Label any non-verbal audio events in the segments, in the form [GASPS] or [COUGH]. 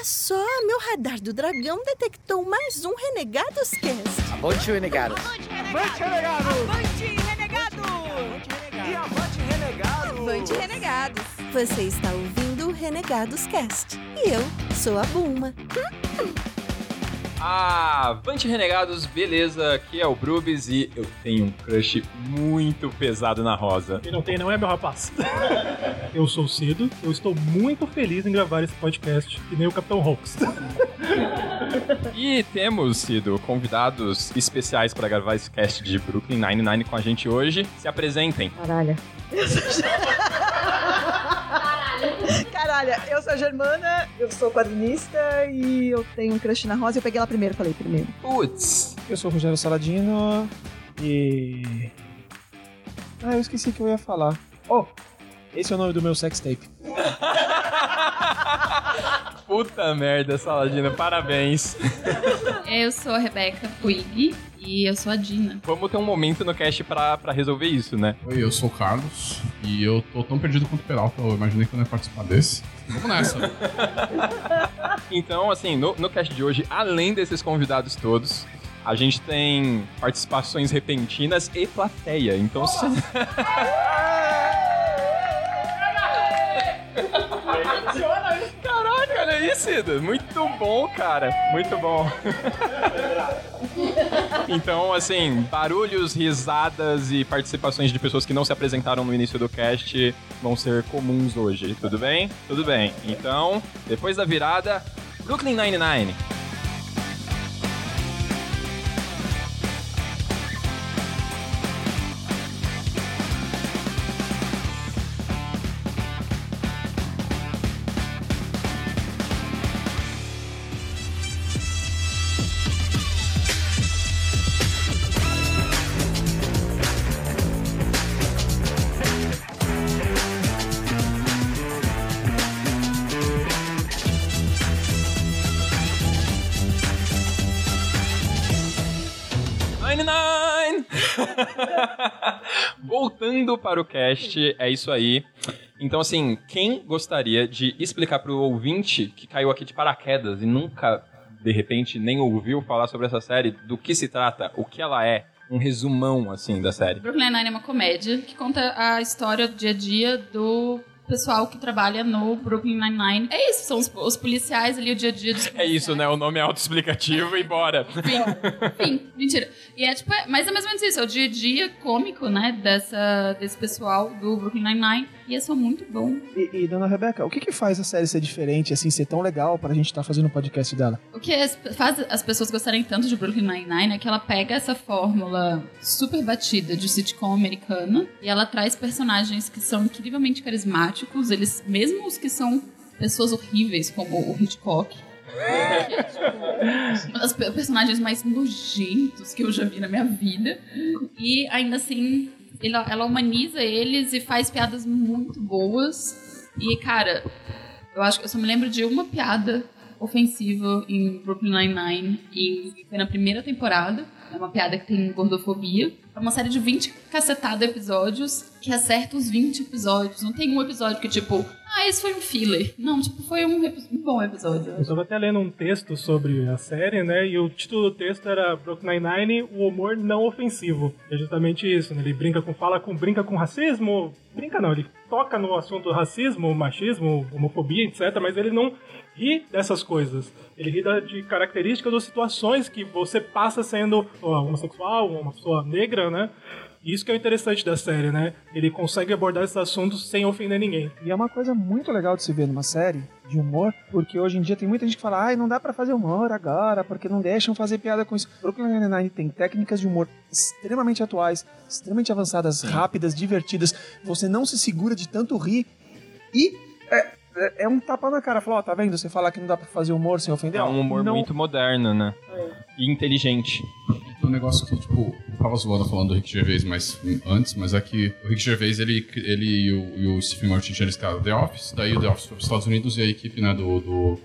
Olha só, meu radar do dragão detectou mais um Renegados Cast. Avante, renegado. Avante, renegado! Avante, renegado! E avante, renegado! Avante, renegados! Você está ouvindo o Renegados Cast. E eu sou a Bulma. Ah, Avante Renegados, beleza? Aqui é o Brubis e eu tenho um crush muito pesado na Rosa. Quem não tem não é meu rapaz. [LAUGHS] eu sou o Cido, eu estou muito feliz em gravar esse podcast, que nem o Capitão Hawks. E temos sido convidados especiais para gravar esse cast de Brooklyn Nine-Nine com a gente hoje. Se apresentem. Caralho. Caralho, eu sou a Germana, eu sou quadrinista e eu tenho um crush na Rosa. Eu peguei ela primeiro, falei primeiro. Putz, Eu sou o Rogério Saladino e. Ah, eu esqueci o que eu ia falar. Oh, esse é o nome do meu sextape. puta merda, Saladino, parabéns. Eu sou a Rebeca Puig e eu sou a Dina. Vamos ter um momento no cast pra, pra resolver isso, né? Oi, eu sou o Carlos e eu tô tão perdido quanto o Peralta. Eu imaginei que eu não ia participar desse. Vamos nessa. [LAUGHS] Então, assim, no, no cast de hoje, além desses convidados todos, a gente tem participações repentinas e plateia. Então, se... Olha isso, Cida. Muito bom, cara. Muito bom. [LAUGHS] Então, assim, barulhos, risadas e participações de pessoas que não se apresentaram no início do cast vão ser comuns hoje. Tudo bem? Tudo bem. Então, depois da virada, Brooklyn Nine-Nine. Voltando para o cast, é isso aí. Então, assim, quem gostaria de explicar para o ouvinte que caiu aqui de paraquedas e nunca, de repente, nem ouviu falar sobre essa série, do que se trata, o que ela é, um resumão, assim, da série? Brooklyn Nine-Nine é uma comédia que conta a história do dia a dia do pessoal que trabalha no Brooklyn Nine-Nine. É isso, são os, os policiais ali, o dia a dia dos É isso, né? O nome é autoexplicativo e bora. [LAUGHS] Enfim, enfim, mentira. E é tipo, é, mas é mais ou menos isso, é o dia a dia cômico, né, dessa, desse pessoal do Brooklyn Nine-Nine. E é só muito bom. E, e, dona Rebeca, o que que faz a série ser diferente, assim, ser tão legal pra gente estar fazendo o podcast dela? O que as- faz as pessoas gostarem tanto de Brooklyn Nine-Nine é que ela pega essa fórmula super batida de sitcom americana e ela traz personagens que são incrivelmente carismáticos, eles, mesmo os que são pessoas horríveis, como o Hitchcock. é, tipo, os pe- personagens mais nojentos que eu já vi na minha vida. E ainda assim, ela, ela humaniza eles e faz piadas muito boas. E, cara, eu acho que eu só me lembro de uma piada ofensiva em Brooklyn Nine-Nine e foi na primeira temporada. É uma piada que tem gordofobia. É uma série de 20 cacetada episódios que acerta os 20 episódios. Não tem um episódio que, tipo, ah, esse foi um filler. Não, tipo, foi um, um bom episódio. Eu estava até lendo um texto sobre a série, né? E o título do texto era Brooklyn Nine-Nine, o humor não ofensivo. É justamente isso, né? Ele brinca com, fala com, brinca com racismo. Brinca não, ele toca no assunto racismo, machismo, homofobia, etc. Mas ele não ri dessas coisas. Ele ri de características ou situações que você passa sendo homossexual, uma pessoa negra, né? Isso que é o interessante da série, né? Ele consegue abordar esses assuntos sem ofender ninguém. E é uma coisa muito legal de se ver numa série de humor, porque hoje em dia tem muita gente que fala, ai, não dá pra fazer humor agora, porque não deixam fazer piada com isso. Brooklyn Nine-Nine tem técnicas de humor extremamente atuais, extremamente avançadas, rápidas, divertidas. Você não se segura de tanto rir e é, é- é um tapa na cara. Falar, ó, tá vendo? Você falar que não dá pra fazer humor sem ofender. É um humor não- muito moderno, né? E inteligente. um negócio que, tipo, eu tava zoando falando do Rick Gervais mais antes, mas é que o Rick Gervais, ele, ele e, o, e o Stephen Martin eles criaram The Office, daí o The Office foi pros Estados Unidos e a equipe, né, do, do,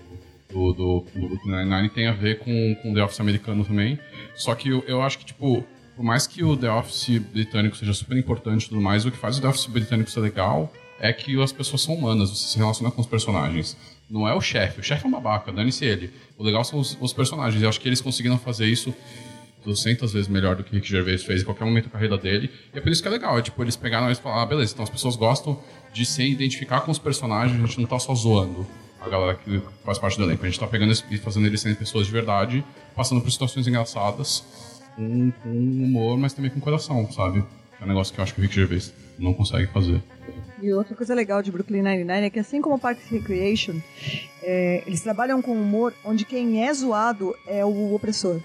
do, do, do Brooklyn Nine-Nine tem a ver com, com o The Office americano também, só que eu, eu acho que, tipo, por mais que o The Office britânico seja super importante e tudo mais, o que faz o The Office britânico ser legal é que as pessoas são humanas, você se relaciona com os personagens. Não é o chefe. O chefe é um babaca, dane-se ele. O legal são os, os personagens. Eu acho que eles conseguiram fazer isso 200 vezes melhor do que o Rick Gervais fez em qualquer momento da carreira dele. E é por isso que é legal. É tipo, eles pegaram e falaram, ah, beleza, então as pessoas gostam de se identificar com os personagens, a gente não tá só zoando a galera que faz parte do elenco. A gente tá pegando e fazendo eles serem pessoas de verdade, passando por situações engraçadas, com, com humor, mas também com coração, sabe? É um negócio que eu acho que o Rick Gervais não consegue fazer. E outra coisa legal de Brooklyn Nine-Nine é que, assim como Parks and Recreation, é, eles trabalham com humor onde quem é zoado é o opressor.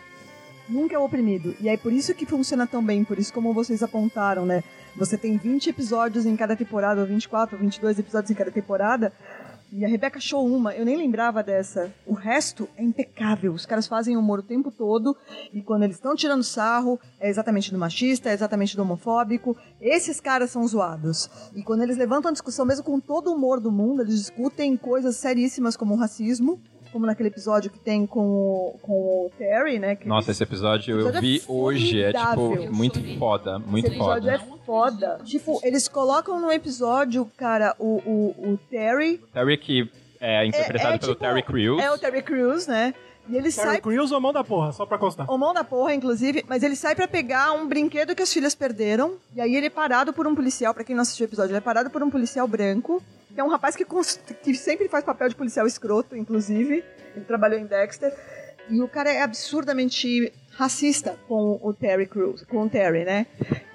Nunca é o oprimido. E é por isso que funciona tão bem, por isso como vocês apontaram, né? Você tem 20 episódios em cada temporada, ou 24, ou 22 episódios em cada temporada, e a Rebeca achou uma, eu nem lembrava dessa. O resto é impecável. Os caras fazem humor o tempo todo. E quando eles estão tirando sarro, é exatamente do machista, é exatamente do homofóbico. Esses caras são zoados. E quando eles levantam a discussão, mesmo com todo o humor do mundo, eles discutem coisas seríssimas como o racismo. Como naquele episódio que tem com o, com o Terry, né? que Nossa, eles- esse episódio eu episódio é vi hoje. É, tipo, muito foda. Muito Esse episódio foda. é foda. Tipo, eles colocam no episódio, cara, o, o, o Terry. Terry que é interpretado é pelo tipo- Terry Crews. É o Terry Crews, né? E ele sai Terry Crews ou mão da porra, só pra constar. O mão da porra, inclusive, mas ele sai pra pegar um brinquedo que as filhas perderam. E aí ele é parado por um policial, pra quem não assistiu o episódio, ele é parado por um policial branco, que é um rapaz que, que sempre faz papel de policial escroto, inclusive. Ele trabalhou em Dexter. E o cara é absurdamente racista com o Terry Crews, com o Terry, né?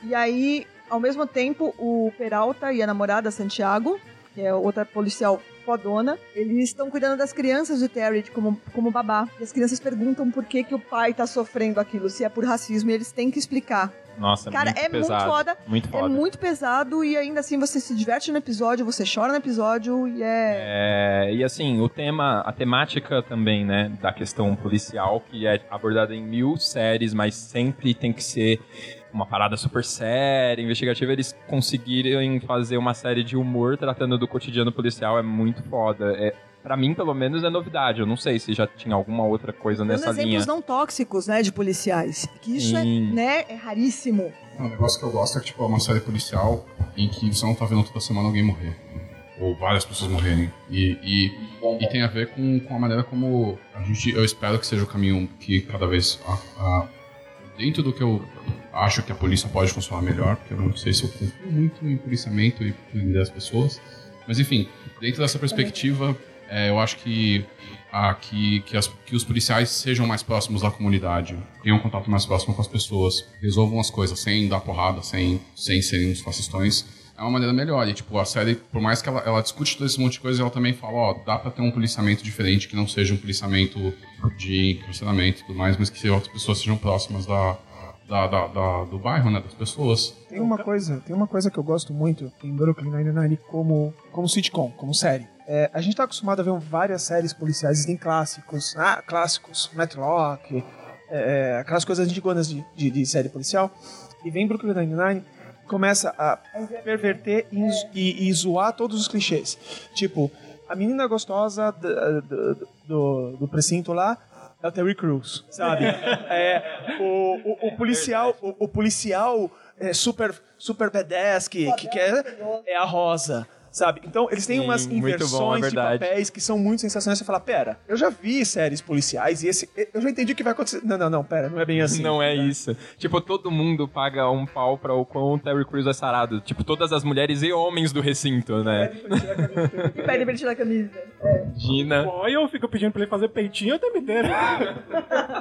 E aí, ao mesmo tempo, o Peralta e a namorada Santiago, que é outra policial fodona, eles estão cuidando das crianças do Terry de como, como babá. E as crianças perguntam por que, que o pai tá sofrendo aquilo, se é por racismo, e eles têm que explicar. Nossa, Cara, muito é muito pesado. foda. Muito foda. É muito pesado e ainda assim você se diverte no episódio, você chora no episódio e é. É, e assim, o tema, a temática também, né, da questão policial, que é abordada em mil séries, mas sempre tem que ser uma parada super séria, investigativa, eles conseguirem fazer uma série de humor tratando do cotidiano policial é muito foda. É, pra mim, pelo menos, é novidade. Eu não sei se já tinha alguma outra coisa Dando nessa exemplos linha. não tóxicos, né, de policiais. Que isso é, né, é raríssimo. Um negócio que eu gosto é que tipo, é uma série policial em que você não tá vendo toda semana alguém morrer. Ou várias pessoas morrerem. E, e, e tem a ver com, com a maneira como a gente. Eu espero que seja o caminho que cada vez. a- a- dentro do que eu acho que a polícia pode funcionar melhor, porque eu não sei se eu confio muito em policiamento e prender as pessoas. Mas enfim, dentro dessa perspectiva, é, eu acho que, a, que, que, as- que os policiais sejam mais próximos da comunidade, tenham contato mais próximo com as pessoas, resolvam as coisas sem dar porrada, sem, sem serem uns fascistões. É uma maneira melhor. E, tipo, a série, por mais que ela, ela discute todo esse monte de coisa, ela também fala, ó, dá pra ter um policiamento diferente, que não seja um policiamento de encarceramento e tudo mais, mas que as pessoas sejam próximas da, da, da- da- do bairro, né, das pessoas. Tem uma coisa, tem uma coisa que eu gosto muito em Brooklyn Nine-Nine como, como sitcom, como série. É, a gente tá acostumado a ver várias séries policiais, tem clássicos, ah, clássicos, Matlock, é, aquelas coisas antigonas de, de, de série policial. E vem Brooklyn Nine-Nine, começa a perverter e, e, e zoar todos os clichês. Tipo, a menina gostosa do, do, do precinto lá é o Terry Crews, sabe? [LAUGHS] É, o, o, o policial, o, o policial é, super, super badass que, que quer é a Rosa. Sabe? Então, eles têm Sim, umas muito bom, é inversões de papéis que são muito sensacionais. Você fala, pera, eu já vi séries policiais e esse. Eu já entendi o que vai acontecer. Não, não, não, pera, não é bem assim. Não é isso. Tipo, todo mundo paga um pau pra o quão o Terry Crews é sarado. Tipo, todas as mulheres e homens do recinto, né? E pede pra ele tirar a camisa. [LAUGHS] Gina. Boy, eu fico pedindo pra ele fazer peitinho o tempo inteiro.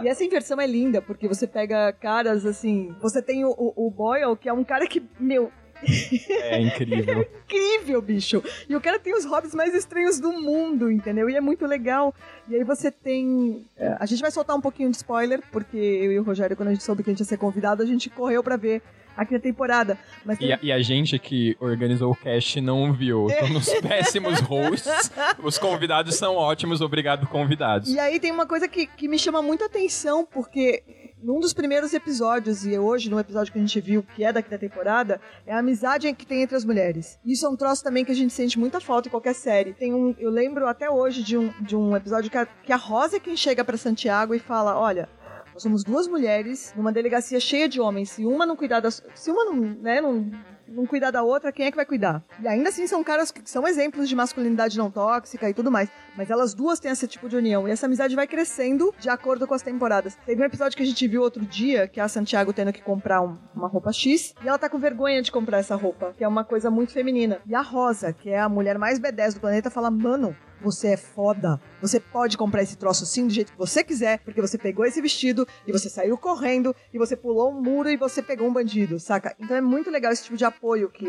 E essa inversão é linda, porque você pega caras assim. Você tem o, o, o Boyle, que é um cara que, meu, É incrível. [LAUGHS] incrível, bicho. E o cara tem os hobbies mais estranhos do mundo, entendeu? E é muito legal. E aí você tem. é, A gente vai soltar um pouquinho de spoiler, porque eu e o Rogério, quando a gente soube que a gente ia ser convidado, a gente correu pra ver aqui na temporada. Mas E a, e a gente que organizou o cast não viu. [LAUGHS] Somos péssimos hosts. Os convidados são ótimos, obrigado, convidados. E aí tem uma coisa que, que me chama muito a atenção, porque num dos primeiros episódios, e hoje no episódio que a gente viu, que é daqui da temporada, é a amizade que tem entre as mulheres. Isso é um troço também que a gente sente muita falta em qualquer série. Tem um, eu lembro até hoje de um, de um episódio que a, que a Rosa é quem chega pra Santiago e fala, olha... Nós somos duas mulheres numa delegacia cheia de homens. Se uma não cuidar das. Se uma não, né, não não cuidar da outra, quem é que vai cuidar? E ainda assim são caras que são exemplos de masculinidade não tóxica e tudo mais. Mas elas duas têm esse tipo de união. E essa amizade vai crescendo de acordo com as temporadas. Teve um episódio que a gente viu outro dia, que é a Santiago tendo que comprar um- uma roupa X. E ela tá com vergonha de comprar essa roupa, que é uma coisa muito feminina. E a Rosa, que é a mulher mais B10 do planeta, fala: Mano, você é foda. Você pode comprar esse troço sim do jeito que você quiser, porque você pegou esse vestido e você saiu correndo e você pulou um muro e você pegou um bandido, saca? Então é muito legal esse tipo de apoio que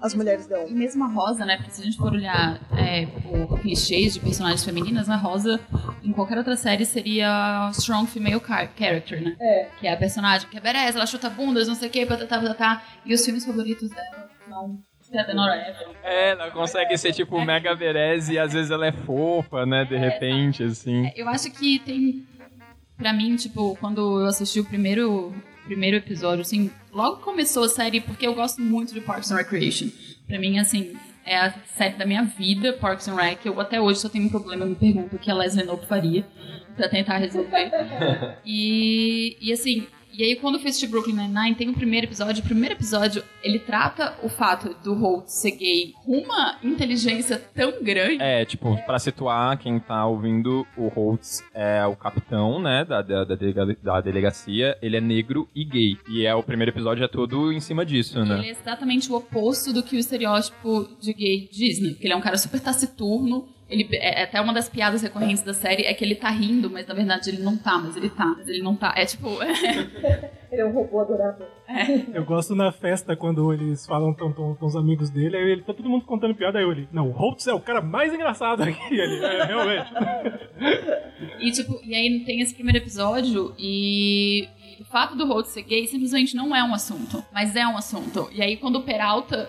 as mulheres dão. E mesmo a Rosa, né? Porque se a gente for olhar é, por clichês de personagens femininas, a Rosa, em qualquer outra série, seria a strong female car- character, né? É. Que é a personagem que é beleza, ela chuta bundas, não sei o que, patatá, patatá. E os filmes favoritos dela são. É, ela consegue ser tipo mega berez e às vezes ela é fofa, né? De repente, assim. Eu acho que tem. Pra mim, tipo, quando eu assisti o primeiro, primeiro episódio, assim, logo começou a série, porque eu gosto muito de Parks and Recreation. Pra mim, assim, é a série da minha vida, Parks and Rec. Eu até hoje só tenho um problema, me pergunto o que a Leslie Knope faria pra tentar resolver. [LAUGHS] e, e assim, e aí quando eu fui assistir Brooklyn Nine-Nine, tem o primeiro episódio. O primeiro episódio, ele trata o fato do Holt ser gay com uma inteligência tão grande. É, tipo, pra situar quem tá ouvindo, o Holtz é o capitão, né, da, da, da, delega- da delegacia. Ele é negro e gay. E é o primeiro episódio é todo em cima disso, Ele né? é exatamente o oposto do que o estereótipo de gay diz, né? Porque ele é um cara super taciturno. Ele, é, até uma das piadas recorrentes da série é que ele tá rindo, mas na verdade ele não tá, mas ele tá, mas ele não tá. É tipo. [LAUGHS] Ele é um robô adorável. Eu gosto na festa quando eles falam com os amigos dele, aí ele tá todo mundo contando piada, aí ele, não, o Holtz é o cara mais engraçado aqui. Ele, é, realmente. [LAUGHS] E, tipo, e aí tem esse primeiro episódio e o fato do Holt ser gay simplesmente não é um assunto, mas é um assunto. E aí quando o Peralta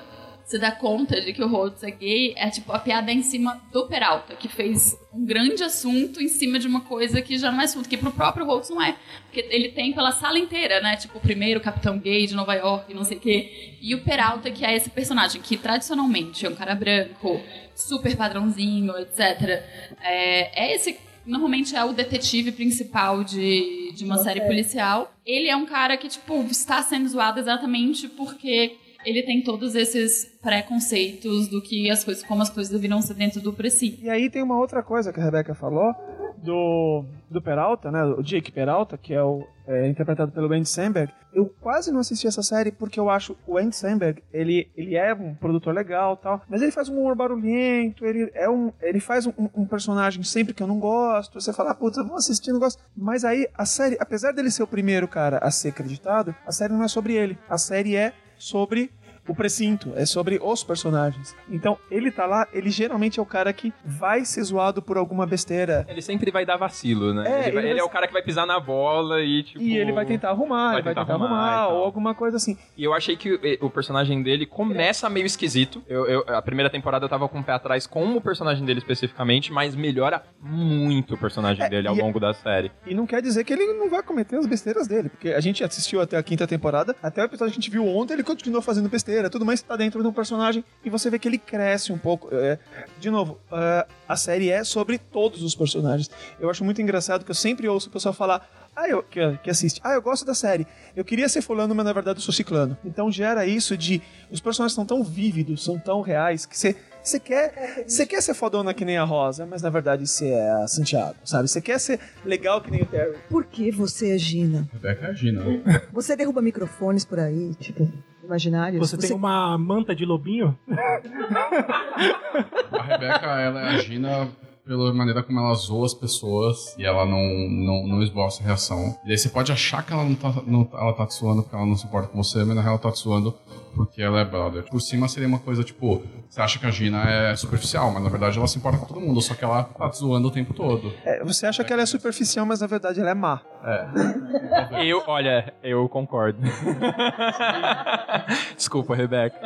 se dá conta de que o Holtz é gay, é tipo a piada é em cima do Peralta, que fez um grande assunto em cima de uma coisa que já não é assunto, que pro próprio Holtz não é. Porque ele tem pela sala inteira, né? Tipo, o primeiro capitão gay de Nova York, não sei o quê. E o Peralta, que é esse personagem que tradicionalmente é um cara branco, super padrãozinho, etc. É, é esse normalmente é o detetive principal de, de uma série policial. Ele é um cara que, tipo, está sendo zoado exatamente porque ele tem todos esses preconceitos do que as coisas, como as coisas deveriam ser dentro do Preci. E aí tem uma outra coisa que a Rebeca falou do, do Peralta, né? O Jake Peralta, que é, o, é interpretado pelo Andy Samberg. Eu quase não assisti essa série porque eu acho o Andy Samberg, ele, ele é um produtor legal tal, mas ele faz um humor barulhento, ele, é um, ele faz um, um personagem sempre que eu não gosto. Você fala, "Ah, puta, vou assistir, não gosto. Mas aí a série, apesar dele ser o primeiro cara a ser acreditado, a série não é sobre ele. A série é sobre o precinto, é sobre os personagens. Então, ele tá lá, ele geralmente é o cara que vai ser zoado por alguma besteira. Ele sempre vai dar vacilo, né? É, ele, vai- ele vai- ele é o cara que vai pisar na bola e, tipo... E ele vai tentar arrumar, vai ele vai tentar tentar arrumar arrumar, ou alguma coisa assim. E eu achei que o personagem dele começa meio esquisito. Eu, eu- a primeira temporada eu tava com o pé atrás com o personagem dele especificamente, mas melhora muito o personagem É, dele ao e- longo da série. E não quer dizer que ele não vai cometer as besteiras dele, porque a gente assistiu até a quinta temporada, até o episódio que a gente viu ontem, ele continuou fazendo besteira, tudo mais tá dentro de um personagem, e você vê que ele cresce um pouco. É, de novo, é, a série é sobre todos os personagens. Eu acho muito engraçado que eu sempre ouço o pessoal falar. Ah, eu, que, que assiste. Ah, eu gosto da série. Eu queria ser fulano, mas na verdade eu sou ciclano. Então gera isso de. Os personagens são tão vívidos, são tão reais, que você. Você quer, você quer ser fodona que nem a Rosa, mas na verdade você é a Santiago, sabe? Você quer ser legal que nem o Terry. Por que você é Gina? Rebeca é a Gina. né? Você derruba microfones por aí, tipo, imaginários? Você tem uma manta de lobinho? A Rebeca, ela é a Gina pela maneira como ela zoa as pessoas e ela não, não, não esboça reação. E aí você pode achar que ela não tá, não, ela tá te zoando porque ela não se importa com você, mas na real ela tá te zoando porque ela é brother. Por cima seria uma coisa tipo, você acha que a Gina é superficial, mas na verdade ela se importa com todo mundo, só que ela tá te zoando o tempo todo. É, você acha que ela é superficial, mas na verdade ela é má. [LAUGHS] Eu, olha, eu concordo. [LAUGHS] Desculpa, Rebeca.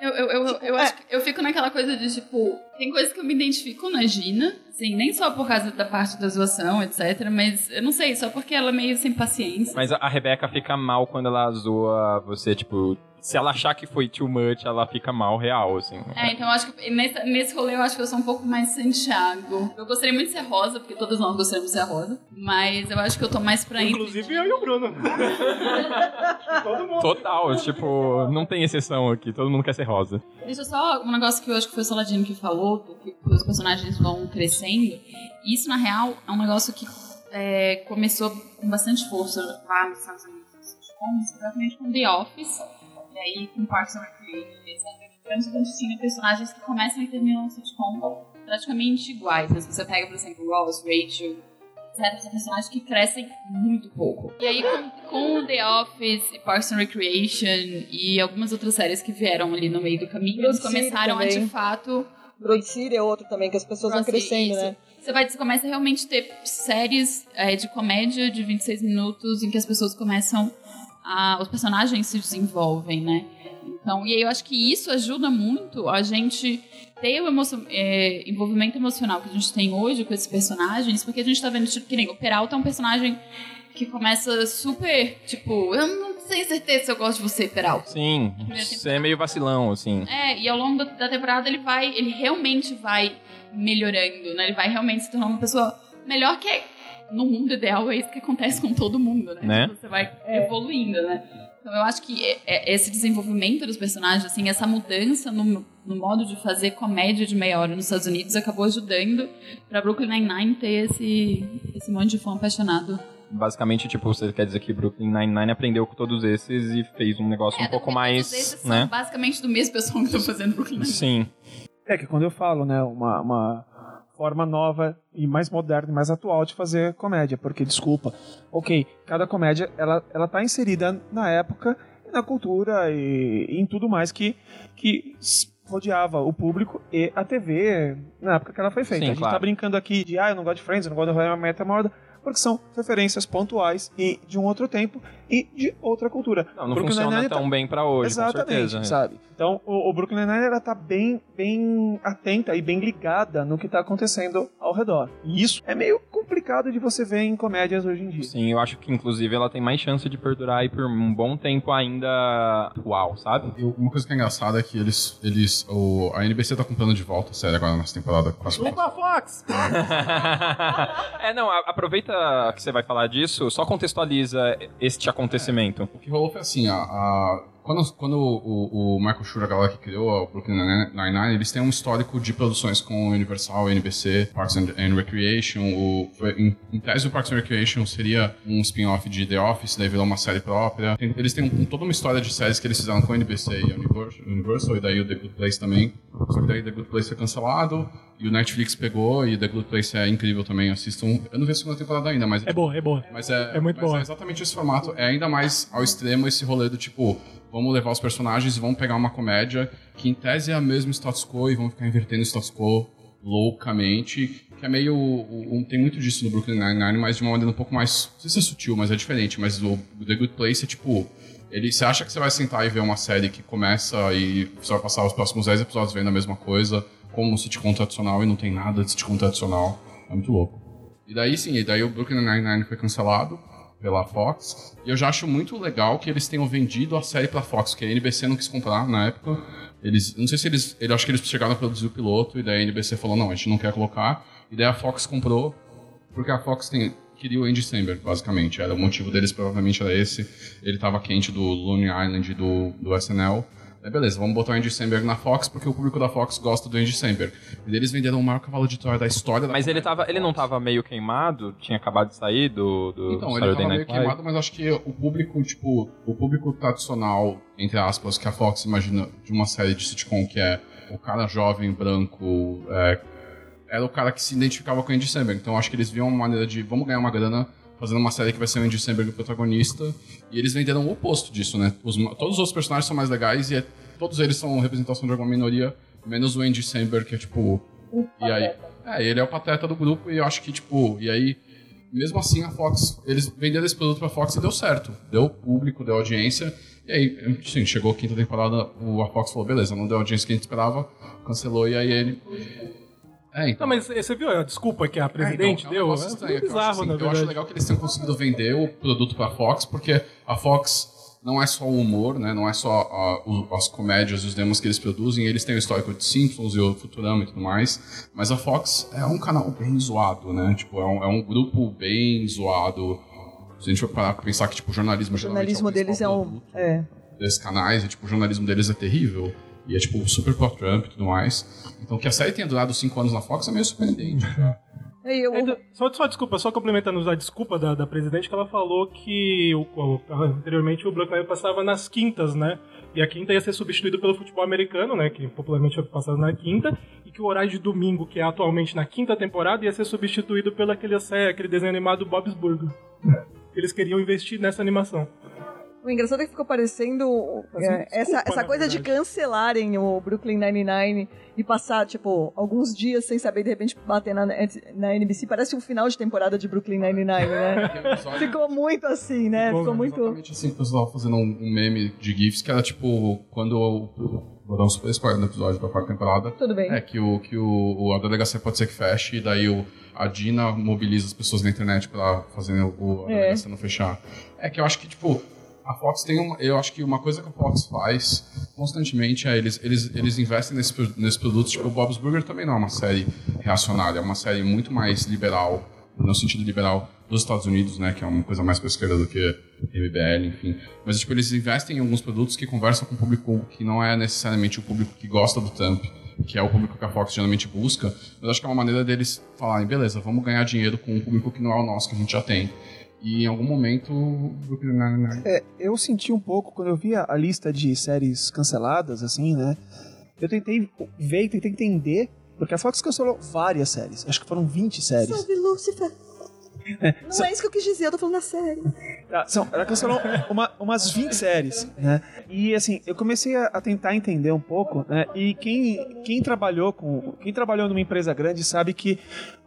Eu, eu, eu, eu acho que eu fico naquela coisa de, tipo, tem coisas que eu me identifico na Gina, assim, nem só por causa da parte da zoação, etc, mas eu não sei, só porque ela é meio sem paciência. Mas a a Rebeca fica mal quando ela zoa você, tipo, se ela achar que foi too much, ela fica mal real, assim. É, então eu acho que nesse, nesse rolê eu acho que eu sou um pouco mais Santiago. Eu gostaria muito de ser rosa, porque todos nós gostaríamos de ser rosa. Mas eu acho que eu tô mais pra entre. Inclusive eu e o Bruno. [LAUGHS] Todo mundo. Total, tipo, não tem exceção aqui, todo mundo quer ser rosa. Deixa só um negócio que eu acho que foi o Saladino que falou, que os personagens vão crescendo. Isso, na real, é um negócio que é, começou com bastante força lá nos Estados Unidos, sitcoms, exatamente com The Office, e aí com Parks and Recreation, etc. A gente tinha personagens que começam e terminam no sitcom praticamente iguais. Mas você pega, por exemplo, Ross, Rachel, etc. São personagens que crescem muito pouco. E aí, com, com The Office, Parks and Recreation e algumas outras séries que vieram ali no meio do caminho, eles Broad começaram a, de fato, Broad City é outro também, que as pessoas vão Crossy, crescendo, isso. né? Você, vai, você começa a realmente ter séries é, de comédia de 26 minutos em que as pessoas começam a. os personagens se desenvolvem, né? Então, e aí eu acho que isso ajuda muito a gente ter o emo- é, envolvimento emocional que a gente tem hoje com esses personagens, porque a gente tá vendo, tipo, que nem o Peralta é um personagem que começa super, tipo, eu não tenho certeza se eu gosto de você, Peralta. Sim, você é meio vacilão, assim. É, e ao longo da- da temporada ele vai, ele realmente vai melhorando, né? Ele vai realmente se tornar uma pessoa melhor que no mundo ideal é isso que acontece com todo mundo, né? Né? Tipo, você vai evoluindo, né? Então eu acho que é- é- esse desenvolvimento dos personagens, assim, essa mudança no, no modo de fazer comédia de meia hora nos Estados Unidos acabou ajudando pra Brooklyn Nine-Nine ter esse, esse monte de fã apaixonado. Basicamente, tipo, você quer dizer que Brooklyn Nine-Nine aprendeu com todos esses e fez um negócio É, um pouco mais, né? basicamente do mesmo pessoal que estão fazendo Brooklyn Nine-Nine. Sim. É que quando eu falo, né, uma, uma forma nova e mais moderna e mais atual de fazer comédia, porque, desculpa, ok, cada comédia, ela, ela tá inserida na época, e na cultura e, e em tudo mais que, que rodeava o público e a TV na época que ela foi feita. Sim, a gente claro. tá brincando aqui de, ah, eu não gosto de Friends, eu não gosto de How I Met Your Mother, porque são referências pontuais e de um outro tempo e de outra cultura. Não, não Brooklyn funciona Nine-Nine tá- tão bem pra hoje, com Exatamente, certeza. sabe? Então, o, o Brooklyn Nine-Nine ela tá bem, bem atenta e bem ligada no que tá acontecendo ao redor. E isso é meio complicado de você ver em comédias hoje em dia. Sim, eu acho que inclusive ela tem mais chance de perdurar aí por um bom tempo ainda atual, sabe? Eu- uma coisa que é engraçada é que eles. eles o, a NBC tá comprando de volta a série agora nessa temporada. Com as Chupa Fox! [LAUGHS] [LAUGHS] é, não, a- aproveita que você vai falar disso, só contextualiza este acontecimento. O que rolou foi assim, a, a- quando, quando o, o Michael Schur, a galera que criou o Brooklyn Nine-Nine, eles têm um histórico de produções com Universal, NBC, Parks and, and Recreation. O, em, em tese, o Parks and Recreation seria um spin-off de The Office, daí virou uma série própria. Eles têm um- toda uma história de séries que eles fizeram com a NBC e Universal, Universal, e daí o The Good Place também. Só que daí The Good Place foi cancelado, e o Netflix pegou, e The Good Place é incrível também, assistam. Eu não vi a segunda temporada ainda, mas... É boa, é boa. Mas é, É muito boa. é exatamente esse formato. É ainda mais ao extremo esse rolê do tipo, vamos levar os personagens e vamos pegar uma comédia que em tese é a mesma status quo e vamos ficar invertendo o status quo loucamente. Que é meio. um- tem muito disso no Brooklyn Nine-Nine, mas de uma maneira um pouco mais. Não sei se é sutil, mas é diferente. Mas o The Good Place é tipo. Ele, você acha que você vai sentar e ver uma série que começa e você vai passar os próximos 10 episódios vendo a mesma coisa, como sitcom tradicional e não tem nada de sitcom tradicional. É muito louco. E daí sim, e daí o Brooklyn Nine-Nine foi cancelado pela Fox. E eu já acho muito legal que eles tenham vendido a série pra Fox, que a NBC não quis comprar na época. Eles, não sei se eles, eu acho que eles chegaram a produzir o piloto e daí a NBC falou não, a gente não quer colocar. E daí a Fox comprou, porque a Fox tem, queria o Andy Samberg, basicamente. Era o motivo deles provavelmente era esse. Ele tava quente do Lonely Island e do, do SNL. Aí beleza, vamos botar o Andy Samberg na Fox, porque o público da Fox gosta do Andy Samberg. E eles venderam o maior cavalo de Troia da história da Mas ele, tava, ele não tava meio queimado? Tinha acabado de sair do, do Então, ele Saturday tava meio queimado, mas acho que o público, tipo, o público tradicional, entre aspas, que a Fox imagina de uma série de sitcom que é o cara jovem, branco, é, era o cara que se identificava com o Andy Samberg. Então acho que eles viam uma maneira de, vamos ganhar uma grana fazendo uma série que vai ser o Andy Samberg o protagonista. E eles venderam o oposto disso, né? Os- todos os outros personagens são mais legais e é- todos eles são representação de alguma minoria, menos o Andy Samberg, que é tipo... E aí... É, ele é o pateta do grupo e eu acho que, tipo... E aí mesmo assim a Fox, eles venderam esse produto pra Fox e deu certo. Deu público, deu audiência. E aí, sim, chegou a quinta temporada, o, a Fox falou, beleza, não deu a audiência que a gente esperava, cancelou e aí ele. É, então. Não, mas você viu a desculpa que a presidente É, então, é um deu? É estranho, muito que eu acho bizarro, assim, na Eu acho legal que eles tenham conseguido vender o produto pra Fox, porque a Fox não é só o humor, né? Não é só o- as comédias e os demos que eles produzem. Eles têm o histórico de Simpsons e o Futurama e tudo mais. Mas a Fox é um canal bem zoado, né? Tipo, é um, é um grupo bem zoado. Se a gente for parar pra pensar que, tipo, o jornalismo O jornalismo é o deles é um. É. desses canais, e tipo, o jornalismo deles é terrível. E é tipo super pró-Trump e tudo mais. Então que a série tenha durado cinco anos na Fox é meio surpreendente. E eu, Ainda- só, só desculpa, só complementando a desculpa da, da presidente, que ela falou que o, o- anteriormente o Black Lives passava nas quintas, né? E a quinta ia ser substituído pelo futebol americano, né? Que popularmente é passado na quinta, e que o horário de domingo, que é atualmente na quinta temporada, ia ser substituído pelo aquele, aquele desenho animado Bob's Burger. Eles queriam investir nessa animação. O engraçado é que ficou parecendo é, essa, essa coisa de cancelarem o Brooklyn Nine-Nine e passar, tipo, alguns dias sem saber, de repente, bater na, na NBC. Parece um final de temporada de Brooklyn Nine-Nine, né? [LAUGHS] Ficou muito assim, né? Ficou Ficou muito... Exatamente assim, o pessoal fazendo um, um meme de GIFs que era tipo, quando o. Vou dar um super spoiler no episódio da quarta temporada. Tudo bem. É que, o, que o, o- a delegacia pode ser que feche, e daí o, a Dina mobiliza as pessoas na internet pra fazer o, a É. delegacia não fechar. É que eu acho que, tipo, a Fox tem uma. Eu acho que uma coisa que a Fox faz constantemente é eles, eles, eles investem nesses nesses produtos. Tipo, o Bob's Burger também não é uma série reacionária, é uma série muito mais liberal, no sentido liberal dos Estados Unidos, né? Que é uma coisa mais pra esquerda do que MBL, enfim. Mas, tipo, eles investem em alguns produtos que conversam com o público que não é necessariamente o público que gosta do Trump, que é o público que a Fox geralmente busca. Mas acho que é uma maneira deles falarem, beleza, vamos ganhar dinheiro com um público que não é o nosso, que a gente já tem. E em algum momento, o Brooklyn Nine-Nine É, eu senti um pouco, quando eu vi a, lista de séries canceladas, assim, né? Eu tentei ver e tentei entender, porque a Fox cancelou várias séries. Acho que foram 20 séries. Salve, Lúcifer. Não é isso que eu quis dizer, eu tô falando a sério. Ah, são, ela cancelou uma- umas 20 séries, né? E assim, eu comecei a, a tentar entender um pouco, né? E quem, quem trabalhou com. Quem trabalhou numa empresa grande sabe que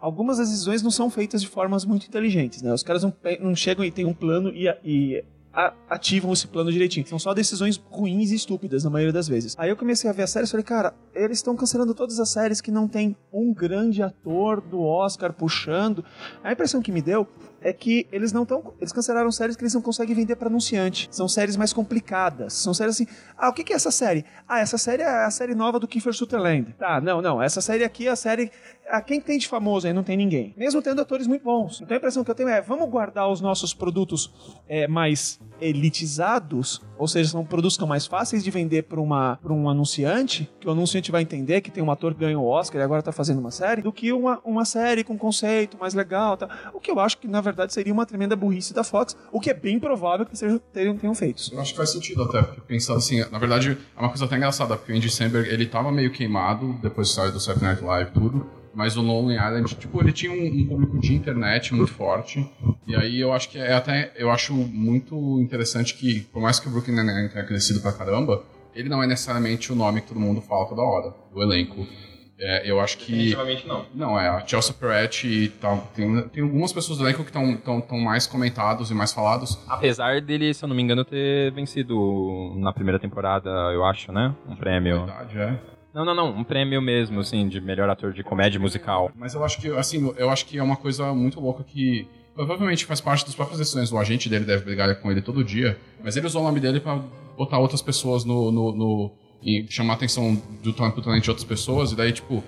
algumas das decisões não são feitas de formas muito inteligentes, né? Os caras não, não chegam e têm um plano e, e ativam esse plano direitinho. São só decisões ruins e estúpidas na maioria das vezes. Aí eu comecei a ver a série e falei, cara, eles estão cancelando todas as séries que não tem um grande ator do Oscar puxando. A impressão que me deu é que eles não estão. Eles cancelaram séries que eles não conseguem vender para anunciante. São séries mais complicadas. São séries assim. Ah, o que que é essa série? Ah, essa série é a série nova do Kiefer Sutherland. Tá, não, não. Essa série aqui é a série. Ah, quem tem de famoso aí? Não tem ninguém. Mesmo tendo atores muito bons. Então a impressão que eu tenho é: vamos guardar os nossos produtos é, mais elitizados, ou seja, são produtos que são mais fáceis de vender para um anunciante, que o anunciante vai entender que tem um ator que ganhou o Oscar e agora tá fazendo uma série, do que uma, uma série com conceito mais legal. Tá? O que eu acho que na verdade seria uma tremenda burrice da Fox, o que é bem provável que sejam, tenham, tenham feito. Eu acho que faz sentido até, porque pensando assim, na verdade, é uma coisa até engraçada, porque o Andy Samberg, ele tava meio queimado, depois de sair do Saturday Night Live e tudo, mas o Lonely Island, tipo, ele tinha um, um público de internet muito forte, e aí eu acho que é até, eu acho muito interessante que, por mais que o Brooklyn Nine-Nine tenha crescido pra caramba, ele não é necessariamente o nome que todo mundo fala toda hora, do elenco. É, eu acho que... Definitivamente não. Não, é, a Chelsea Peretti e tal. Tem, tem algumas pessoas do elenco que estão tão, tão mais comentados e mais falados. Apesar dele, se eu não me engano, ter vencido na primeira temporada, eu acho, né? Um prêmio. Verdade, é. Não, não, não. Um prêmio mesmo, assim, de melhor ator de comédia musical. Mas eu acho que, assim, eu acho que é uma coisa muito louca que provavelmente faz parte das próprias decisões. O agente dele deve brigar com ele todo dia, mas ele usou o nome dele pra botar outras pessoas no. no, no e chamar a atenção do talento, talento de outras pessoas, e daí, tipo,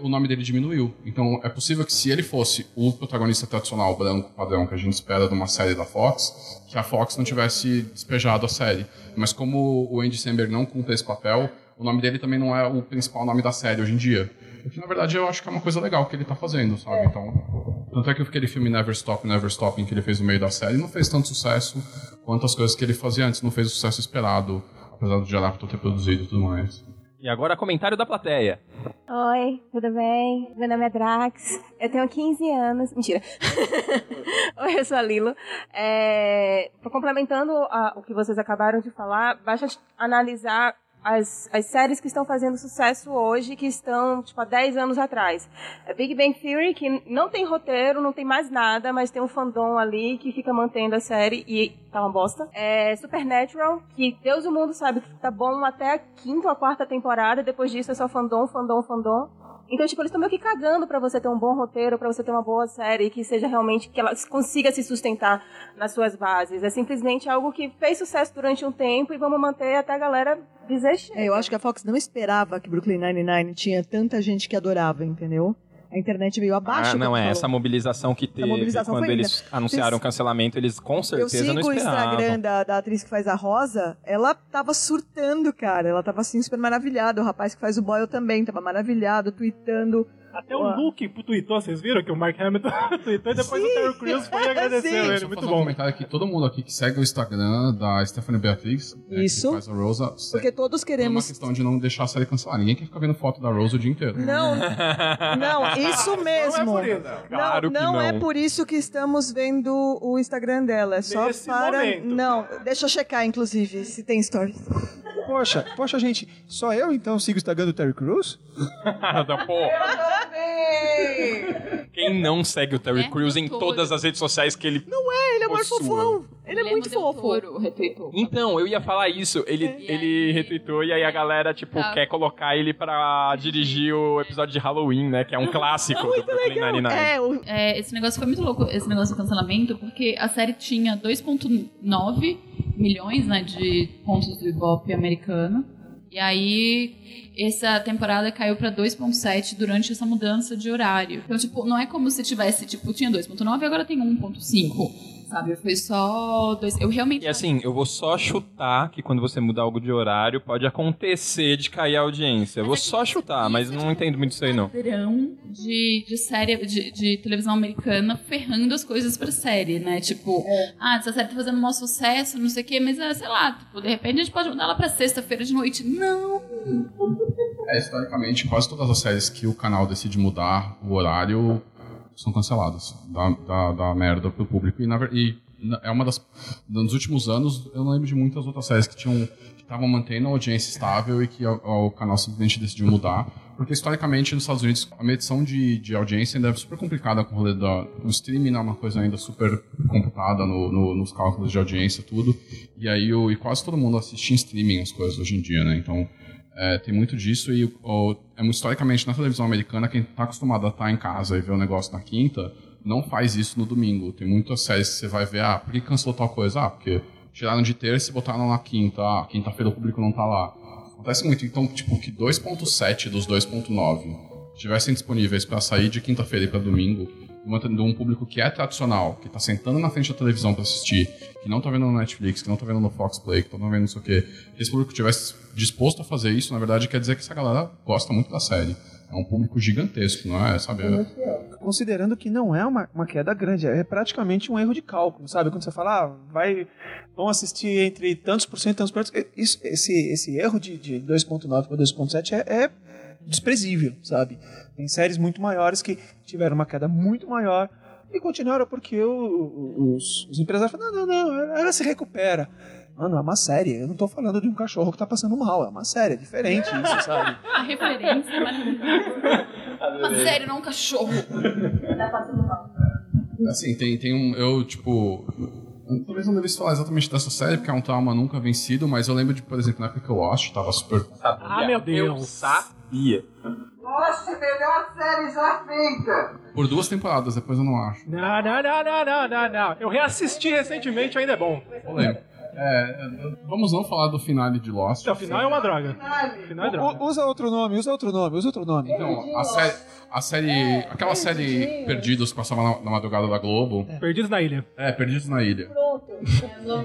o nome dele diminuiu. Então, é possível que se ele fosse o protagonista tradicional, branco, padrão, que a gente espera de uma série da Fox, que a Fox não tivesse despejado a série. Mas como o Andy Samberg não cumpre esse papel, o nome dele também não é o principal nome da série hoje em dia. O que, na verdade, eu acho que é uma coisa legal que ele tá fazendo, sabe? Então, tanto é que aquele filme Never Stop, Never Stopping que ele fez no meio da série não fez tanto sucesso quanto as coisas que ele fazia antes. Não fez o sucesso esperado, apesar do Jarapto ter produzido e tudo mais. E agora, comentário da plateia. Oi, tudo bem? Meu nome é Drax. Eu tenho 15 anos. Mentira. [LAUGHS] Oi, eu sou a Lilo. É, complementando a- o que vocês acabaram de falar, basta analisar as, as séries que estão fazendo sucesso hoje, que estão, tipo, há 10 anos atrás. É Big Bang Theory, que não tem roteiro, não tem mais nada, mas tem um fandom ali que fica mantendo a série e tá uma bosta. É Supernatural, que Deus e o mundo sabe que tá bom até a quinta ou a quarta temporada, depois disso é só fandom, fandom, fandom. Então, tipo, eles estão meio que cagando pra você ter um bom roteiro, pra você ter uma boa série, que seja realmente, que ela consiga se sustentar nas suas bases. É simplesmente algo que fez sucesso durante um tempo e vamos manter até a galera dizer. É, eu acho que a Fox não esperava que Brooklyn Nine-Nine tinha tanta gente que adorava, entendeu? A internet veio abaixo. Ah, não é. falou. Essa mobilização que teve mobilização quando eles linda. anunciaram o cancelamento, eles com Eu certeza sigo não o esperavam. Instagram da, da atriz que faz a Rosa, ela tava surtando, cara. Ela tava assim, super maravilhada. O rapaz que faz o Boyle também tava maravilhado, tweetando. Até o Luke tweetou, vocês viram que o Mark Hamilton [LAUGHS] tweetou e depois o Terry Crews foi agradeceu [LAUGHS] Sim. ele. Deixa eu Muito fazer um bom. comentário aqui. Todo mundo aqui que segue o Instagram da Stephanie Beatrix, né, Isso. que faz a Rosa, segue. Porque todos Por uma queremos. questão de não deixar a série cancelar. Ninguém quer ficar vendo foto da Rose o dia inteiro. Não, não, isso mesmo. Não é por isso. Claro não, que não não. é por isso que estamos vendo o Instagram dela. É só Nesse para. momento. Não, deixa eu checar, inclusive, se tem stories. Poxa, poxa, gente, só eu então sigo o Instagram do Terry Crews? [LAUGHS] Nada, Quem não segue o Terry É, Crews em todas as redes sociais que ele. Não é, ele é mais fofão. Ele é muito fofo. Retweetou. Então, eu ia falar isso. Ele, ele retweetou e aí a galera, tipo, Tá. quer colocar ele pra dirigir o episódio de Halloween, né? Que é um clássico do Brooklyn Nine-Nine. É, o, É, esse negócio foi muito louco, esse negócio do cancelamento, porque a série tinha 2.9 milhões né, de pontos do Ibope americano. E aí, essa temporada caiu pra 2.7 durante essa mudança de horário. Então, tipo, não é como se tivesse, tipo, tinha 2.9 e agora tem 1.5. Sabe? Foi só dois. Eu realmente. E assim, eu vou só chutar que quando você muda algo de horário, pode acontecer de cair a audiência. Eu vou só chutar, mas não entendo muito isso aí, não. padrão de, de série de, de televisão americana ferrando as coisas pra série, né? Tipo, ah, essa série tá fazendo um maior sucesso, não sei o quê, mas sei lá, tipo, de repente a gente pode mudar ela pra sexta-feira de noite. Não! É, historicamente, quase todas as séries que o canal decide mudar o horário são canceladas. Dá, dá, dá merda pro público. E, na, e é uma das. Nos últimos anos, eu não lembro de muitas outras séries que tinham. que estavam mantendo a audiência estável e que o, canal simplesmente decidiu mudar. Porque historicamente nos Estados Unidos a medição de, de audiência ainda é super complicada com o rolê da. O streaming é uma coisa ainda super computada no, no- nos cálculos de audiência tudo. E aí o, e quase todo mundo assiste em streaming as coisas hoje em dia, né? Então. É, tem muito disso e o, é, historicamente na televisão americana quem está acostumado a estar em casa e ver o negócio na quinta não faz isso no domingo. Tem muitas séries que você vai ver, ah, por que cancelou tal coisa? Ah, porque tiraram de terça e botaram na quinta. Ah, quinta-feira o público não tá lá. Acontece muito. Então, tipo, que 2.7 dos 2.9 estivessem disponíveis para sair de quinta-feira e para domingo, mantendo um público que é tradicional, que tá sentando na frente da televisão para assistir, que não tá vendo no Netflix, que não tá vendo no Fox Play, que tá vendo não sei o quê, que esse público tivesse disposto a fazer isso, na verdade quer dizer que essa galera gosta muito da série. É um público gigantesco, não é? Sabe? É- Considerando que não é uma, uma queda grande, é praticamente um erro de cálculo, sabe? Quando você fala, ah, vai, vão assistir entre tantos por cento, tantos por cento, isso, esse, esse erro de, de 2.9 para 2.7 é, é desprezível, sabe? Tem séries muito maiores que tiveram uma queda muito maior e continuaram porque o- os, os empresários falam, não, não, não, ela se recupera. Mano, é uma série. Eu não tô falando de um cachorro que tá passando mal. É uma série, é diferente isso, sabe? [LAUGHS] A referência é maravilhosa. Uma série, não um cachorro. Assim, tem, tem um. Eu, tipo. Talvez não devesse falar exatamente dessa série, porque é um trauma nunca vencido, mas eu lembro de, por exemplo, na época que eu Lost, tava super. Ah, meu Deus. Eu sabia. Por duas temporadas, depois eu não acho. Não, não, não, não, não, não, não. Eu reassisti recentemente, ainda é bom. Polêmico. É, vamos não falar do finale de Lost. Até o final é uma droga. Final é droga. U- usa outro nome, usa outro nome, usa outro nome. Então, a série. A série. Aquela série Perdidos que passava na, na madrugada da Globo. Perdidos na ilha. É, Perdidos na Ilha.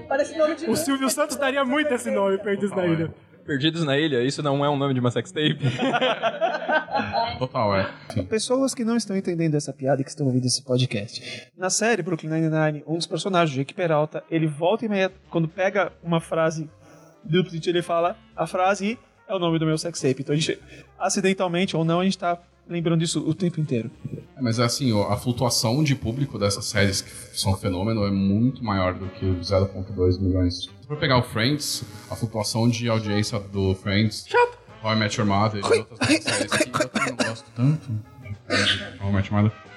parece nome de. O Silvio Santos daria muito esse nome, Perdidos na ilha. Perdidos na Ilha, isso não é um nome de uma sextape? [LAUGHS] Total, é. Pessoas que não estão entendendo essa piada e que estão ouvindo esse podcast. Na série Brooklyn Nine-Nine, um dos personagens, Jake Peralta, ele volta e meia, quando pega uma frase do tweet, ele fala a frase é o nome do meu sex tape. Então a gente, acidentalmente ou não, a gente tá lembrando disso o tempo inteiro. É, Mas assim, ó, a flutuação de público dessas séries que são um fenômeno é muito maior do que o 0.2 milhões. Se for pegar o Friends, a flutuação de audiência do Friends, How I Met Your Mother e outras séries que eu também não gosto tanto.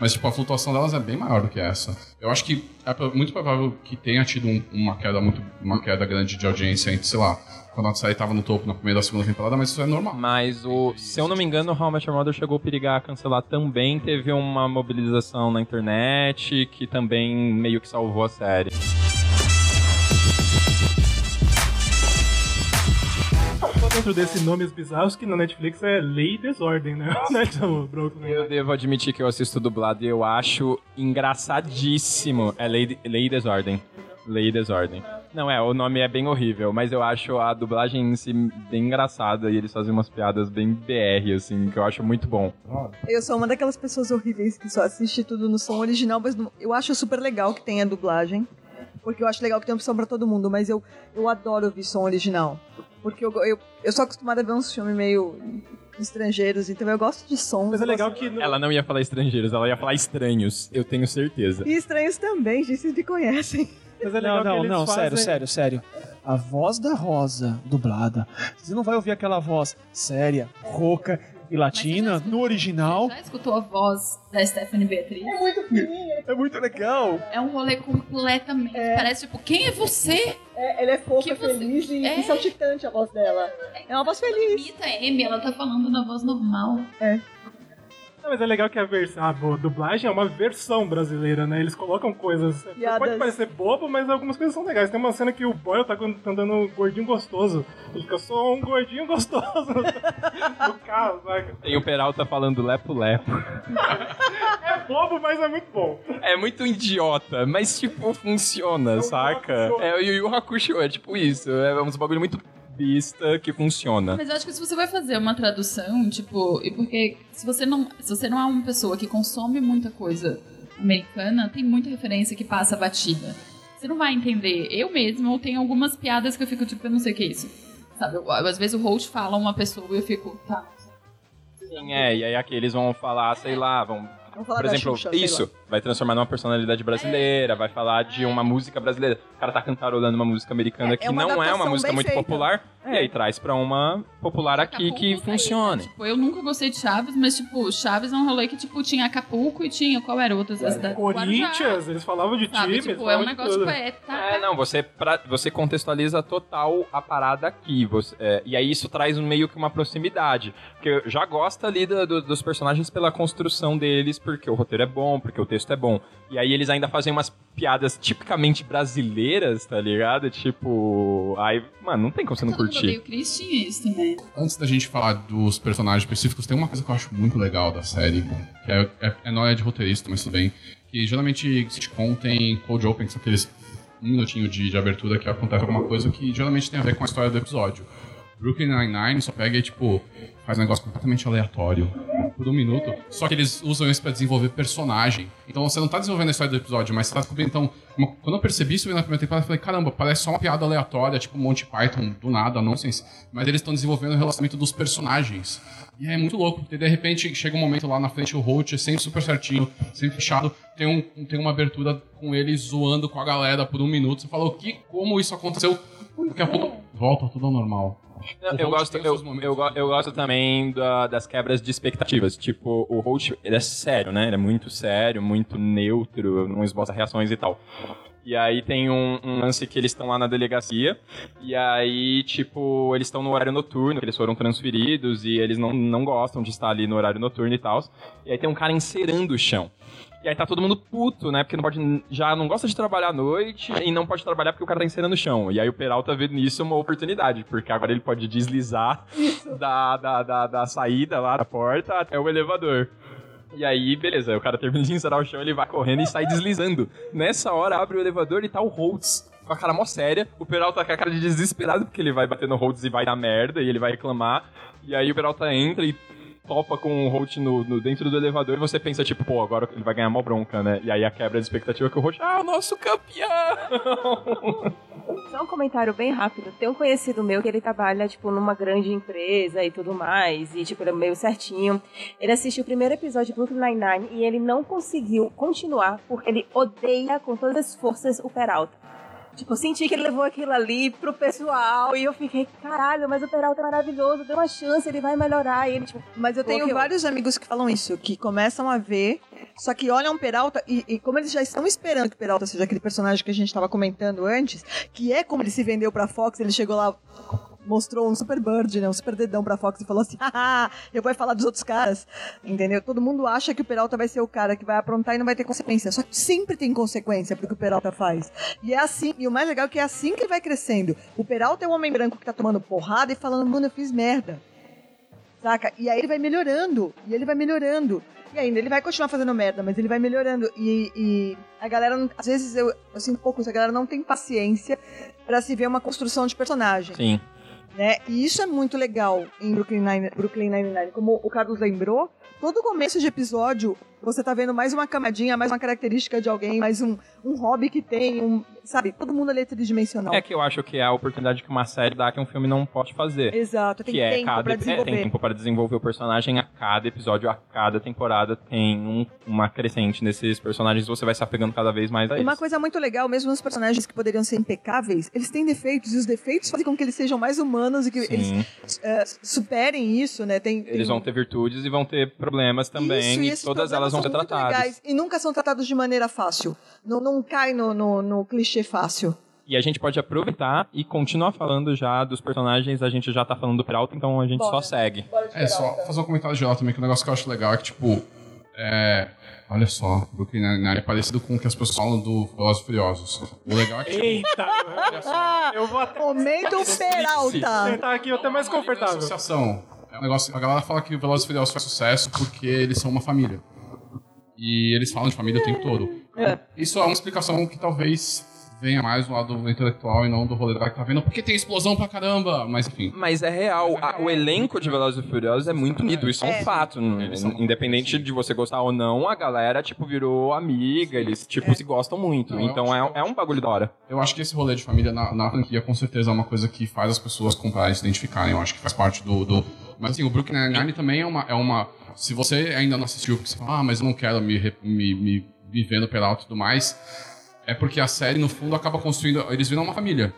Mas, tipo, a flutuação delas é bem maior do que essa. Eu acho que é muito provável que tenha tido um- uma queda muito, uma queda grande de audiência entre, sei lá, quando a série tava no topo na primeira e segunda temporada, mas isso é normal. Mas o, se eu não me engano, o How I Met Your Mother chegou a perigar a cancelar também. Teve uma mobilização na internet que também meio que salvou a série. Dentro desses nomes bizarros que na Netflix é Lei e Desordem, né? [LAUGHS] Né. Eu devo admitir que eu assisto dublado e eu acho engraçadíssimo. É Lei, Lei e Desordem. Lei e Desordem. Não, é, o nome é bem horrível, mas eu acho a dublagem em si bem engraçada e eles fazem umas piadas bem BR, assim, que eu acho muito bom. Eu sou uma daquelas pessoas horríveis que só assiste tudo no som original, mas não- eu acho super legal que tenha dublagem. Porque eu acho legal que tem opção pra todo mundo, mas eu, eu adoro ouvir som original. Porque eu, eu, eu sou acostumada a ver uns filmes meio estrangeiros, então eu gosto de som. Mas é legal que. no- Ela não ia falar estrangeiros, ela ia falar estranhos, eu tenho certeza. E estranhos também, gente, vocês me conhecem. Mas é legal Não, que não, eles não, sério, fazem- sério, sério. A voz da Rosa, dublada. Você não vai ouvir aquela voz séria, rouca e latina no original. Já escutou a voz da Stephanie Beatriz? É muito legal. É um rolê completamente. Parece tipo, quem é você? É, ela é fofa, você- feliz e, É. saltitante a voz dela. É uma voz feliz. Imita a Amy, ela tá falando na voz normal. Não, mas é legal que a versão, a dublagem é uma versão brasileira, né? Eles colocam coisas. Piadas. Pode parecer bobo, mas algumas coisas são legais. Tem uma cena que o Boyle tá cantando um gordinho gostoso. Ele fica só um gordinho gostoso [LAUGHS] no carro, saca? Tem o Peralta falando lepo-lepo. [LAUGHS] É bobo, mas é muito bom. É muito idiota, mas tipo, funciona, saca? Hakusho. É o Yu Yu Hakusho, é tipo isso. É uns bagulho muito besta que funciona. Mas eu acho que se você vai fazer uma tradução, tipo, e porque se você não, se você não é uma pessoa que consome muita coisa americana, tem muita referência que passa batida. Você não vai entender. Eu mesma, eu tenho algumas piadas que eu fico tipo, eu não sei o que é isso. Sabe, eu- às vezes o host fala uma pessoa e eu fico, tá. Sim, é, e aí aqui eles vão falar, sei lá, vão. Vamos falar Por da exemplo, Xuxa, sei isso, lá. Vai transformar numa personalidade brasileira, vai falar de uma música brasileira. O cara tá cantarolando uma música americana É- que é uma não é uma música muito feita. popular, e aí traz pra uma popular aqui que Acapulco tá aí, né? funcione. Tipo, eu nunca gostei de Chaves, mas, tipo, Chaves é um rolê que, tipo, tinha Acapulco e tinha, qual era outra cidade? Corinthians, eles falavam de Sabe, time, tipo, é um negócio, tipo, é, tá, É, não, você, pra- você contextualiza total a parada aqui. Você, é, e aí isso traz meio que uma proximidade. Porque já gosta ali do- do- dos personagens pela construção deles, porque o roteiro é bom, porque o texto é bom. E aí eles ainda fazem umas piadas tipicamente brasileiras, tá ligado? Tipo. Aí, mano, não tem como você não Todo mundo curtir. odeia o Chris tinha isso também. Antes da gente falar dos personagens específicos, tem uma coisa que eu acho muito legal da série, que é, é, é não é de roteirista, mas tudo bem, que geralmente sitcom tem cold open, que são aqueles um minutinho de, de abertura que acontece alguma coisa que geralmente tem a ver com a história do episódio. Brooklyn Nine-Nine só pega e, tipo, faz um negócio completamente aleatório por um minuto. Só que eles usam isso pra desenvolver personagem. Então você não tá desenvolvendo a história do episódio, mas você tá descobrindo. Então, uma- quando eu percebi isso na primeira temporada, eu falei: caramba, parece só uma piada aleatória, tipo Monty Python, do nada, nonsense. Mas eles estão desenvolvendo o relacionamento dos personagens. E é muito louco, porque de repente chega um momento lá na frente, o Holt é sempre super certinho, sempre fechado. Tem, um, tem uma abertura com ele zoando com a galera por um minuto. Você fala: o que, como isso aconteceu? Daqui a pouco volta tudo ao normal. Não, eu, gosto, eu, eu, eu gosto também da- das quebras de expectativas. Tipo, o Holt, ele é sério, né? Ele é muito sério, muito neutro, não esboça reações e tal. E aí tem um, um lance que eles estão lá na delegacia, e aí, tipo, eles estão no horário noturno, que eles foram transferidos, e eles não, não gostam de estar ali no horário noturno e tal. E aí tem um cara encerando o chão. E aí tá todo mundo puto, né? Porque não pode, já não gosta de trabalhar à noite e não pode trabalhar porque o cara tá encerando o chão. E aí o Peralta vê nisso uma oportunidade, porque agora ele pode deslizar da, da, da, da saída lá da porta até o elevador. E aí, beleza, o cara termina de encerar o chão, ele vai correndo e sai deslizando. Nessa hora, abre o elevador e tá o Holtz com a cara mó séria. O Peralta com a cara de desesperado, porque ele vai bater no Holtz e vai dar merda, e ele vai reclamar. E aí o Peralta entra e topa com o Holt no, no- dentro do elevador e você pensa, tipo, pô, agora ele vai ganhar mó bronca, né? E aí a quebra de expectativa é que o Holt, ah, o nosso campeão! [LAUGHS] Só um comentário bem rápido. Tem um conhecido meu que ele trabalha, tipo, numa grande empresa e tudo mais, e, tipo, ele é meio certinho. Ele assistiu o primeiro episódio de Brooklyn Nine-Nine e ele não conseguiu continuar porque ele odeia com todas as forças o Peralta. Tipo, eu senti que ele levou aquilo ali pro pessoal e eu fiquei, caralho, mas o Peralta é maravilhoso, deu uma chance, ele vai melhorar. E ele, tipo, Mas eu tenho vários amigos que falam isso, que começam a ver Só que olham o Peralta e, e como eles já estão esperando que o Peralta seja aquele personagem que a gente estava comentando antes, que é como ele se vendeu pra Fox, ele chegou lá mostrou um super bird, né, um super dedão pra Fox e falou assim, [LAUGHS] haha, eu vou falar dos outros caras, entendeu? Todo mundo acha que o Peralta vai ser o cara que vai aprontar e não vai ter consequência, só que sempre tem consequência pro que o Peralta faz. E é assim, e o mais legal é que é assim que ele vai crescendo. O Peralta é um homem branco que tá tomando porrada e falando, mano, eu fiz merda. Saca? E aí ele vai melhorando, e ele vai melhorando. E ainda ele vai continuar fazendo merda, mas ele vai melhorando. E, e a galera, às vezes eu, eu sinto um pouco isso, a galera não tem paciência pra se ver uma construção de personagem Sim. Né? E isso é muito legal em Brooklyn Nine- Brooklyn Nine-Nine. Como o Carlos lembrou, todo começo de episódio você tá vendo mais uma camadinha, mais uma característica de alguém, mais um, um hobby que tem, um, sabe? Todo mundo ali é tridimensional. É que eu acho que é a oportunidade que uma série dá que um filme não pode fazer. Exato, tem que é tempo cada, pra é, desenvolver. tem tempo para desenvolver o personagem a cada episódio, a cada temporada tem um- uma crescente nesses personagens, você vai se apegando cada vez mais a eles. uma coisa muito legal, mesmo os personagens que poderiam ser impecáveis, eles têm defeitos, e os defeitos fazem com que eles sejam mais humanos e que Sim. eles é, superem isso, né? Tem, Eles tem- vão ter virtudes e vão ter problemas também, Isso, e e, todas elas vão ser tratadas. legais e nunca são tratados de maneira fácil. Não, não cai no, no, no clichê fácil. E a gente pode aproveitar e continuar falando já dos personagens, a gente já tá falando do Peralta, então a gente Bora. só segue. É, só fazer um comentário geral também, que um negócio que eu acho legal é que, tipo, é... Olha só, Brooklyn Nine-Nine é parecido com o que as pessoas falam do Velozes e Furiosos. O legal é que, tipo, Eita, olha só, [LAUGHS] eu vou até Momento [LAUGHS] Peralta! sentar aqui até mais confortável. associação. É um negócio, a galera fala que o Velozes e Furiosos faz sucesso porque eles são uma família. E eles falam de família o tempo todo. Isso é uma explicação que talvez venha mais do lado intelectual e não do rolê da que tá vendo, porque tem explosão pra caramba, mas enfim. Mas é real, a- o elenco de Velozes e Furiosos é muito unido, isso é um fato. n- Eles são- Independente de você gostar ou não, a galera, tipo, virou amiga, eles, tipo, se gostam muito. Não, Então é, é um bagulho da hora. Eu acho que esse rolê de família na, na franquia com certeza é uma coisa que faz as pessoas comprarem e se identificarem. Eu acho que faz parte do. do... Mas assim, o Brooklyn Nine-Nine também é uma, é uma. Se você ainda não assistiu, porque você fala, ah, mas eu não quero me, me, me, me ver no Peralta e tudo mais. É porque a série, no fundo, acaba construindo. Eles viram uma família.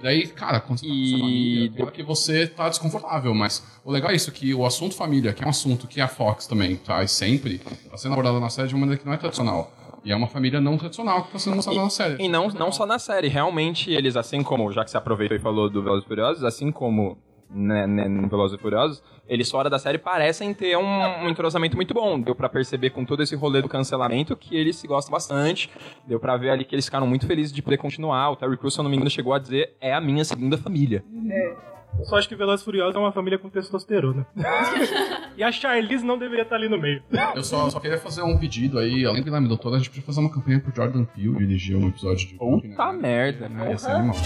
Daí, cara, quando você tá E- família, que você tá desconfortável, mas o legal é isso, que o assunto família, que é um assunto que a Fox também traz sempre, tá sendo abordado na série de uma maneira que não é tradicional. E é uma família não tradicional que tá sendo mostrada na série. E não, não só na série, realmente eles, assim como, já que você aproveitou e falou do Velozes e Furiosos, assim como né, né, no Velozes e Furiosos, eles fora da série parecem ter um, um entrosamento muito bom. Deu pra perceber com todo esse rolê do cancelamento que eles se gostam bastante. Deu pra ver ali que eles ficaram muito felizes de poder continuar. O Terry Crews, se eu não me engano, chegou a dizer, é a minha segunda família. Eu só acho que Velozes e Furiosos é uma família com testosterona. [LAUGHS] e a Charlize não deveria estar ali no meio. Eu só, só queria fazer um pedido aí, além do Guilherme Doutor, a gente podia fazer uma campanha pro Jordan Peele dirigir um episódio de Puta Nine-Nine. merda, É, ia ser animal.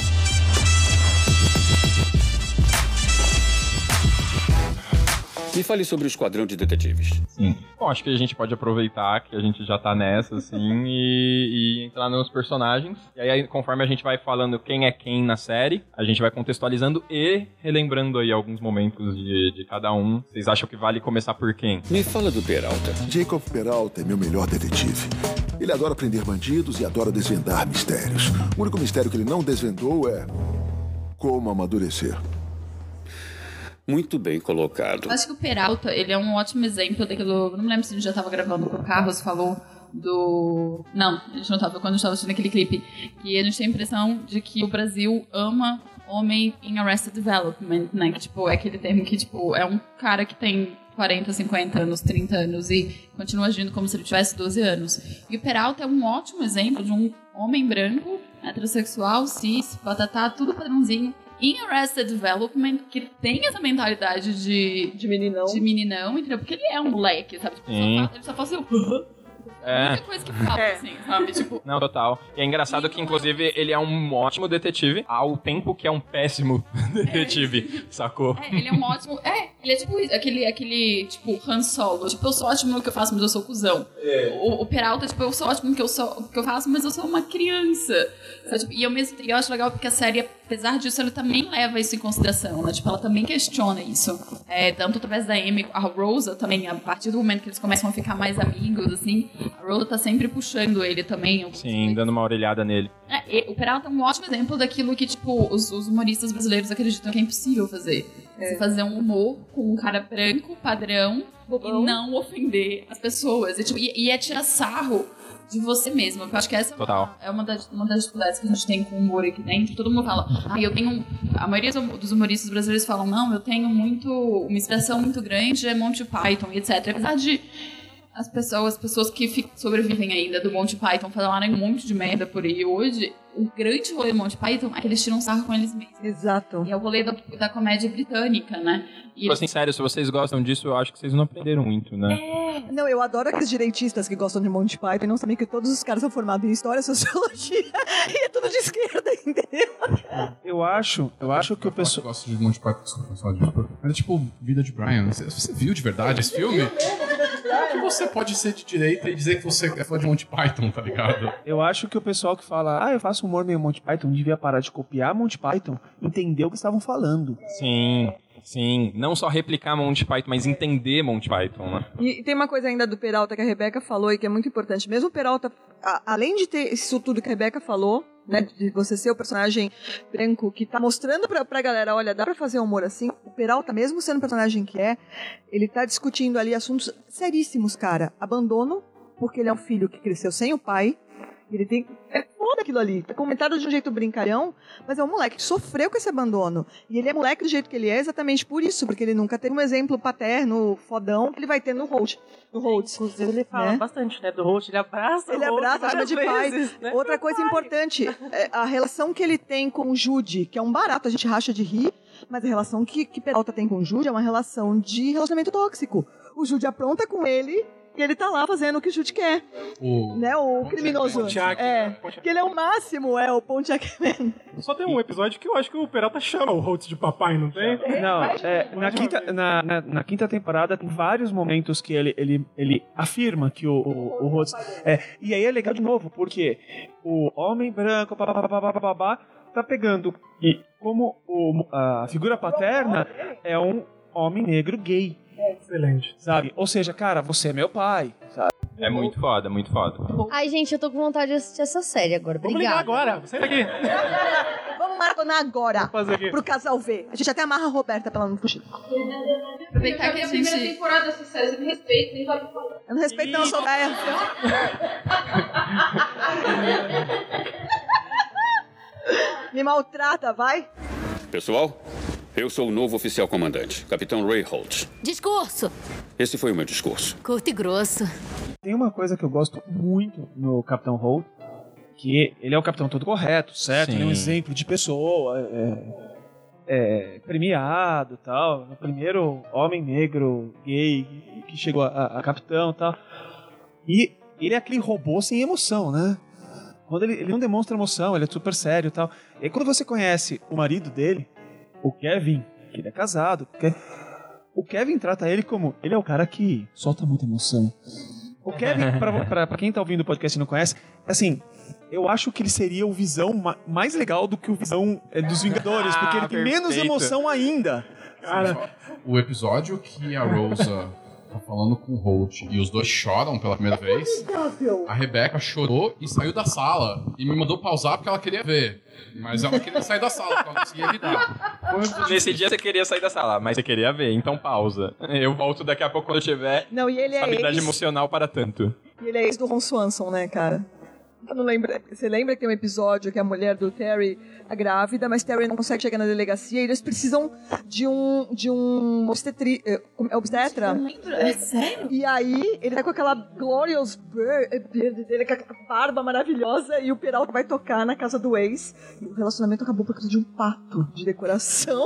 Me fale sobre o Esquadrão de Detetives. Sim. Bom, acho que a gente pode aproveitar que a gente já tá nessa, assim, [LAUGHS] e, e entrar nos personagens. E aí, conforme a gente vai falando quem é quem na série, a gente vai contextualizando e relembrando aí alguns momentos de, de cada um. Vocês acham que vale começar por quem? Me fala do Peralta. Jacob Peralta é meu melhor detetive. Ele adora prender bandidos e adora desvendar mistérios. O único mistério que ele não desvendou é como amadurecer. Muito bem colocado. Acho que o Peralta, ele é um ótimo exemplo daquilo. Não me lembro se a gente já tava gravando com o Carlos, falou do. Não, a gente não tava quando a gente tava assistindo aquele clipe. Que a gente tem a impressão de que o Brasil ama homem em Arrested Development, né? Que, tipo, é aquele termo que, tipo, é um cara que tem 40, 50 anos, 30 anos e continua agindo como se ele tivesse 12 anos. E o Peralta é um ótimo exemplo de um homem branco, heterossexual, cis, patatá, tudo padrãozinho. Em Arrested Development, que tem essa mentalidade de, De meninão. de meninão, entendeu? Porque ele é um moleque, sabe? Tipo, só fa- ele só faz o. A É. única coisa que falta, É. assim, sabe? [LAUGHS] Tipo, Não, total. E é engraçado que, inclusive, ele é um ótimo detetive, ao tempo que é um péssimo [LAUGHS] detetive, sacou? é, ele é um ótimo. É, ele é tipo aquele, aquele, tipo, Han Solo. Tipo, eu sou ótimo no que eu faço, mas eu sou cuzão. O, o Peralta, tipo, eu sou ótimo no que eu, sou, que eu faço, mas eu sou uma criança. Sabe? Tipo, e eu mesmo eu acho legal porque a série, apesar disso, ela também leva isso em consideração, né? Tipo, ela também questiona isso. É, tanto através da Amy, a Rosa também, a partir do momento que eles começam a ficar mais amigos, assim, a Rosa tá sempre puxando ele também. Sim, dando uma orelhada nele. É, o Peralta é um ótimo exemplo daquilo que, tipo, os, os humoristas brasileiros acreditam que é impossível fazer. Você fazer um humor com um cara branco, padrão, e não ofender as pessoas. E, tipo, e, e é tirar sarro de você mesmo. Eu acho que essa é uma- Total. é uma das, uma das dificuldades que a gente tem com o humor aqui dentro. Todo mundo fala, ah, eu tenho. um-" A maioria dos- dos humoristas brasileiros falam, não, eu tenho muito. uma inspiração muito grande é Monty Python, e etc. Apesar de as pessoas, as pessoas que sobrevivem ainda do Monty Python falarem um monte de merda por aí hoje, o grande rolê do Monty Python é que eles tiram sarro com eles mesmos. Exato. E é o rolê da, da comédia britânica, né? E Tipo assim, sério, se vocês gostam disso, eu acho que vocês não aprenderam muito, né? Não, eu adoro aqueles direitistas que gostam de Monty Python e não sabem que todos os caras são formados em História, [LAUGHS] Sociologia e é tudo de esquerda, entendeu? Eu acho, eu acho que o pessoal. Eu gosto de Monty Python, desculpa disso. Mas é tipo Vida de Brian. Você, viu de verdade esse filme? Como que você pode ser de direita e dizer que você é fã de Monty Python, tá ligado? Eu acho que o pessoal que fala, ah, eu faço humor meio Monty Python, devia parar de copiar Monty Python, entender o que estavam falando. Sim, sim. Não só replicar Monty Python, mas entender Monty Python, né? E, e tem uma coisa ainda do Peralta que a Rebeca falou e que é muito importante. Mesmo o Peralta, a- além de ter isso tudo que a Rebeca falou, né, de você ser o personagem branco que tá mostrando pra, pra galera, olha, dá pra fazer humor assim. O Peralta, mesmo sendo o personagem que é, ele tá discutindo ali assuntos seríssimos, cara. Abandono, porque ele é um filho que cresceu sem o pai. Ele tem. É foda aquilo ali. Tá comentado de um jeito brincalhão, mas é um moleque que sofreu com esse abandono. E ele é moleque do jeito que ele é exatamente por isso, porque ele nunca teve um exemplo paterno, fodão, que ele vai ter no Holt. No Holt. Inclusive, ele fala né? bastante, né, do Holt. Ele abraça Ele abraça, chama de pai. vezes, né? Outra coisa importante, é a relação que ele tem com o Jude, que é um barato, a gente racha de rir, mas a relação que, que Peralta tem com o Jude é uma relação de relacionamento tóxico. O Jude apronta com ele e ele tá lá fazendo o que o Jude quer. O... Né, o criminoso. Pontiac, é? Pontiac. que ele é o máximo, é o Pontiac Man. Só tem um episódio que eu acho que o Peralta chama o Holtz de papai, não tem? Não, é, na, quinta, na, na, na quinta temporada tem vários momentos que ele, ele, ele afirma que o, o, o Rhodes. É, e aí é legal de novo, porque o homem branco, babá, tá pegando. E como o, a figura paterna é um homem negro gay. Excelente. Sabe? Ou seja, cara, você é meu pai. Sabe? É muito foda, muito foda. Ai, gente, eu tô com vontade de assistir essa série agora. Vamos ligar Obrigada. agora. Sai daqui. [LAUGHS] Vamos maratonar agora fazer aqui. pro casal ver. A gente até amarra a Roberta pra ela não fugir. aproveitar que a gente. temporada dessa série, você me respeita, nem sabe falar. Eu não respeito não, sou velha. [LAUGHS] Me maltrata, vai? Pessoal, eu sou o novo oficial comandante, Capitão Ray Holt. Discurso. Esse foi o meu discurso. Curto e grosso. Tem uma coisa que eu gosto muito no Capitão Holt, que ele é o capitão todo correto, certo? Ele é um Sim. exemplo de pessoa, é, é, premiado tal. O primeiro homem negro gay que chegou a, a- a capitão e tal. E ele é aquele robô sem emoção, né? Quando ele, ele não demonstra emoção, ele é super sério e tal. E aí quando você conhece o marido dele, o Kevin, que ele é casado, o Kevin trata ele como. Ele é o cara que solta muita emoção. O Kevin, pra, pra, pra quem tá ouvindo o podcast e não conhece, assim, eu acho que ele seria o Visão ma- mais legal do que o Visão é, dos Vingadores, porque ele tem menos emoção ainda. Cara, O episódio que a Rosa tá falando com o Holt e os dois choram pela primeira vez, a Rebeca chorou e saiu da sala e me mandou pausar porque ela queria ver. Mas ela queria sair da sala, porque ela não conseguia evitar. Nesse dia você queria sair da sala, mas você queria ver, então pausa. Eu volto daqui a pouco quando eu tiver Não, e ele é habilidade ex, emocional para tanto. e ele é ex do Ron Swanson, né, cara? Eu não lembro. Você lembra que tem um episódio que a mulher do Terry é grávida, mas Terry não consegue chegar na delegacia e eles precisam de um de um obstetri, eh, é obstetra. É sério? E aí, ele tá com aquela glorious beard beard dele, com aquela barba maravilhosa, e o Peralta vai tocar na casa do ex. E o relacionamento acabou por causa de um pato de decoração.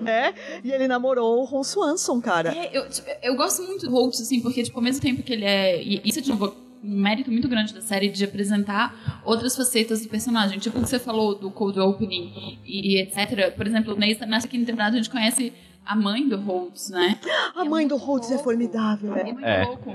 né? [LAUGHS] E ele namorou o Ron Swanson, cara. É, eu, tipo, eu gosto muito do Holt, assim, porque, tipo, ao mesmo tempo que ele é. E isso é, de novo, mérito muito grande da série de apresentar outras facetas do personagem. Tipo o que você falou do Cold Opening e, e etc. Por exemplo, nessa, nessa quinta temporada a gente conhece a mãe do Holt, né? A mãe do Holtz é formidável. É né? muito É. louco.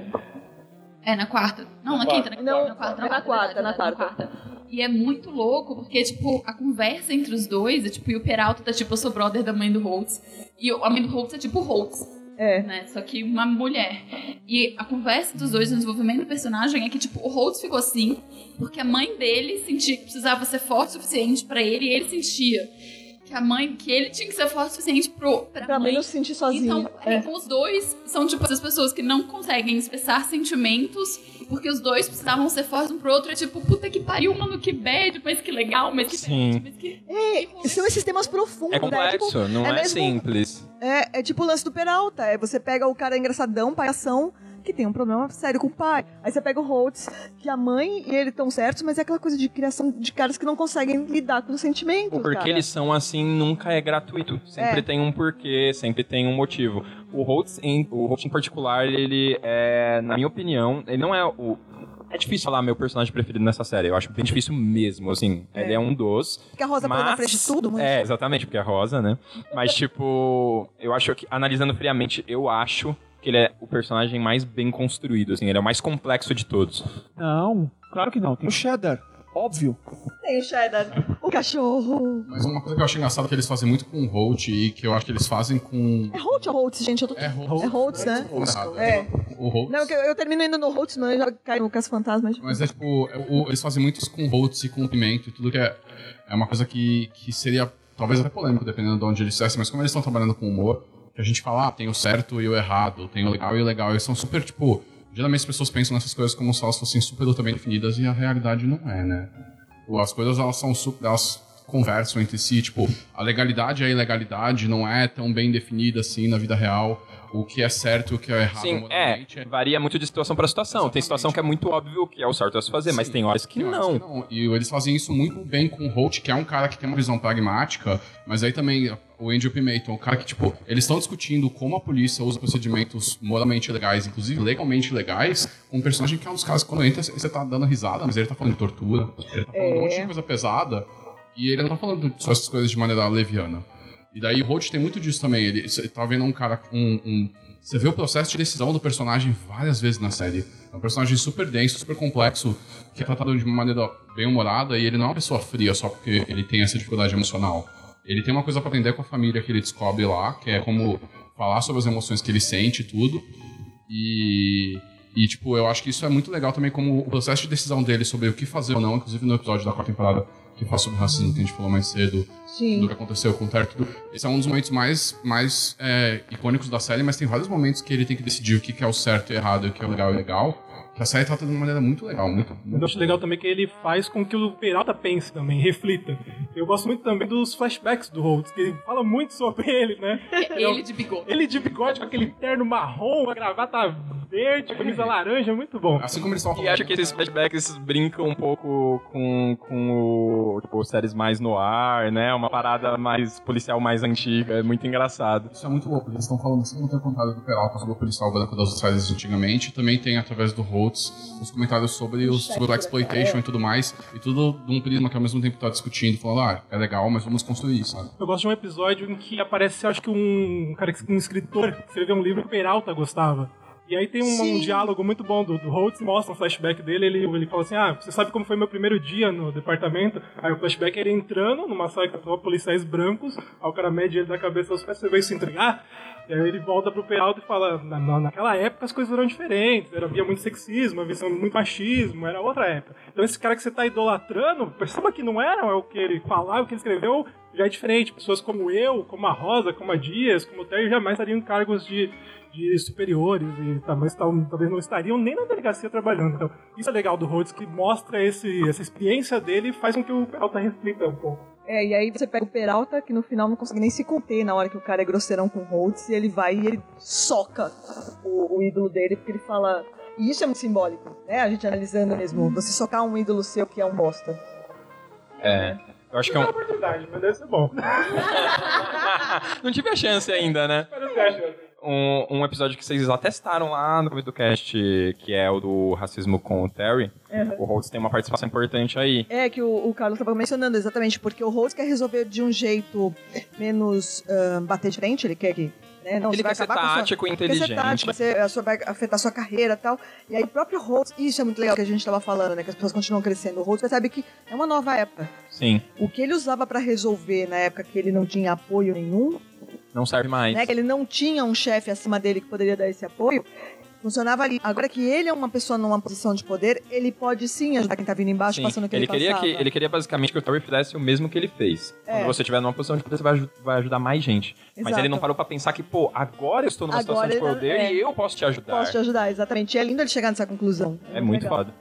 É, na quarta. Não, na, Na quinta, na, Não, na quarta. é na quarta, na quarta. E é muito louco, porque, tipo, a conversa entre os dois, é, tipo, e o Peralta tá, tipo, eu sou brother da mãe do Holtz. E o- a mãe do Holtz é, tipo, o Holtz. É. Né? Só que uma mulher. E a conversa dos dois, o desenvolvimento do personagem é que, tipo, o Holtz ficou assim, porque a mãe dele sentia que precisava ser forte o suficiente pra ele, e ele sentia que que a mãe, que ele tinha que ser forte o suficiente pro, pra Pra mãe. não se sentir sozinho. Então, é, os dois são tipo essas pessoas que não conseguem expressar sentimentos porque os dois precisavam ser fortes um pro outro. É tipo, puta que pariu, mano, que bad, mas que legal, mas que Sim. bad, mas que. É, são esses temas profundos, É complexo, né? Tipo, não é, mesmo- simples. É, é tipo o lance do Peralta. É você pega o cara engraçadão, palhação, que tem um problema sério com o pai. Aí você pega o Holtz, que a mãe e ele estão certos, mas é aquela coisa de criação de caras que não conseguem lidar com os sentimentos. O porquê cara. eles são assim nunca é gratuito. Sempre É. tem um porquê, sempre tem um motivo. O Holtz, em, o Holtz em particular, ele é, na minha opinião, ele não é o. É difícil falar meu personagem preferido nessa série. Eu acho bem difícil mesmo, assim. É. Ele é um dos. Porque a Rosa põe na mas- frente de tudo, muito. É, exatamente, porque é rosa, né? Mas, tipo, eu acho que, analisando friamente, eu acho que ele é o personagem mais bem construído, assim. Ele é o mais complexo de todos. Não, claro que não. Tem o Cheddar, óbvio. Tem o Cheddar, cachorro. Mas uma coisa que eu acho engraçado é que eles fazem muito com o Holt e que eu acho que eles fazem com. É Holtz ou Holtz, gente? Eu tô... É Holt. É Holtz, né? Holtz. É. O Holt. Não, eu, eu termino indo no Holtz, não, eu já caio no Caça Fantasmas. Mas é tipo, é o- eles fazem muito isso com Holtz e com Pimento e tudo que é, é uma coisa que, que seria talvez até polêmico, dependendo de onde eles estivessem, mas como eles estão trabalhando com humor, que a gente fala, ah, tem o certo e o errado, tem o legal e o legal, eles são super, tipo, geralmente as pessoas pensam nessas coisas como se elas fossem super bem definidas e a realidade não é, né? Tipo, As coisas, elas são elas conversam entre si, tipo, a legalidade e a ilegalidade não é tão bem definida assim na vida real, o que é certo e o que é errado Sim, é, varia muito de situação pra situação. Tem situação que é muito óbvio que é o certo a se fazer, mas tem horas que Tem horas não. que não. E eles fazem isso muito bem com o Holt, que é um cara que tem uma visão pragmática, mas aí também o Andrew Pimenton, o cara que, tipo, eles estão discutindo como a polícia usa procedimentos moralmente legais, inclusive legalmente legais, com um personagem que é um dos caras que quando entra, você tá dando risada, mas ele tá falando de tortura, ele tá falando de um monte de coisa pesada, e ele não tá falando só essas coisas de maneira leviana. E daí o Holt tem muito disso também. Ele tá vendo um cara. Um, um- você vê o processo de decisão do personagem várias vezes na série. É um personagem super denso, super complexo, que é tratado de uma maneira bem humorada, e ele não é uma pessoa fria só porque ele tem essa dificuldade emocional. Ele tem uma coisa pra aprender com a família que ele descobre lá, que é como falar sobre as emoções que ele sente e tudo. E. E, tipo, eu acho que isso é muito legal também, como o processo de decisão dele sobre o que fazer ou não, inclusive no episódio da quarta temporada que fala sobre racismo que a gente falou mais cedo, Sim. do que aconteceu com o Terry. Esse é um dos momentos mais, mais é, icônicos da série, mas tem vários momentos que ele tem que decidir o que é o certo e errado, o que é o legal e legal. A série trata de uma maneira muito legal, muito. Eu acho legal também que ele faz com que o Peralta pense também, reflita. Eu gosto muito também dos flashbacks do Holtz, que ele fala muito sobre ele, né? [LAUGHS] Ele de bigode. Ele de bigode com aquele terno marrom, a gravata verde, camisa laranja, muito bom. Assim como eles E acho que esses flashbacks brincam um pouco com, com o, tipo, séries mais no ar, né? Uma parada mais policial mais antiga, é muito engraçado. Isso é muito louco, eles estão falando assim, não tem contado do Peralta sobre o policial branco das séries antigamente, também tem através do Holtz os comentários sobre os sobre o exploitation e tudo mais, e tudo de um prisma que ao mesmo tempo tá discutindo, falando, ah, é legal, mas vamos construir isso, sabe? Eu gosto de um episódio em que aparece, acho que um cara, um escritor que escreveu um livro que o Peralta gostava. E aí tem um, um diálogo muito bom do, do Holtz, mostra um flashback dele, ele, ele fala assim, ah, você sabe como foi meu primeiro dia no departamento? Aí o flashback é ele entrando numa sala que tava policiais brancos, aí o cara mede ele da cabeça aos pés, você veio se entregar? E aí ele volta pro Peralta e fala, na, na- naquela época as coisas eram diferentes, era, havia muito sexismo, havia muito machismo, era outra época. Então esse cara que você tá idolatrando, perceba que não era o que ele falava, o que ele escreveu, já é diferente. Pessoas como eu, como a Rosa, como a Dias, como o Terry, jamais estariam em cargos de, de superiores e talvez, tal- talvez não estariam nem na delegacia trabalhando. Então, isso é legal do Rhodes, que mostra esse, essa experiência dele e faz com que o Peralta reflita um pouco. É, e aí você pega o Peralta, que no final não consegue nem se conter na hora que o cara é grosseirão com o Holtz, e ele vai e ele soca o, o ídolo dele, porque ele fala. E isso é muito simbólico, né? A gente analisando mesmo. Você socar um ídolo seu que é um bosta. É. Eu acho que é Não é oportunidade, mas deve ser bom. [LAUGHS] Não tive a chance ainda, né? Mas você acha? Um, um episódio que vocês atestaram lá no começo do cast, que é o do racismo com o Terry. Uhum. O Holtz tem uma participação importante aí. É, que o, o Carlos estava mencionando exatamente, porque o Holtz quer resolver de um jeito menos ah, bater de frente, ele quer que. Né, não, Ele quer ser a sua- tático e Quer ser inteligente. tático, você, a sua, vai afetar a sua carreira e tal. E aí o próprio Holtz, isso é muito legal que a gente estava falando, né? Que as pessoas continuam crescendo. O Holtz percebe que é uma nova época. Sim, O que ele usava pra resolver na época que ele não tinha apoio nenhum, não serve mais. né? Que ele não tinha um chefe acima dele que poderia dar esse apoio, Funcionava ali. Agora que ele é uma pessoa numa posição de poder, ele pode sim ajudar quem tá vindo embaixo, Sim, passando o que ele ele, queria passava. que ele queria basicamente que o Terry fizesse o mesmo que ele fez. É. Quando você estiver numa posição de poder, você vai, vai ajudar mais gente. Mas Exato. ele não parou pra pensar que, pô, agora eu estou numa Agora situação de poder é. e eu posso te ajudar. Posso te ajudar, exatamente. E é lindo ele chegar nessa conclusão. É muito legal. foda.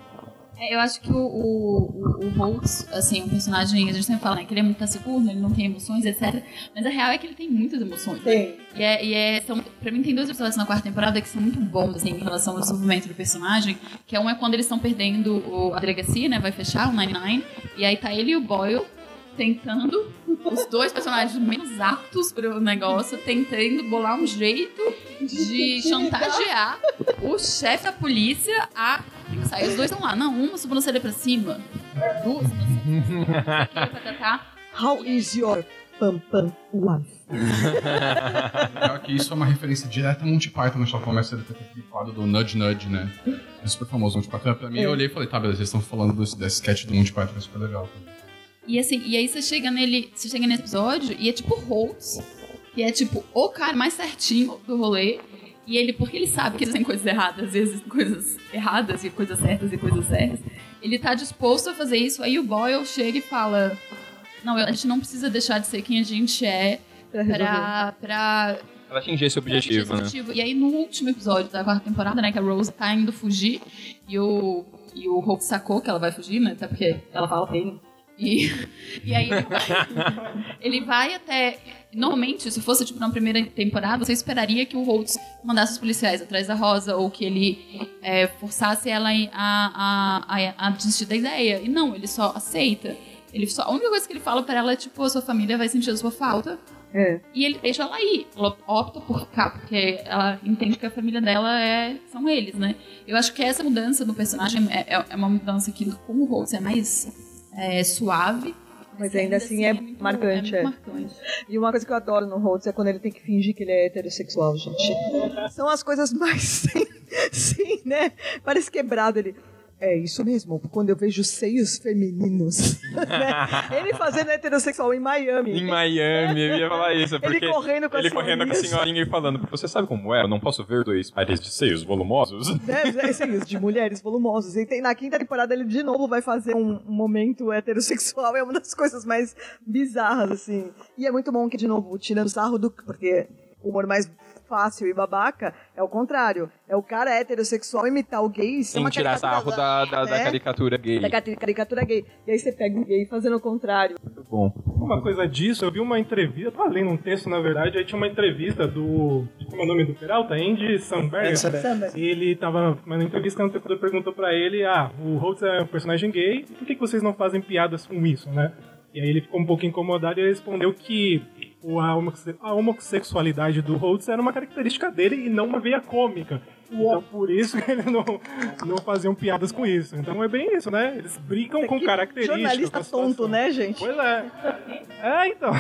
É, eu acho que o, o, o, o Holtz, assim, um personagem, a gente sempre fala, né, que ele é muito taciturno, ele não tem emoções, etc. Mas a real é que ele tem muitas emoções. Tem. E é, e é são, pra mim tem dois episódios na quarta temporada que são muito bons, assim, em relação ao desenvolvimento do personagem, que é um é quando eles estão perdendo o- a delegacia, né, vai fechar, o 99, e aí tá ele e o Boyle tentando, os dois personagens menos aptos pro negócio, tentando bolar um jeito de chantagear o chefe da polícia a tem que sair. Os dois estão lá. Não, uma sobrancelha pra cima. Duas sobrancelhas pra cima. [LAUGHS] How is your pam pam wife? Legal que isso é uma referência direta a Monty Python? Só começa a ter quadro do Nudge Nudge, né? É super famoso Monty Python. Pra mim, É. eu olhei e falei, tá, beleza, vocês estão falando desse, desse sketch do Monty Python, é super legal. E assim, e aí você chega nele, você chega nesse episódio e é tipo Holtz, que é tipo o cara mais certinho do rolê. E ele, porque ele sabe que existem coisas erradas, às vezes coisas erradas e coisas certas e coisas certas, ele tá disposto a fazer isso. Aí o Boyle chega e fala: Não, a gente não precisa deixar de ser quem a gente é Pra pra, pra Ela atingir esse objetivo, né? objetivo. E aí, no último episódio da quarta temporada, né, que a Rose tá indo fugir e o, e o Hope sacou que ela vai fugir, né? Até porque ela fala pra ele. E, [LAUGHS] e aí ele vai, ele vai até. Normalmente, se fosse tipo na primeira temporada, você esperaria que o Holtz mandasse os policiais atrás da Rosa ou que ele é, forçasse ela a, a, a, a desistir da ideia. E não, ele só aceita. Ele só, a única coisa que ele fala pra ela é tipo: a sua família vai sentir a sua falta. É. E ele deixa ela ir. Ela opta por ficar, porque ela entende que a família dela é, são eles, né? Eu acho que essa mudança do personagem é, é- é uma mudança que, como o Holtz é mais é, suave. Mas ainda assim é marcante, é. E uma coisa que eu adoro no Holtz é quando ele tem que fingir que ele é heterossexual, gente. São as coisas mais [LAUGHS] sim, sim, né? Parece quebrado ele. É isso mesmo, quando eu vejo seios femininos. [LAUGHS] né? Ele fazendo heterossexual em Miami. Em Miami, eu ia falar isso. Ele Porque correndo com ele as correndo com a senhorinha e falando, você sabe como é? Eu não posso ver dois pares de seios volumosos? É, é seios de mulheres volumosas. E tem, na quinta temporada ele de novo vai fazer um, um momento heterossexual. É uma das coisas mais bizarras, assim. E é muito bom que, de novo, tirando sarro do. Porque o humor mais fácil e babaca é o contrário. É o cara heterossexual imitar o gay. É Sem uma tirar sarro da, da, da né? caricatura gay. Da cari- caricatura gay. E aí você pega o gay fazendo o contrário. Muito bom. Uma coisa disso, eu vi uma entrevista, eu tava lendo um texto, na verdade, aí tinha uma entrevista do. Como é o nome do Peralta? Andy Samberg. E ele tava. Mas na entrevista, o entrevistador perguntou pra ele: Ah, o Holtz é um personagem gay, por que, que vocês não fazem piadas com isso, né? E aí ele ficou um pouco incomodado e respondeu que a, homosse- a homossexualidade do Holtz era uma característica dele e não uma veia cômica. Então por isso que ele não, não faziam piadas com isso. Então é bem isso, né? Eles brincam com Que características. Jornalista com tonto, né, gente? Pois é. É, então.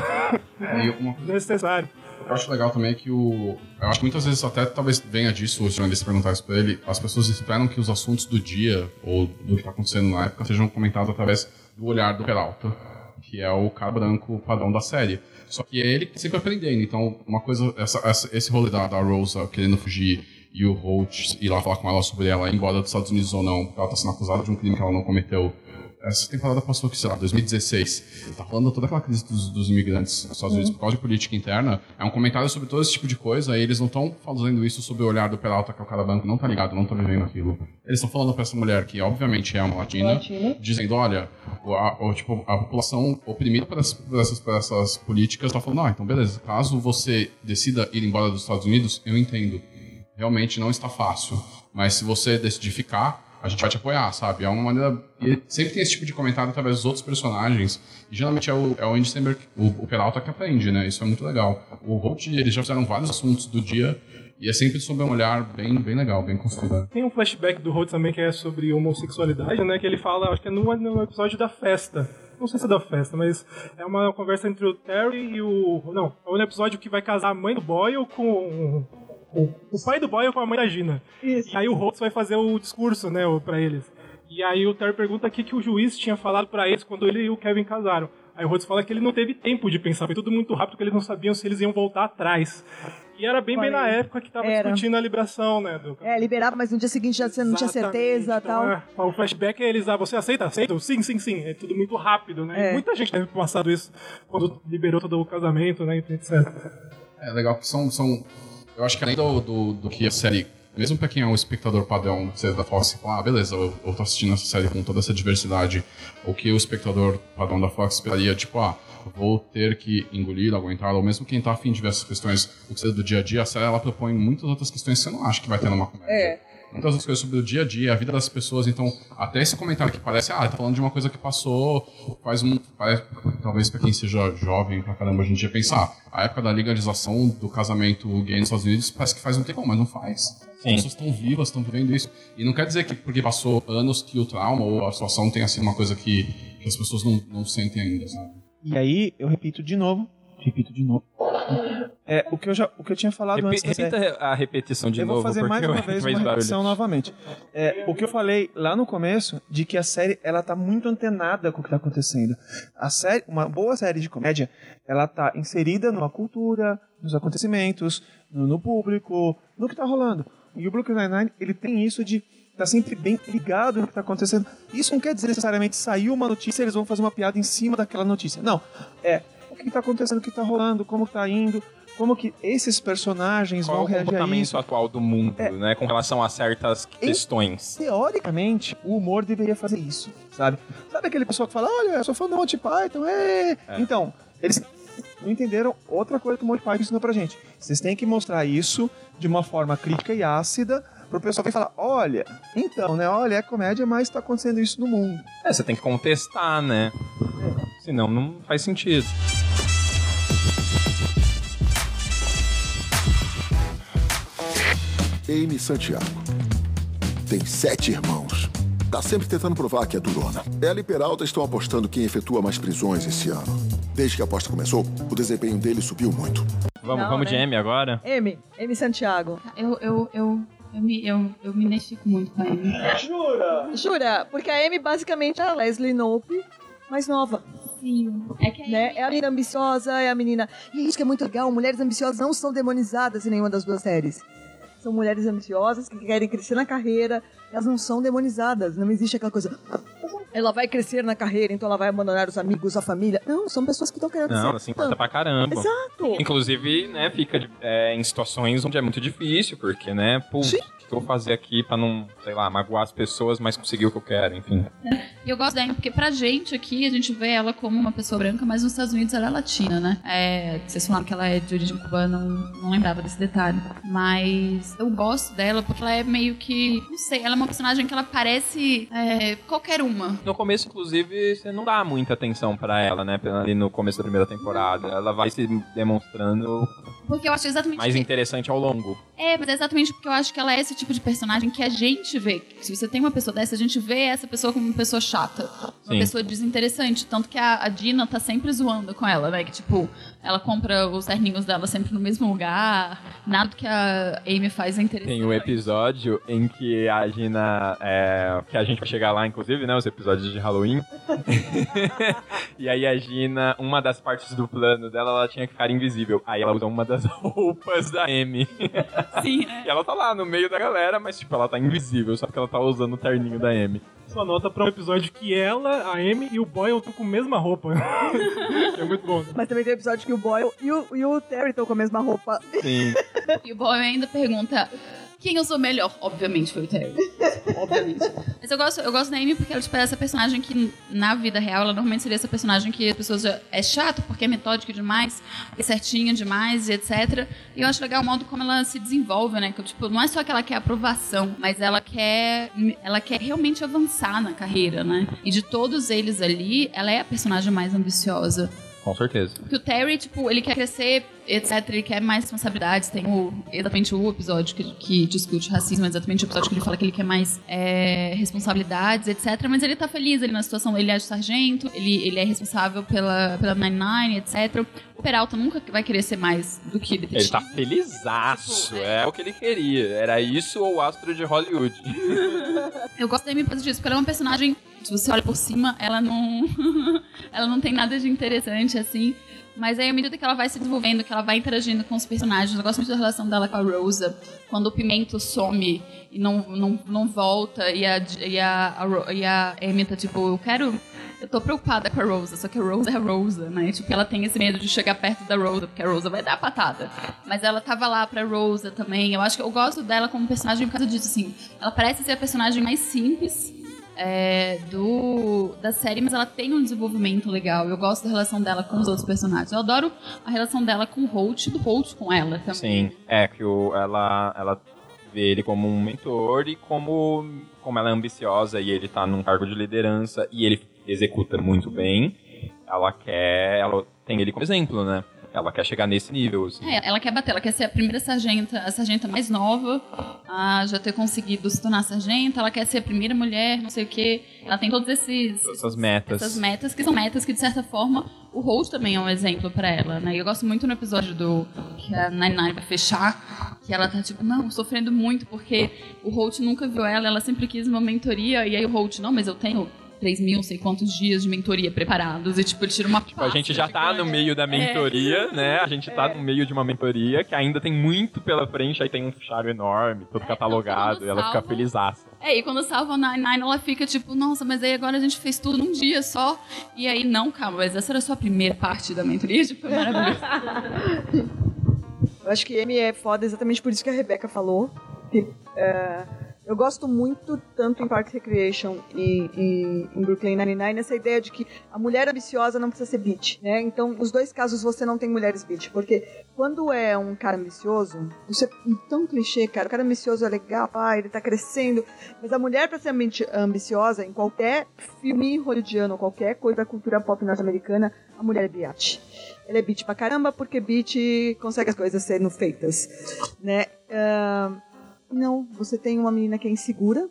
E uma Necessário. que eu acho legal também é que o. Eu acho que muitas vezes até talvez venha disso, os jornalistas perguntarem isso pra ele. As pessoas esperam que os assuntos do dia ou do que tá acontecendo na época sejam comentados através do olhar do Peralta, que é o cara branco padrão da série. Só que é ele que sempre aprendendo. Então, uma coisa, essa, essa- esse rolê da, da Rosa querendo fugir e o Holt ir lá falar com ela sobre ela embora dos Estados Unidos ou não, porque ela tá sendo acusada de um crime que ela não cometeu. Essa temporada passou aqui, sei lá, 2016. Tá falando toda aquela crise dos, dos imigrantes nos Estados Unidos por causa de política interna. É um comentário sobre todo esse tipo de coisa. E eles não estão fazendo isso sob o olhar do Peralta, que é o cara branco, não tá ligado, não tá vivendo aquilo. Eles estão falando pra essa mulher, que obviamente é uma latina, Latina. dizendo: olha, a, o- tipo, a população oprimida por essas, por essas, por essas políticas tá falando: ah, então beleza, caso você decida ir embora dos Estados Unidos, eu entendo. Realmente não está fácil. Mas se você decidir ficar, a gente vai te apoiar, sabe? É uma maneira. E sempre tem esse tipo de comentário através dos outros personagens. E geralmente é o, é o Andy Samberg, o, o Peralta, que aprende, né? Isso é muito legal. O Holt, eles já fizeram vários assuntos do dia. E é sempre sob um olhar bem, bem legal, bem construído. Tem um flashback do Holtz também que é sobre homossexualidade, né? Que ele fala, acho que é no episódio da festa. Não sei se é da festa, mas é uma conversa entre o Terry e o. Não, é um episódio que vai casar a mãe do Boyle com. O, pai do Boyle com a mãe da Gina. Isso. E aí o Holtz vai fazer o discurso, né, pra eles. E aí o Terry pergunta o que, que o juiz tinha falado pra eles quando ele e o Kevin casaram. Aí o Holtz fala que ele não teve tempo de pensar, foi tudo muito rápido, que eles não sabiam se eles iam voltar atrás. E era bem, bem na época que tava Era. discutindo a liberação, né? Do... É, liberava, mas no dia seguinte já você não tinha certeza e tal. É, o flashback é eles, ah, você aceita? Aceito? Sim, sim, sim. É tudo muito rápido, né? É. E muita gente deve ter passado isso quando liberou todo o casamento, né? Etc. É legal que são. são eu acho que além do, do, do que a série. Mesmo pra quem é um espectador padrão que seja da Fox, fala, ah, beleza, eu, eu tô assistindo essa série com toda essa diversidade. O que o espectador padrão da Fox esperaria, tipo, ah, vou ter que engolir, aguentar, ou mesmo quem tá afim de ver essas questões o que seja do dia a dia, a série ela propõe muitas outras questões que você não acha que vai ter numa comédia. É. muitas outras coisas sobre o dia a dia, a vida das pessoas. Então, até esse comentário que parece, ah, tá falando de uma coisa que passou faz um. Parece, talvez pra quem seja jovem pra caramba hoje em dia pensar, a época da legalização do casamento gay nos Estados Unidos parece que faz um tempo, mas não faz. As Sim. pessoas estão vivas, estão vivendo isso. E não quer dizer que porque passou anos que o trauma ou a situação tenha sido uma coisa que, que as pessoas não, não sentem ainda, sabe? E aí, eu repito de novo, repito de novo. É, o que eu já, o que eu tinha falado Repi- antes série. repita a repetição de eu novo. vou fazer mais uma vez uma barulho. repetição novamente. É, o que eu falei lá no começo, de que a série ela tá muito antenada com o que tá acontecendo. A série, uma boa série de comédia, ela tá inserida numa cultura, nos acontecimentos, no, no público, no que tá rolando. E o Brooklyn Nine-Nine, ele tem isso de tá sempre bem ligado no que tá acontecendo. Isso não quer dizer necessariamente saiu uma notícia, eles vão fazer uma piada em cima daquela notícia. Não. É que tá acontecendo, o que tá rolando, como tá indo, como que esses personagens Qual é vão o reagir a comportamento isso. atual do mundo, né? Com relação a certas questões. Teoricamente, o humor deveria fazer isso, sabe? Sabe aquele pessoal que fala, olha, eu sou fã do Monty Python, é. É. Então, eles não entenderam outra coisa que o Monty Python ensinou pra gente. Vocês têm que mostrar isso de uma forma crítica e ácida pro pessoal vir falar, olha, então, né, olha, é comédia, mas tá acontecendo isso no mundo. É, você tem que contestar, né? Senão não faz sentido. Amy Santiago. Tem sete irmãos. Tá sempre tentando provar que é durona. Ela e Peralta estão apostando quem efetua mais prisões esse ano. Desde que a aposta começou, o desempenho dele subiu muito. Vamos, Não, vamos de né? M agora? M, M Santiago. Eu, eu, eu, eu, me, eu, eu me identifico muito com a Amy. Jura? Jura? Porque a Amy basicamente é a Leslie Knope mais nova. Sim. É que a né? É a menina ambiciosa, é a menina. E isso que é muito legal: mulheres ambiciosas não são demonizadas em nenhuma das duas séries. São mulheres ambiciosas que querem crescer na carreira, elas não são demonizadas. Não existe aquela coisa. Ela vai crescer na carreira, então ela vai abandonar os amigos, a família. Não, são pessoas que estão querendo Não, ela se importa pra caramba. Exato. Inclusive, né, fica é, em situações onde é muito difícil, porque, né, pô, que eu vou fazer aqui pra não, sei lá, magoar as pessoas, mas conseguir o que eu quero, enfim. E eu gosto da Amy porque pra gente aqui, a gente vê ela como uma pessoa branca, mas nos Estados Unidos ela é latina, né? É, vocês falaram que ela é de origem cubana, não, não lembrava desse detalhe. Mas eu gosto dela porque ela é meio que, não sei, ela é uma personagem que ela parece é, qualquer uma. No começo, inclusive, você não dá muita atenção pra ela, né, ali no começo da primeira temporada. Ela vai se demonstrando Porque eu acho exatamente mais que- interessante ao longo. É, mas é exatamente porque eu acho que ela é esse tipo de personagem que a gente vê. Se você tem uma pessoa dessa, a gente vê essa pessoa como uma pessoa chata. Uma Sim. pessoa desinteressante. Tanto que a, a Dina tá sempre zoando com ela, né? Que, tipo, ela compra os terninhos dela sempre no mesmo lugar. Nada que a Amy faz é interessante. Tem o episódio em que a Gina. é, que a gente vai chegar lá, inclusive, né? Os episódios de Halloween. [LAUGHS] e aí a Gina, uma das partes do plano dela, ela tinha que ficar invisível. Aí ela usa uma das [LAUGHS] roupas da Amy. Sim, [LAUGHS] E ela tá lá no meio da galera, mas tipo, ela tá invisível, só que ela tá usando o terninho da Amy. Só nota pra um episódio que ela, a Amy e o Boyle estão com a mesma roupa. [LAUGHS] é muito bom. Mas também tem episódio que o Boyle e o, e o Terry estão com a mesma roupa. Sim. E o Boy ainda pergunta quem eu sou melhor. Obviamente foi o Terry. [LAUGHS] Obviamente. Mas eu gosto, eu gosto da Amy porque ela tipo, é essa personagem que, na vida real, ela normalmente seria essa personagem que as pessoas já. É chato porque é metódica demais, é certinha demais e etc. E eu acho legal o modo como ela se desenvolve, né? Que, tipo, não é só que ela quer aprovação, mas ela quer. Ela quer realmente avançar na carreira, né? E de todos eles ali, ela é a personagem mais ambiciosa. Com certeza. Porque o Terry, tipo, ele quer crescer, etc. Ele quer mais responsabilidades. Tem o, exatamente o episódio que, que discute racismo, exatamente o episódio que ele fala que ele quer mais é, responsabilidades, etc. Mas ele tá feliz ali na situação. Ele é sargento, ele, ele é responsável pela, pela 99, etc. O Peralta nunca vai querer ser mais do que detetive. Ele tá felizaço, é o que ele queria. Era isso ou o astro de Hollywood. [LAUGHS] Eu gosto da Amy por disso, porque ela é uma personagem. Se você olha por cima, ela não. [LAUGHS] ela não tem nada de interessante, assim. Mas aí, à medida que ela vai se desenvolvendo, que ela vai interagindo com os personagens, eu gosto muito da relação dela com a Rosa. Quando o Pimento some e não, não, não volta, e a, e, a, a, e a Amy tá tipo, eu quero. Eu tô preocupada com a Rosa, só que a Rosa é a Rosa, né? Tipo, ela tem esse medo de chegar perto da Rosa, porque a Rosa vai dar a patada. Mas ela tava lá pra Rosa também. Eu acho que eu gosto dela como personagem por causa disso, assim. Ela parece ser a personagem mais simples é, do, da série, mas ela tem um desenvolvimento legal. Eu gosto da relação dela com os outros personagens. Eu adoro a relação dela com o Holt do Holt com ela também. Sim, é que o, ela, ela vê ele como um mentor e como, como ela é ambiciosa e ele tá num cargo de liderança e ele executa muito bem, ela quer. Ela tem ele como exemplo, né? Ela quer chegar nesse nível, assim. É, ela quer bater, ela quer ser a primeira sargenta, a sargenta mais nova a já ter conseguido se tornar sargenta, ela quer ser a primeira mulher, não sei o quê. Ela tem todos esses Essas metas. essas metas que são metas que de certa forma o Holt também é um exemplo pra ela, né? Eu gosto muito no episódio do que a Nine vai fechar, que ela tá tipo, não, sofrendo muito porque o Holt nunca viu ela, ela sempre quis uma mentoria e aí o Holt, não, mas eu tenho 3 mil, não sei quantos dias de mentoria preparados e tipo, ele tira uma Tipo, a gente já tá no meio da mentoria, né? A gente tá no meio de uma mentoria que ainda tem muito pela frente, aí tem um fichário enorme, todo catalogado, e ela fica felizaça. É, e quando salva a Nine Nine, ela fica tipo, nossa, mas aí agora a gente fez tudo num dia só. E aí, não, calma, mas essa era só a primeira parte da mentoria, tipo, é maravilhoso. [LAUGHS] Eu acho que M é foda exatamente por isso que a Rebeca falou. Que, é, eu gosto muito, tanto em Parks Recreation e, e em Brooklyn Nine-Nine, essa ideia de que a mulher ambiciosa não precisa ser bitch, né? Então, nos dois casos, você não tem mulheres bitch. Porque quando é um cara ambicioso, isso é tão clichê, cara. O cara ambicioso é legal, ah, ele tá crescendo. Mas a mulher, pra ser ambi- ambiciosa, em qualquer filme hollywoodiano, qualquer coisa da cultura pop norte-americana, a mulher é biatch. Ela é bitch pra caramba, porque bitch consegue as coisas sendo feitas, né? Ahn, não, você tem uma menina que é insegura,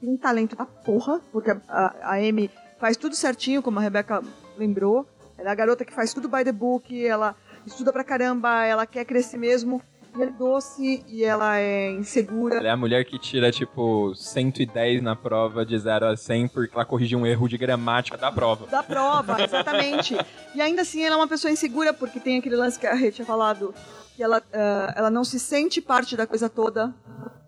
tem um talento da porra, porque a, Amy faz tudo certinho, como a Rebecca lembrou. Ela é a garota que faz tudo by the book, ela estuda pra caramba, ela quer crescer mesmo. E ela é doce e ela é insegura. Ela é a mulher que tira, tipo, 110 na prova de 0 a 100 porque ela corrigiu um erro de gramática da prova. da prova, exatamente. [LAUGHS] e ainda assim ela é uma pessoa insegura, porque tem aquele lance que a Rê tinha falado, que ela, ah, ela não se sente parte da coisa toda,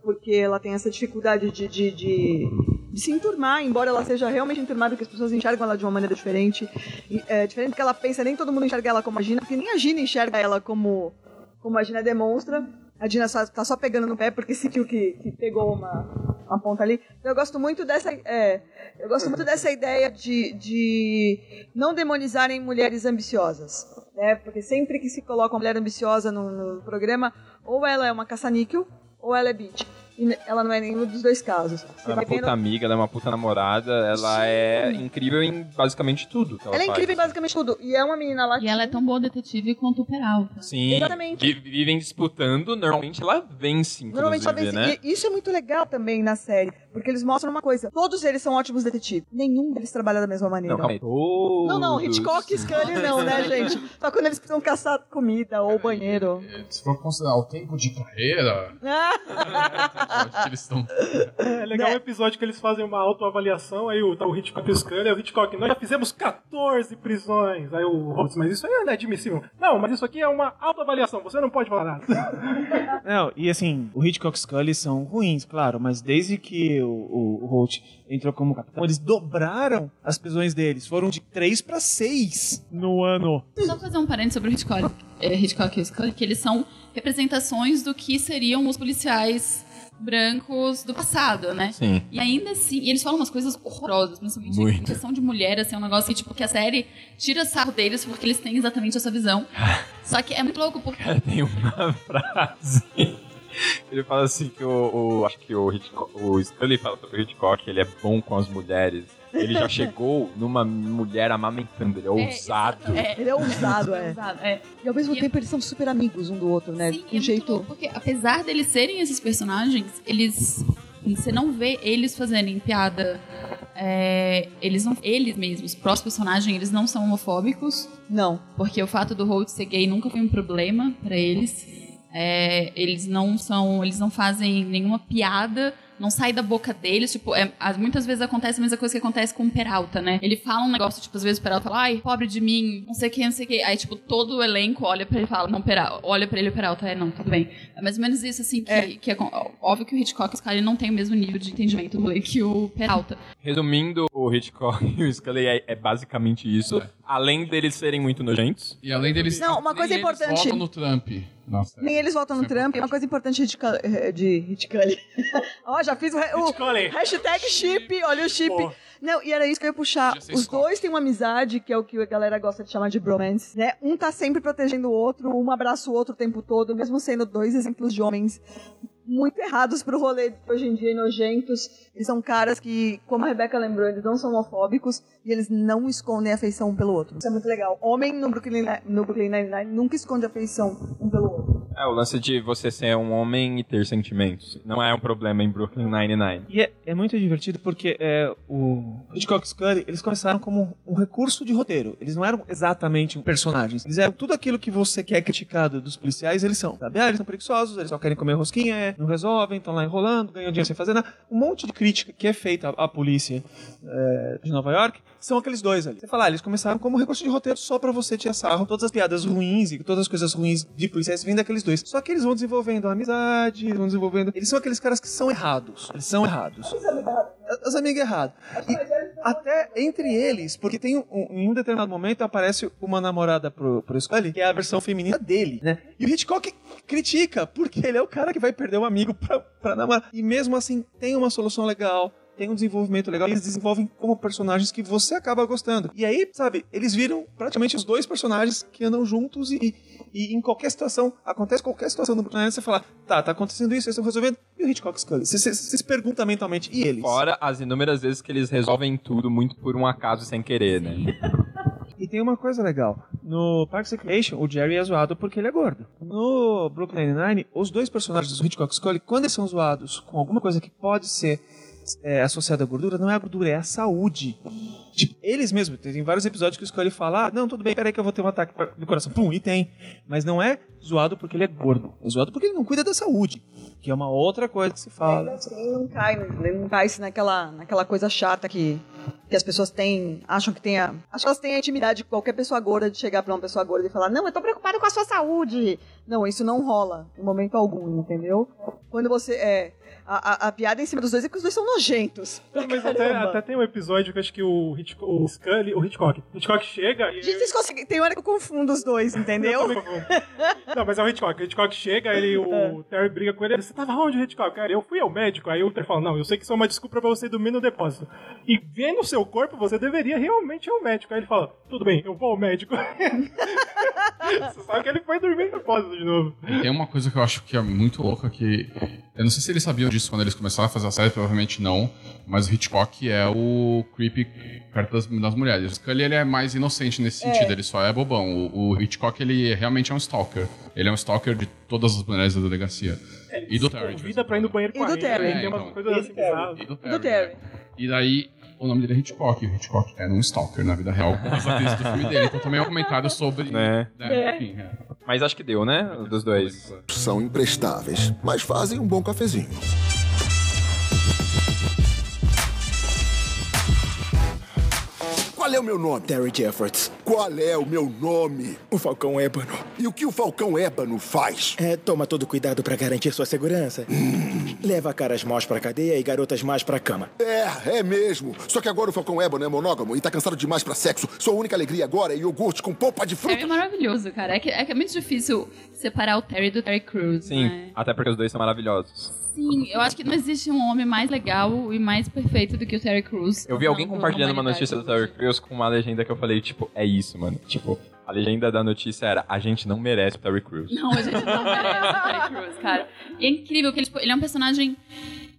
porque ela tem essa dificuldade de, de, de, de se enturmar, embora ela seja realmente enturmada, que as pessoas enxergam ela de uma maneira diferente. E, é, diferente do que ela pensa, nem todo mundo enxerga ela como a Gina, porque nem a Gina enxerga ela como, como a Gina demonstra. A Gina só, tá só pegando no pé porque sentiu que, que pegou uma, uma ponta ali. Então eu gosto muito dessa, é, eu gosto muito dessa ideia de, de não demonizarem mulheres ambiciosas. Né? Porque sempre que se coloca uma mulher ambiciosa no, no programa, ou ela é uma caça-níquel, ou ela é bitch. E ela não é nenhum dos dois casos. Você Ela é uma vendo- puta amiga, ela é uma puta namorada, ela é incrível em basicamente tudo que ela, Ela é faz. incrível em basicamente tudo. E é uma menina lá E ela é tão boa detetive quanto o Peralta. Sim, Exatamente. vi- vivem disputando, normalmente ela vence, inclusive, Normalmente só vence. né? E isso é muito legal também na série, porque eles mostram uma coisa: todos eles são ótimos detetives. Nenhum deles trabalha da mesma maneira. Não, calma aí. Todos. Não, não, Hitchcock e Scully [LAUGHS] não, né, gente? Só quando eles precisam caçar comida ou banheiro. Se for considerar o tempo de carreira, [LAUGHS] onde eles estão. É legal o episódio que eles fazem uma autoavaliação, aí o, tá o Hitchcock piscando, aí o Hitchcock, nós já fizemos 14 prisões. Aí o Holtz, mas isso aí é inadmissível. Não, mas isso aqui é uma autoavaliação, você não pode falar nada. [LAUGHS] Não, e assim, o Hitchcock e Scully são ruins, claro, mas desde que o, o, o Holt entrou como capitão, eles dobraram as prisões deles. Foram de 3 para 6 no ano. Só fazer um parênteses sobre o Hitchcock, é, Hitchcock e o Scully, que eles são representações do que seriam os policiais brancos do passado, né? Sim. E ainda assim, e eles falam umas coisas horrorosas, principalmente Muito. em questão de mulher, assim, é um negócio que, tipo, que a série tira sarro deles porque eles têm exatamente essa visão. [LAUGHS] Só que é muito louco porque Cara, tem uma frase. Ele fala assim que o, o- acho que o Hitchcock, o Scully fala sobre o Hitchcock, ele é bom com as mulheres. Ele já chegou numa mulher amamentando, ele é ousado. Ele é ousado, é. Ousado, é. E ao mesmo tempo eles são super amigos um do outro, né? Sim, De um é jeito. louco, porque apesar deles serem esses personagens, eles. Você não vê eles fazerem piada. é, eles não. Eles mesmos, os próprios personagens, eles não são homofóbicos. Não. Porque o fato do Holt ser gay nunca foi um problema pra eles. É, eles não são. Eles não fazem nenhuma piada não sai da boca deles, tipo, é, as- muitas vezes acontece a mesma coisa que acontece com o Peralta, né? Ele fala um negócio, tipo, às vezes o Peralta fala, ai, pobre de mim, não sei o que, não sei o que. Aí, tipo, todo o elenco olha pra ele e fala, não, Peralta, olha pra ele e o Peralta, é, não, tudo bem. É mais ou menos isso, assim, que, que é, óbvio que o Hitchcock, os caras, não tem o mesmo nível de entendimento do que o Peralta. Resumindo, o Hitchcock [LAUGHS] e o Scully é, é basicamente isso. Além deles serem muito nojentos. E além deles. Não, uma coisa nem eles importante. votam no Trump. Nossa. Nem eles votam no Trump. Uma coisa importante de Hitchcock- de Hitchcock. [LAUGHS] Ó, já fiz o, o hashtag chip. Olha o chip. Pô. Não, e era isso que eu ia puxar. Os dois têm uma amizade, que é o que a galera gosta de chamar de bromance, né? Um tá sempre protegendo o outro, um abraça o outro o tempo todo, mesmo sendo dois exemplos de homens muito errados pro rolê de hoje em dia, nojentos. Eles são caras que, como a Rebeca lembrou, eles não são homofóbicos e eles não escondem afeição um pelo outro. Isso é muito legal. Homem no Brooklyn, no Brooklyn Nine-Nine nunca esconde afeição um pelo outro. É, o lance de você ser um homem e ter sentimentos. Não é um problema em Brooklyn Nine-Nine. E é, é muito divertido porque é, o Hitchcock e eles começaram como um recurso de roteiro. Eles não eram exatamente personagens. Eles eram tudo aquilo que você quer criticado dos policiais, eles são. Sabe? Ah, eles são preguiçosos, eles só querem comer rosquinha, é, não resolvem, estão lá enrolando, ganham dinheiro sem fazer nada. Um monte de crítica que é feita à, à polícia é, de Nova York são aqueles dois ali. Você fala, ah, eles começaram como recurso de roteiro só pra você tirar sarro. Todas as piadas ruins e todas as coisas ruins de policiais vêm daqueles dois. Só que eles vão desenvolvendo amizade, vão desenvolvendo. Eles são aqueles caras que são errados. Eles são errados. Os amigos errados. E até entre eles, porque tem um, em um determinado momento aparece uma namorada pro, pro Scully, que é a versão feminina dele, né? E o Hitchcock critica, porque ele é o cara que vai perder um amigo pra, pra namorar. E mesmo assim, tem uma solução legal, tem um desenvolvimento legal, eles desenvolvem como personagens que você acaba gostando. E aí, sabe, eles viram praticamente os dois personagens que andam juntos e, e em qualquer situação, acontece qualquer situação no Brooklyn Nine-Nine, você fala, tá, tá acontecendo isso, eles estão resolvendo, e o Hitchcock Scully? Você, se pergunta mentalmente, e eles? Fora as inúmeras vezes que eles resolvem tudo muito por um acaso sem querer, né? E tem uma coisa legal. No Parks and Recreation, o Jerry é zoado porque ele é gordo. No Brooklyn Nine-Nine, os dois personagens do Hitchcock Scully, quando eles são zoados com alguma coisa que pode ser é, associada à gordura, não é a gordura, é a saúde. Tipo, eles mesmos, tem vários episódios que o Scully fala, ah, não, tudo bem, peraí que eu vou ter um ataque do coração. Pum, e tem. Mas não é zoado porque ele é gordo. É zoado porque ele não cuida da saúde. Que é uma outra coisa que se fala. Ele não cai, ele não cai naquela, naquela coisa chata que, que as pessoas têm, acham que tem a. Acho que elas têm a intimidade de qualquer pessoa gorda de chegar pra uma pessoa gorda e falar, não, eu tô preocupado com a sua saúde. Não, isso não rola em momento algum, entendeu? Quando você. É, a, a, a piada em cima dos dois é que os dois são nojentos. Mas até, até tem um episódio que eu acho que o, Hitchcock, o Scully, o Hitchcock, o Hitchcock chega e... Gente, vocês conseguem. Tem hora que eu confundo os dois, entendeu? Não, mas é o Hitchcock. O Hitchcock chega, ele, o Terry briga com ele. Você tava onde, Hitchcock? Cara, eu fui ao médico. Aí o Terry fala, não, eu sei que isso é uma desculpa pra você dormir no depósito. E vendo o seu corpo, você deveria realmente ir ao médico. Aí ele fala, tudo bem, eu vou ao médico. [LAUGHS] Só que ele foi dormir no depósito de novo. E tem uma coisa que eu acho que é muito louca que. Eu não sei se eles sabiam disso quando eles começaram a fazer a série, provavelmente não. Mas o Hitchcock é o creepy perto das, das mulheres. O Scully ele é mais inocente nesse É. sentido, ele só é bobão. O, o Hitchcock ele realmente é um stalker. Ele é um stalker de todas as mulheres da delegacia. e do Terry. Convida pra ir no banheiro E com do. Terry. Tem É, umas então. coisas assim. E do Do Terry. E daí, o nome dele é Hitchcock. E o Hitchcock era um stalker na vida real. atrizes do filme dele. Então também é um comentário sobre. Né? né, enfim, é. Mas acho que deu, né? Dos dois. São imprestáveis, mas fazem um bom cafezinho. Qual é o meu nome? Terry Jeffords. Qual é o meu nome? O Falcão Ébano. E o que o Falcão Ébano faz? É, toma todo cuidado pra garantir sua segurança. Leva caras maus pra cadeia e garotas más pra cama. É, é mesmo. Só que agora o Falcão Ébano é monógamo e tá cansado demais pra sexo. Sua única alegria agora é iogurte com polpa de fruta. Terry é maravilhoso, cara. É que, é que é muito difícil separar o Terry do Terry Crews, Sim, né? até porque os dois são maravilhosos. Sim, eu acho que não existe um homem mais legal e mais perfeito do que o Terry Crews. Eu vi alguém compartilhando uma humanidade. notícia do Terry Crews com uma legenda que eu falei, tipo, é isso, mano. Tipo, a legenda da notícia era, a gente não merece Terry Crews. Não, a gente não merece Terry Crews, cara. E é incrível que ele, tipo, ele é um personagem,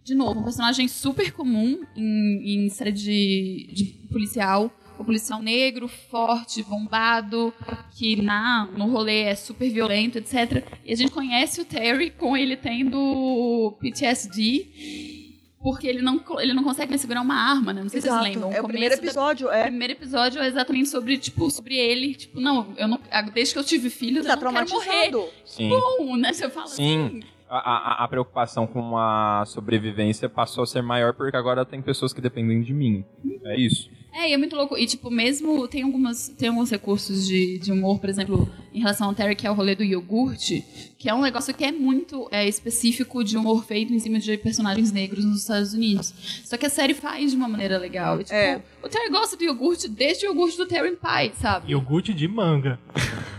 de novo, um personagem super comum em, em série de, de policial. O policial negro, forte, bombado, que na, no rolê é super violento, etc. E a gente conhece o Terry com ele tendo PTSD, porque ele não, ele não consegue mais segurar uma arma, né? Não sei se Exato. vocês lembram. É o primeiro começo da- episódio, O é. primeiro episódio é exatamente sobre, tipo, sobre ele. Tipo, não, eu não. Desde que eu tive filhos, Tá eu não quero morrer. Sim. Bom, né? Você fala Sim. assim. A, a, a preocupação com a sobrevivência passou a ser maior porque agora tem pessoas que dependem de mim. É isso. É, e é muito louco. E, tipo, mesmo tem, algumas, tem alguns recursos de, de humor, por exemplo, em relação ao Terry, que é o rolê do iogurte, que é um negócio que é muito é, específico de humor feito em cima de personagens negros nos Estados Unidos. Só que a série faz de uma maneira legal. E, tipo, É. o Terry gosta do iogurte desde o iogurte do Terry Pie, sabe? Iogurte de manga.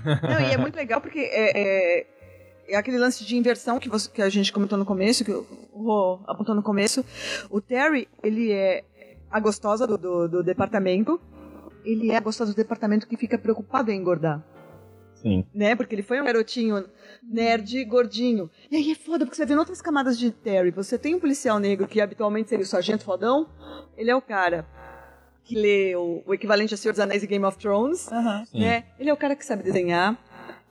Não, e é muito legal porque é, é, é aquele lance de inversão que, você- que a gente comentou no começo, que o Rô apontou no começo. O Terry, ele é a gostosa do, do, do departamento. Ele é a gostosa do departamento que fica preocupado em engordar. Sim. Né? Porque ele foi um garotinho nerd, gordinho. E aí é foda, porque você vê em outras camadas de Terry. Você tem um policial negro que habitualmente seria o sargento fodão. Ele é o cara que lê o, o equivalente a Senhor dos Anéis e Game of Thrones. Sim. Né? Ele é o cara que sabe desenhar.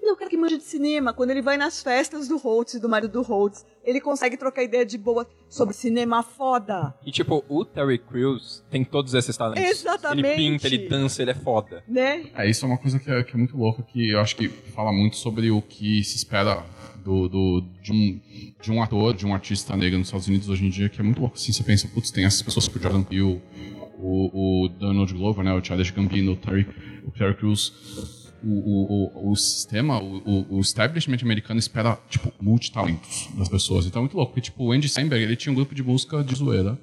Ele é o cara que manja de cinema. Quando ele vai nas festas do Holtz e do marido do Holtz, ele consegue trocar ideia de boa sobre cinema foda. E tipo, o Terry Crews tem todos esses talentos. Exatamente. Ele pinta, ele dança, ele é foda. Né? É, isso é uma coisa que é, que é muito louca, que eu acho que fala muito sobre o que se espera do, do- de, um, de um ator, de um artista negro nos Estados Unidos hoje em dia, que é muito louco. Assim, você pensa, putz, tem essas pessoas tipo o Jordan Peele, o, o Donald Glover, né, o Childish Gambino, o Terry, o Terry Crews. O, o, o, sistema, o, o- establishment americano espera, tipo, multitalentos das pessoas. Então é muito louco, porque, tipo, o Andy Samberg, ele tinha um grupo de música de zoeira.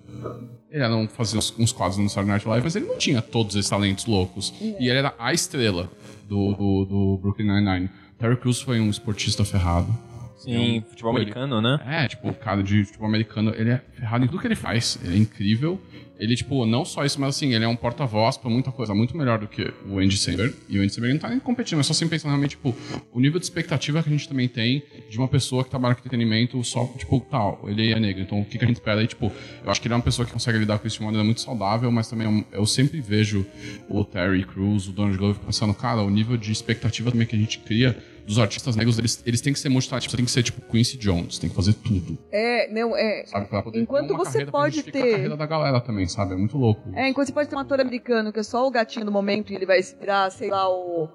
Ele era um, fazia uns, uns quadros no Saturday Night Live, mas ele não tinha todos esses talentos loucos. E ele era a estrela do, do, do Brooklyn Nine-Nine. Terry Crews foi um esportista ferrado. Sim, futebol ele- americano, né? É, tipo, o cara de futebol americano, ele é ferrado em tudo que ele faz. Ele é incrível. Ele, tipo, não só isso, mas assim, ele é um porta-voz pra muita coisa, muito melhor do que o Andy Samberg. E o Andy Samberg não tá nem competindo, mas só assim pensando realmente, tipo, o nível de expectativa que a gente também tem de uma pessoa que trabalha com entretenimento só, tipo, tal, ele é negro. Então, o que, que a gente espera aí, tipo, eu acho que ele é uma pessoa que consegue lidar com isso de uma maneira muito saudável, mas também é eu sempre vejo o Terry Crews, o Donald Glover pensando, cara, o nível de expectativa também que a gente cria dos artistas negros, eles, eles têm que ser multitalentos, tem que ser, tipo, Quincy Jones, tem que fazer tudo. É, não, é. Sabe, pra poder Enquanto ter uma você pode ter- a carreira da galera também, sabe? É muito louco. É, enquanto você pode ter um ator americano que é só o gatinho do momento e ele vai virar, sei lá, o.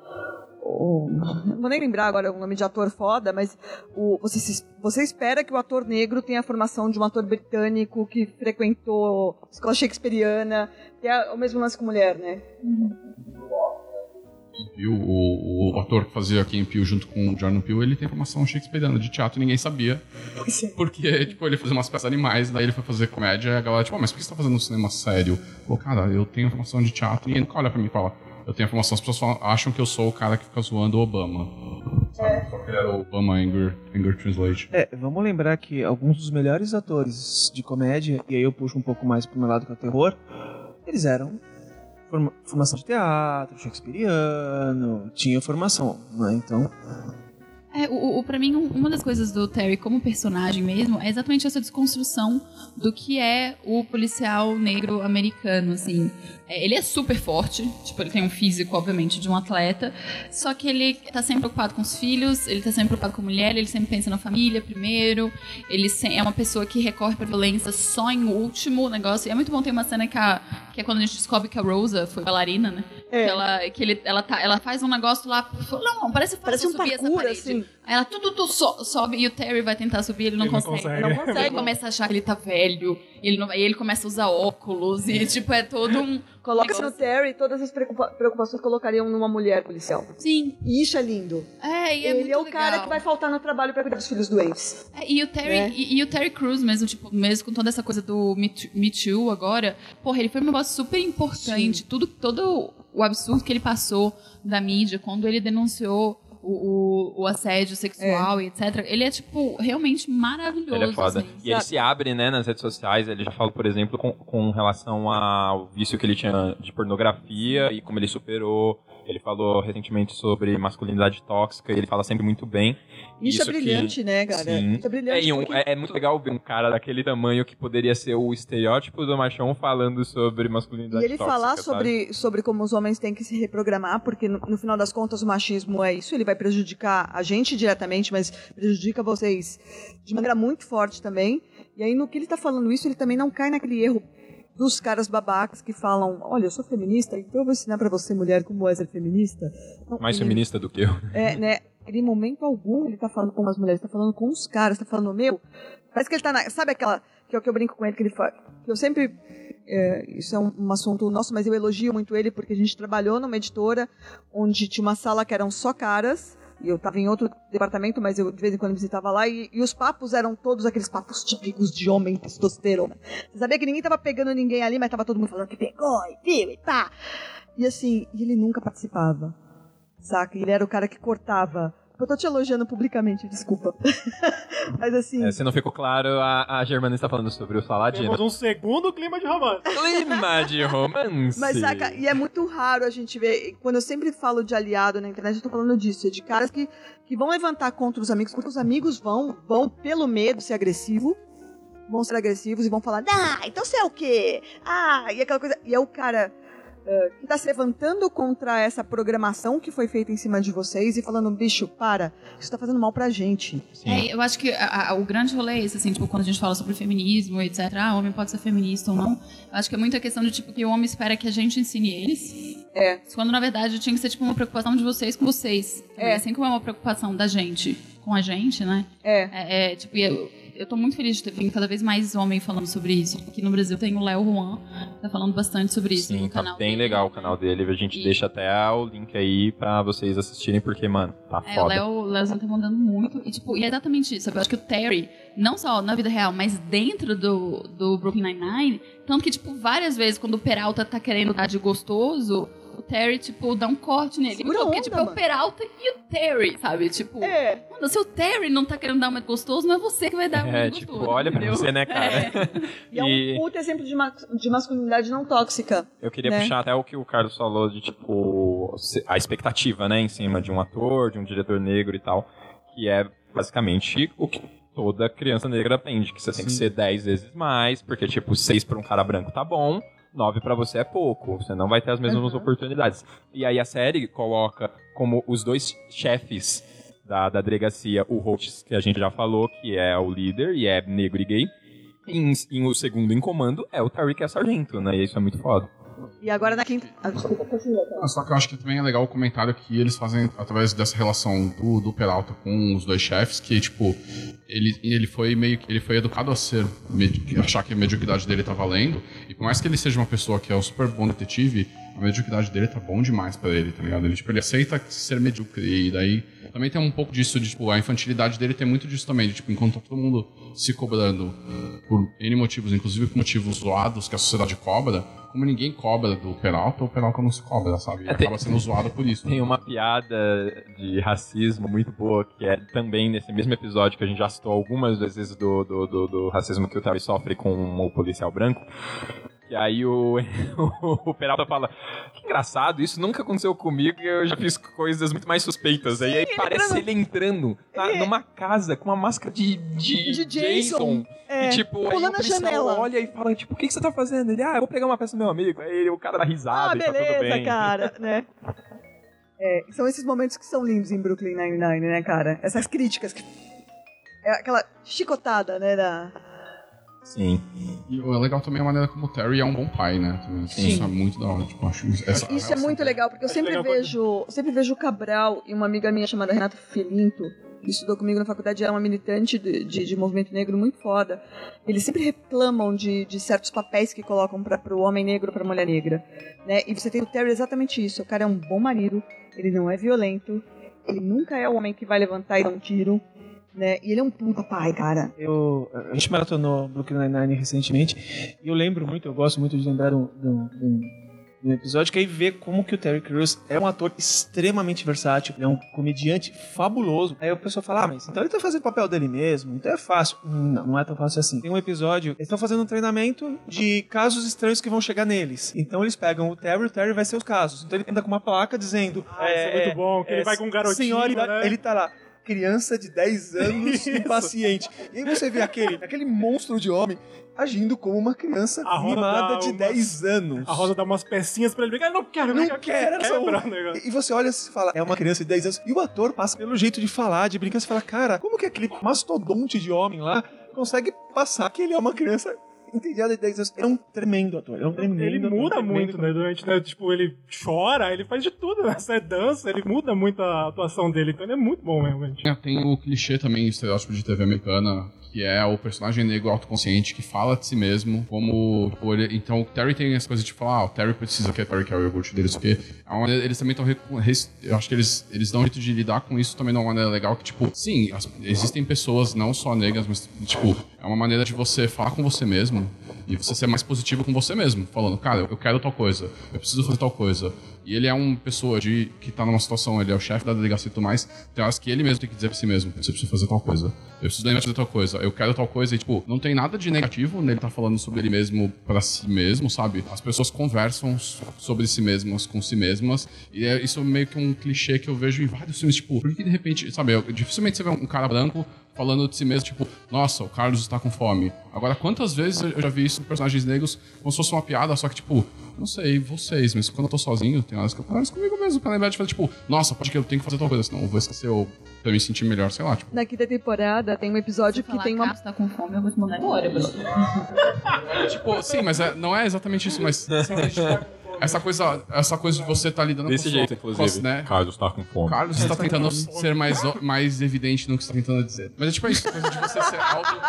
o não vou nem lembrar agora o nome de ator foda, mas o, você, se- você espera que o ator negro tenha a formação de um ator britânico que frequentou escola shakespeariana, que é o mesmo lance com mulher, né? E o, o, o ator que fazia aqui em Peele junto com o Jordan Peele, ele tem formação shakespeariana de teatro e ninguém sabia. Porque, tipo, ele fazia umas peças animais, daí ele foi fazer comédia e a galera, tipo, "Ah, mas por que você tá fazendo um cinema sério? Pô, cara, eu tenho formação de teatro e ele nunca olha pra mim e fala, eu tenho formação, as pessoas falam- acham que eu sou o cara que fica zoando o Obama. Sabe? Só que ele era o Obama Anger, Anger Translate. É, vamos lembrar que alguns dos melhores atores de comédia, e aí eu puxo um pouco mais pro meu lado que é o terror, eles eram formação de teatro, shakespeariano, tinha formação, né? Então, É, o, o, pra mim, um- uma das coisas do Terry como personagem mesmo é exatamente essa desconstrução do que é o policial negro americano, assim. É, ele é super forte, tipo, ele tem um físico, obviamente, de um atleta, só que ele tá sempre preocupado com os filhos, ele tá sempre preocupado com a mulher, ele sempre pensa na família primeiro, ele é uma pessoa que recorre pra violência só em último negócio. E é muito bom ter uma cena que, a, que é quando a gente descobre que a Rosa foi bailarina, né? É. Que, ela, que ele, ela, tá, ela faz um negócio lá, não, parece, Parece um subir essa parkour, parede. assim. Aí ela tudo, tudo so- sobe e o Terry vai tentar subir, ele não Ele não consegue. consegue. Não consegue. Ele começa a achar que ele tá velho, e ele, não, e ele começa a usar óculos, e tipo, é todo um. Coloca-se no. Terry, todas as preocupa- preocupações colocariam numa mulher policial. Sim. E isso é lindo. É, e é Ele muito é o legal. cara que vai faltar no trabalho pra cuidar dos filhos doentes. É, e o Terry, Né? e, e o Terry Crews mesmo, tipo, mesmo com toda essa coisa do Me Too, Me Too agora, porra, ele foi um negócio super importante. Tudo, todo o absurdo que ele passou da mídia quando ele denunciou o, o, o assédio sexual e etc. Ele é, tipo, realmente maravilhoso. Ele é foda. assim, e ele se abre, né, nas redes sociais. Ele já fala, por exemplo, com, com relação ao vício que ele tinha de pornografia e como ele superou. Ele falou recentemente sobre masculinidade tóxica e ele fala sempre muito bem. Isso, é que- brilhante, né, cara? Sim. Isso é brilhante. É, e um- porque- é- é muito legal ver um cara daquele tamanho que poderia ser o estereótipo do machão falando sobre masculinidade E ele tóxica. falar sabe? sobre, sobre como os homens têm que se reprogramar, porque no, no final das contas o machismo é isso, ele vai prejudicar a gente diretamente, mas prejudica vocês de maneira muito forte também. E aí no que ele está falando isso, ele também não cai naquele erro dos caras babacas que falam, olha, eu sou feminista, então eu vou ensinar pra você, mulher, como é ser feminista. Não, Mais ele- feminista do que eu. É, né? Em momento algum ele tá falando com as mulheres, tá falando com os caras, tá falando, meu, parece que ele tá na, sabe aquela, que é o que eu brinco com ele, que ele fala, que eu sempre, é, isso é um, um assunto nosso, mas eu elogio muito ele porque a gente trabalhou numa editora onde tinha uma sala que eram só caras, e eu tava em outro departamento, mas eu de vez em quando visitava lá, e, e os papos eram todos aqueles papos típicos de homem testosterona. Você sabia que ninguém tava pegando ninguém ali, mas tava todo mundo falando que pegou, e viu, e pá. E assim, ele nunca participava, saca? Ele era o cara que cortava. Eu tô te elogiando publicamente, desculpa. [LAUGHS] mas assim... É, se não ficou claro, a, a Germana está falando sobre o Saladino. Temos um segundo clima de romance. Clima de romance. Mas saca, e é muito raro a gente ver. Quando eu sempre falo de aliado na internet, eu tô falando disso. É de caras que, que vão levantar contra os amigos, porque os amigos vão, vão pelo medo ser agressivo. Vão ser agressivos e vão falar, ah, então você é o quê? Ah, e aquela coisa. E é o cara uh, que tá se levantando contra essa programação que foi feita em cima de vocês e falando, bicho, para, isso tá fazendo mal pra gente. É, eu acho que a- a- o grande rolê é esse, assim, tipo, quando a gente fala sobre feminismo, etc. Ah, o homem pode ser feminista ou não. Eu acho que é muito a questão de, tipo, que o homem espera que a gente ensine eles. É. Quando, na verdade, tinha que ser, tipo, uma preocupação de vocês com vocês. É. Assim como é uma preocupação da gente com a gente, né? É. É, é, tipo, e eu, eu tô muito feliz de ter vindo cada vez mais homem falando sobre isso. Aqui no Brasil tem o Léo Juan, que tá falando bastante sobre isso Sim, no tá canal. bem legal o canal dele. A gente deixa até o link aí pra vocês assistirem, porque, mano, tá É, o foda. Léo, o Léozinho tá mandando muito. E, tipo, e é exatamente isso. Eu acho que o Terry, não só na vida real, mas dentro do, do Brooklyn Nine-Nine, tanto que, tipo, várias vezes, quando o Peralta tá querendo dar de gostoso, o Terry, tipo, dá um corte nele. Segura porque, onda, tipo, é o mano. Peralta e o Terry, sabe? Tipo, É. mano, se o Terry não tá querendo dar um gostoso, não é você que vai dar um É, gostoso. tipo, olha pra entendeu? você, né, cara? E é um puta exemplo de, ma- de masculinidade não tóxica. Eu queria né? puxar até o que o Carlos falou de, tipo, a expectativa, né, em cima de um ator, de um diretor negro e tal, que é basicamente o que toda criança negra aprende, que você tem que ser 10 vezes mais, porque, tipo, 6 pra um cara branco tá bom, 9 pra você é pouco, você não vai ter as mesmas Uhum. oportunidades. E aí a série coloca como os dois chefes da, da delegacia, o Holtz, que a gente já falou, que é o líder e é negro e gay, e em, em o segundo em comando é o Tariq, que é sargento, né, e isso é muito foda. E agora na quinta. Ah. Ah, Só que eu acho que também é legal o comentário que eles fazem através dessa relação do, do Peralta com os dois chefes, que, tipo, ele, ele foi meio. Ele foi educado a ser. achar que a mediocridade dele tá valendo. E por mais que ele seja uma pessoa que é um super bom detetive, a mediocridade dele tá bom demais pra ele, tá ligado? Ele, tipo, ele aceita ser medíocre. E daí também tem um pouco disso de, tipo, a infantilidade dele tem muito disso também. De, tipo, enquanto tá todo mundo se cobrando por N motivos, inclusive por motivos zoados que a sociedade cobra, como ninguém cobra do Peralta, o Peralta não se cobra, sabe? Ele É, tem- acaba sendo zoado por isso. Tem uma piada de racismo muito boa, que é também nesse mesmo episódio que a gente já citou algumas vezes do, do, do, do racismo que o Terry sofre com o policial branco. E aí [LAUGHS] o, o Peralta fala, que engraçado, isso nunca aconteceu comigo e eu já fiz coisas muito mais suspeitas. aí aí parece ele entrando na- numa casa com uma máscara de, de, De Jason. Jason. É, e tipo, aí pulando o a policial janela. olha e fala, tipo, o que, que você tá fazendo? Ele, ah, eu vou pegar uma peça do meu amigo. Aí o cara dá risada Ah, e tá tudo beleza, bem. cara, [LAUGHS] né? É, são esses momentos que são lindos em Brooklyn Nine-Nine, né, cara? Essas críticas que... É aquela chicotada, né, da... Sim. E o legal também a maneira como o Terry é um bom pai, né? Sim. Isso é muito da hora. Tipo, acho essa Isso é muito legal, porque eu sempre vejo, sempre vejo o Cabral e uma amiga minha chamada Renata Felinto, que estudou comigo na faculdade, ela é uma militante de, de, de movimento negro muito foda. Eles sempre reclamam de, de certos papéis que colocam para o homem negro, para a mulher negra. Né? E você tem o Terry exatamente isso. O cara é um bom marido, ele não é violento, ele nunca é o homem que vai levantar e dar um tiro. Né? E ele é um puta pai, cara. Eu, a gente maratonou Brooklyn Nine-Nine recentemente e eu lembro muito, eu gosto muito de lembrar de um, de um- de um- de um episódio que aí vê como que o Terry Crews é um ator extremamente versátil, ele é um comediante fabuloso. Aí o pessoal fala, ah, mas então ele tá fazendo o papel dele mesmo, então é fácil. Não, não é tão fácil assim. Tem um episódio, eles estão fazendo um treinamento de casos estranhos que vão chegar neles. Então eles pegam o Terry, o Terry vai ser os casos. Então ele anda com uma placa dizendo... Ah, isso é muito bom, que ele vai com um garotinho, Senhora, né? ele tá lá criança de 10 anos [LAUGHS] impaciente. E aí você vê aquele, aquele monstro de homem agindo como uma criança mimada de umas- 10 anos. A Rosa dá umas pecinhas pra ele brincar. Não quero, Não quero, negócio. E você olha e fala, é uma criança de 10 anos. E o ator passa pelo jeito de falar, de brincar. Você fala, cara, como que aquele mastodonte de homem lá consegue passar que ele é uma criança entediado de 10 anos. É um tremendo ator. É um tremendo Ele ator, muda tremendo muito, né? Durante, né? Tipo, ele chora, ele faz de tudo, né? [LAUGHS] Você dança, ele muda muito a atuação dele. Então ele é muito bom, realmente. É, Tem o clichê também, estereótipo de TV americana, que é o personagem negro autoconsciente que fala de si mesmo, como. ele- então o Terry tem essa coisa de falar, ah, o Terry precisa que a Terry carry o orgulho dele, isso aqui. É eles também estão. Eu acho que eles, eles dão um jeito de lidar com isso também de uma maneira legal, que, tipo, sim, as- existem pessoas não só negras, mas, tipo, é uma maneira de você falar com você mesmo e você ser mais positivo com você mesmo, falando, cara, eu quero tal coisa, eu preciso fazer tal coisa. E ele é uma pessoa de, que tá numa situação, ele é o chefe da delegacia e tudo mais, tem horas que ele mesmo tem que dizer pra si mesmo, você precisa fazer tal coisa, eu preciso lembrar de fazer tal coisa, eu quero tal coisa, e tipo, não tem nada de negativo nele tá falando sobre ele mesmo pra si mesmo, sabe? As pessoas conversam sobre si mesmas com si mesmas, e é, isso é meio que um clichê que eu vejo em vários filmes, tipo, por que de repente, sabe, eu- dificilmente você vê um cara branco falando de si mesmo, tipo, nossa, o Carlos está com fome. Agora, quantas vezes eu já vi isso com personagens negros como se fosse uma piada, só que, tipo, não sei, vocês, mas quando eu tô sozinho, tem horas que eu converso comigo mesmo, pra lembrar de fazer, tipo, nossa, pode que eu tenho que fazer tal coisa, senão eu vou esquecer ou pra me sentir melhor, sei lá, tipo. Na quinta temporada tem um episódio que tem uma. Você tá com fome, eu vou te mandar embora. Tipo, sim, mas é- não é exatamente isso, mas. [LAUGHS] essa coisa, essa coisa de você tá lidando Desse com jeito, sua- inclusive. com- né? Carlos tá com fome. Carlos está tentando ser mais, mais evidente no que você tá tentando dizer. Mas é tipo isso, coisa de você ser auto,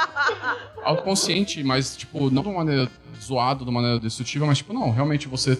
autoconsciente, mas, tipo, não de uma maneira zoada, de uma maneira destrutiva, mas, tipo, não, realmente você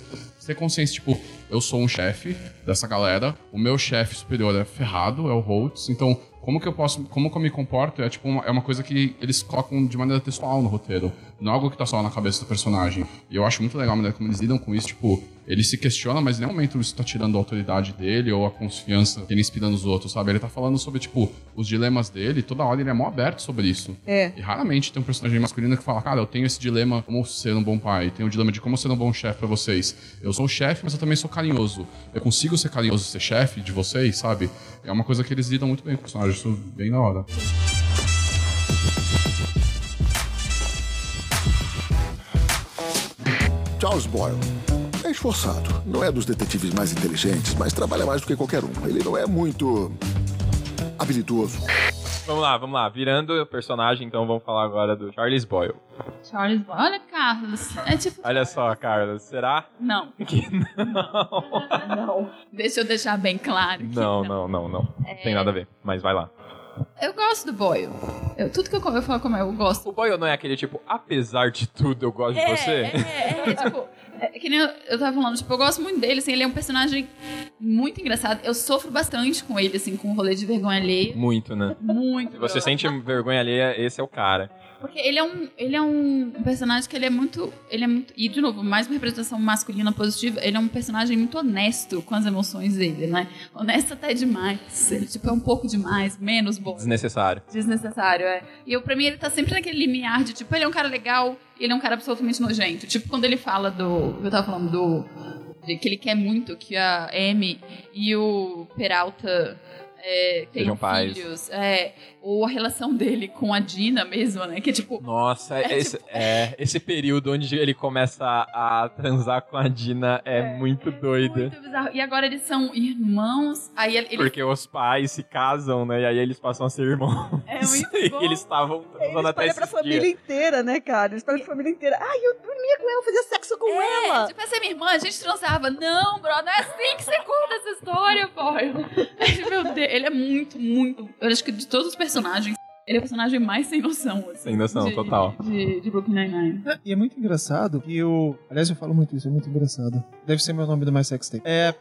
ter consciência, tipo, eu sou um chefe dessa galera, o meu chefe superior é ferrado, é o Holtz, então como que eu posso, como que eu me comporto é tipo uma, é uma coisa que eles colocam de maneira textual no roteiro, não é algo que tá só na cabeça do personagem. E eu acho muito legal a maneira como eles lidam com isso, tipo, ele se questiona, mas em nenhum momento isso tá tirando a autoridade dele ou a confiança que ele inspira nos outros, sabe? Ele tá falando sobre, tipo, os dilemas dele, toda hora ele é mó aberto sobre isso. É. E raramente tem um personagem masculino que fala, cara, eu tenho esse dilema como ser um bom pai, tenho o dilema de como ser um bom chefe pra vocês. Eu sou o chefe, mas eu também sou carinhoso. Eu consigo ser carinhoso e ser chefe de vocês, sabe? É uma coisa que eles lidam muito bem com o personagem, isso bem da hora. Charles Boyle. É esforçado. Não é dos detetives mais inteligentes, mas trabalha mais do que qualquer um. Ele não é muito. habilidoso. Vamos lá, vamos lá. Virando o personagem, então vamos falar agora do Charles Boyle. Charles Boyle. Olha, Carlos. É tipo. Olha só, Carlos, será? Não. [LAUGHS] Que não. Deixa eu deixar bem claro. que Não, não, não, não. Não tem nada a ver, mas vai lá. Eu gosto do Boyle. Eu, tudo que eu, eu falo como é, eu gosto. O Boyle não é aquele tipo, apesar de tudo, eu gosto de você? É, é, tipo, [LAUGHS] é, que nem eu, eu tava falando, tipo, eu gosto muito dele, assim, ele é um personagem muito engraçado. Eu sofro bastante com ele, assim, com o rolê de vergonha alheia. Muito, né? Muito. Se você sente vergonha alheia, esse é o cara. Porque ele é um, ele é um personagem que ele é muito, ele é muito, e de novo, mais uma representação masculina positiva, ele é um personagem muito honesto com as emoções dele, né? Honesto até demais. Ele tipo é um pouco demais, menos bom. Desnecessário. Desnecessário, é. E eu, pra mim, ele tá sempre naquele limiar de, tipo, ele é um cara legal e ele é um cara absolutamente nojento. Tipo, quando ele fala do. Eu tava falando do. De que ele quer muito que a Amy e o Peralta. É, tenham Sejam pais. filhos, é, ou a relação dele com a Dina mesmo, né? Que é tipo, Nossa, É, esse, é, esse período onde ele começa a, a transar com a Dina é, muito doido. muito bizarro. E agora eles são irmãos, aí Porque os pais se casam, né? E aí eles passam a ser irmãos. É [LAUGHS] muito E bom. eles estavam transando Eles até espalham pra família dias. inteira, né, cara? Eles pra família inteira. Ai, eu dormia com ela, fazia sexo com É, ela. tipo, essa é minha irmã, a gente transava. Não, bro, não é assim que você conta essa história, boy. [LAUGHS] Meu Deus, ele é muito, muito. Eu acho que de todos os personagens, ele é o personagem mais sem noção. Assim, Sem noção, de- total. De, de Brooklyn Nine-Nine. E é muito engraçado que o. Aliás, eu falo muito isso, é muito engraçado. Deve ser meu nome do My Sex Tape. É.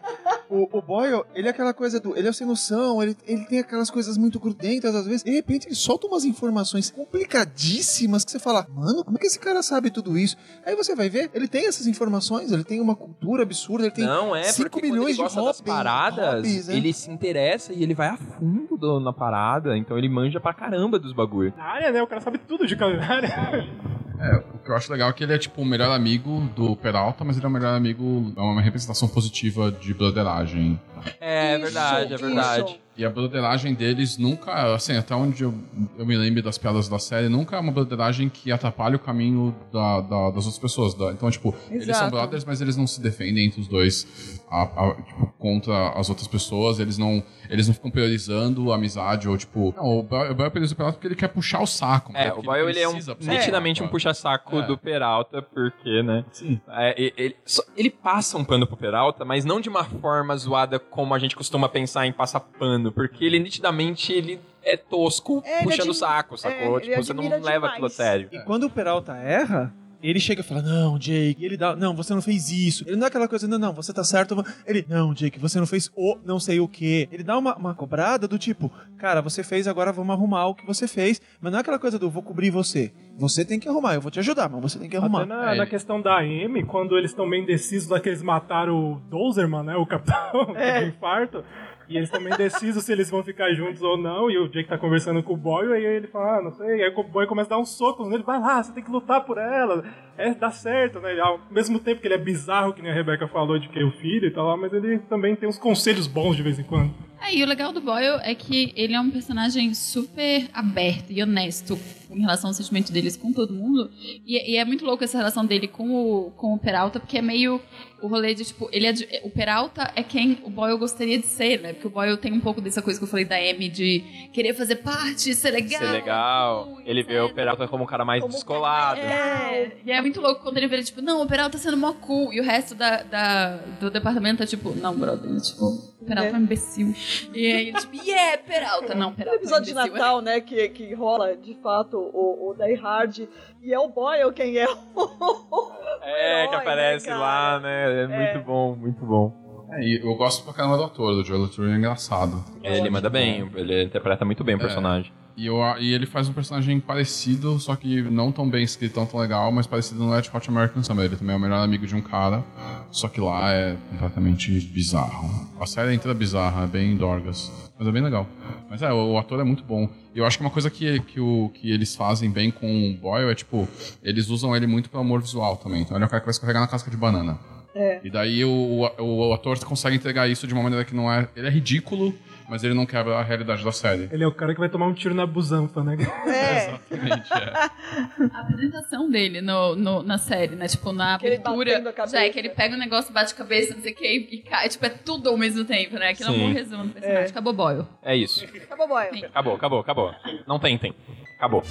O, o Boyle, ele é aquela coisa do. Ele é sem noção, ele, ele tem aquelas coisas muito grudentas às vezes. De repente, ele solta umas informações complicadíssimas que você fala, mano, como é que esse cara sabe tudo isso? Aí você vai ver, ele tem essas informações, ele tem uma cultura absurda, ele tem Não, é 5 porque milhões de gosta das hobbies, paradas, hobbies, né? ele se interessa e ele vai a fundo do- na parada, então ele manja pra caramba dos bagulho. Na área, né? O cara sabe tudo de culinária. [LAUGHS] É, o que eu acho legal é que ele é tipo o melhor amigo do Peralta, mas ele é o melhor amigo, é uma representação positiva de brotheragem. É verdade, é verdade. E a broderagem deles nunca, assim, até onde eu, eu me lembro das piadas da série, nunca é uma broderagem que atrapalha o caminho da, da- das outras pessoas. da- então, tipo, eles são Exato. brothers, mas eles não se defendem entre os dois a- a- tipo, contra as outras pessoas. Eles não, eles não ficam priorizando a amizade ou, tipo... Não, o Boyle o prioriza o Peralta porque ele quer puxar o saco. É, né? o Porque Boyle ele é um, o nitidamente saco, um puxa-saco É. do Peralta, porque, né? Sim. É, ele, só- ele passa um pano pro Peralta, mas não de uma forma zoada como a gente costuma pensar em passar pano, porque ele nitidamente ele é tosco, É, puxando o admi- saco, sacou? é, ele tipo, você não admira leva aquilo a demais. sério. E quando o Peralta erra, ele chega e fala, não, Jake, e ele dá, não, você não fez isso. Ele não é aquela coisa, não, não, você tá certo. Ele, não, Jake, você não fez o não sei o quê. Ele dá uma, uma cobrada do tipo, cara, você fez, agora vamos arrumar o que você fez. Mas não é aquela coisa do, vou cobrir você. Você tem que arrumar, eu vou te ajudar, mas você tem que arrumar. Até na, na questão da Amy, quando eles estão meio indecisos lá que eles mataram o Dozerman, né? O capitão [LAUGHS] É. do infarto. E eles meio indecisos se eles vão ficar juntos ou não. E o Jake tá conversando com o Boyle, aí ele fala, ah, não sei. Aí o Boyle começa a dar uns socos nele. Vai lá, você tem que lutar por ela. É, dá certo, né? Ao mesmo tempo que ele é bizarro, que nem a Rebecca falou de que é o filho e tal, mas ele também tem uns conselhos bons de vez em quando. É, e o legal do Boyle é que ele é um personagem super aberto e honesto em relação ao sentimento deles com todo mundo. E, e é muito louco essa relação dele com o, com o Peralta, porque é meio o rolê de, tipo, ele é de- o Peralta é quem o Boyle gostaria de ser, né? Porque o Boyle tem um pouco dessa coisa que eu falei da Amy de querer fazer parte, ser legal. Ser legal, ele vê o Peralta como um cara mais descolado. É, e é muito louco quando ele vê, ele, tipo, não, o Peralta tá sendo mó cool. E o resto da, da- do departamento tá tipo, não, brother, tipo, o Peralta é um imbecil. E aí, tipo, yeah, Peralta. Não, No Peralta é um episódio de imbecil. Natal, né, que, que rola, de fato, o, o Die Hard, e é o Boyle quem é o... [LAUGHS] É, que herói, aparece né, lá, né? É muito bom, muito bom. É, e eu gosto pra caramba do ator, do Joel Turner, é engraçado. Ele manda bem, ele interpreta muito bem o É. personagem. E, eu, e ele faz um personagem parecido, só que não tão bem escrito, tão, tão legal, mas parecido no Red Hot American Summer. Ele também é o melhor amigo de um cara, só que lá é completamente bizarro. A série é inteira bizarra, é bem dorgas, mas é bem legal. Mas é, o, o ator é muito bom. E eu acho que uma coisa que, que, o, que eles fazem bem com o Boyle é, tipo, eles usam ele muito pelo amor visual também. Então ele é o cara que vai escorregar na casca de banana. É. E daí o, o, o ator consegue entregar isso de uma maneira que não é... Ele é ridículo, mas ele não quebra a realidade da série. Ele é o cara que vai tomar um tiro na busanfa, né? [LAUGHS] Exatamente, é. A apresentação dele no, no- na série, né? Tipo, na Que ele abertura. Já é que ele pega o negócio, bate a cabeça, não sei o que, e cai. Tipo, é tudo ao mesmo tempo, né? Aquilo é um Sim. bom resumo do personagem. Acabou Boyle. É isso. Acabou, Boyle. Acabou, acabou, acabou. Não tentem. Acabou.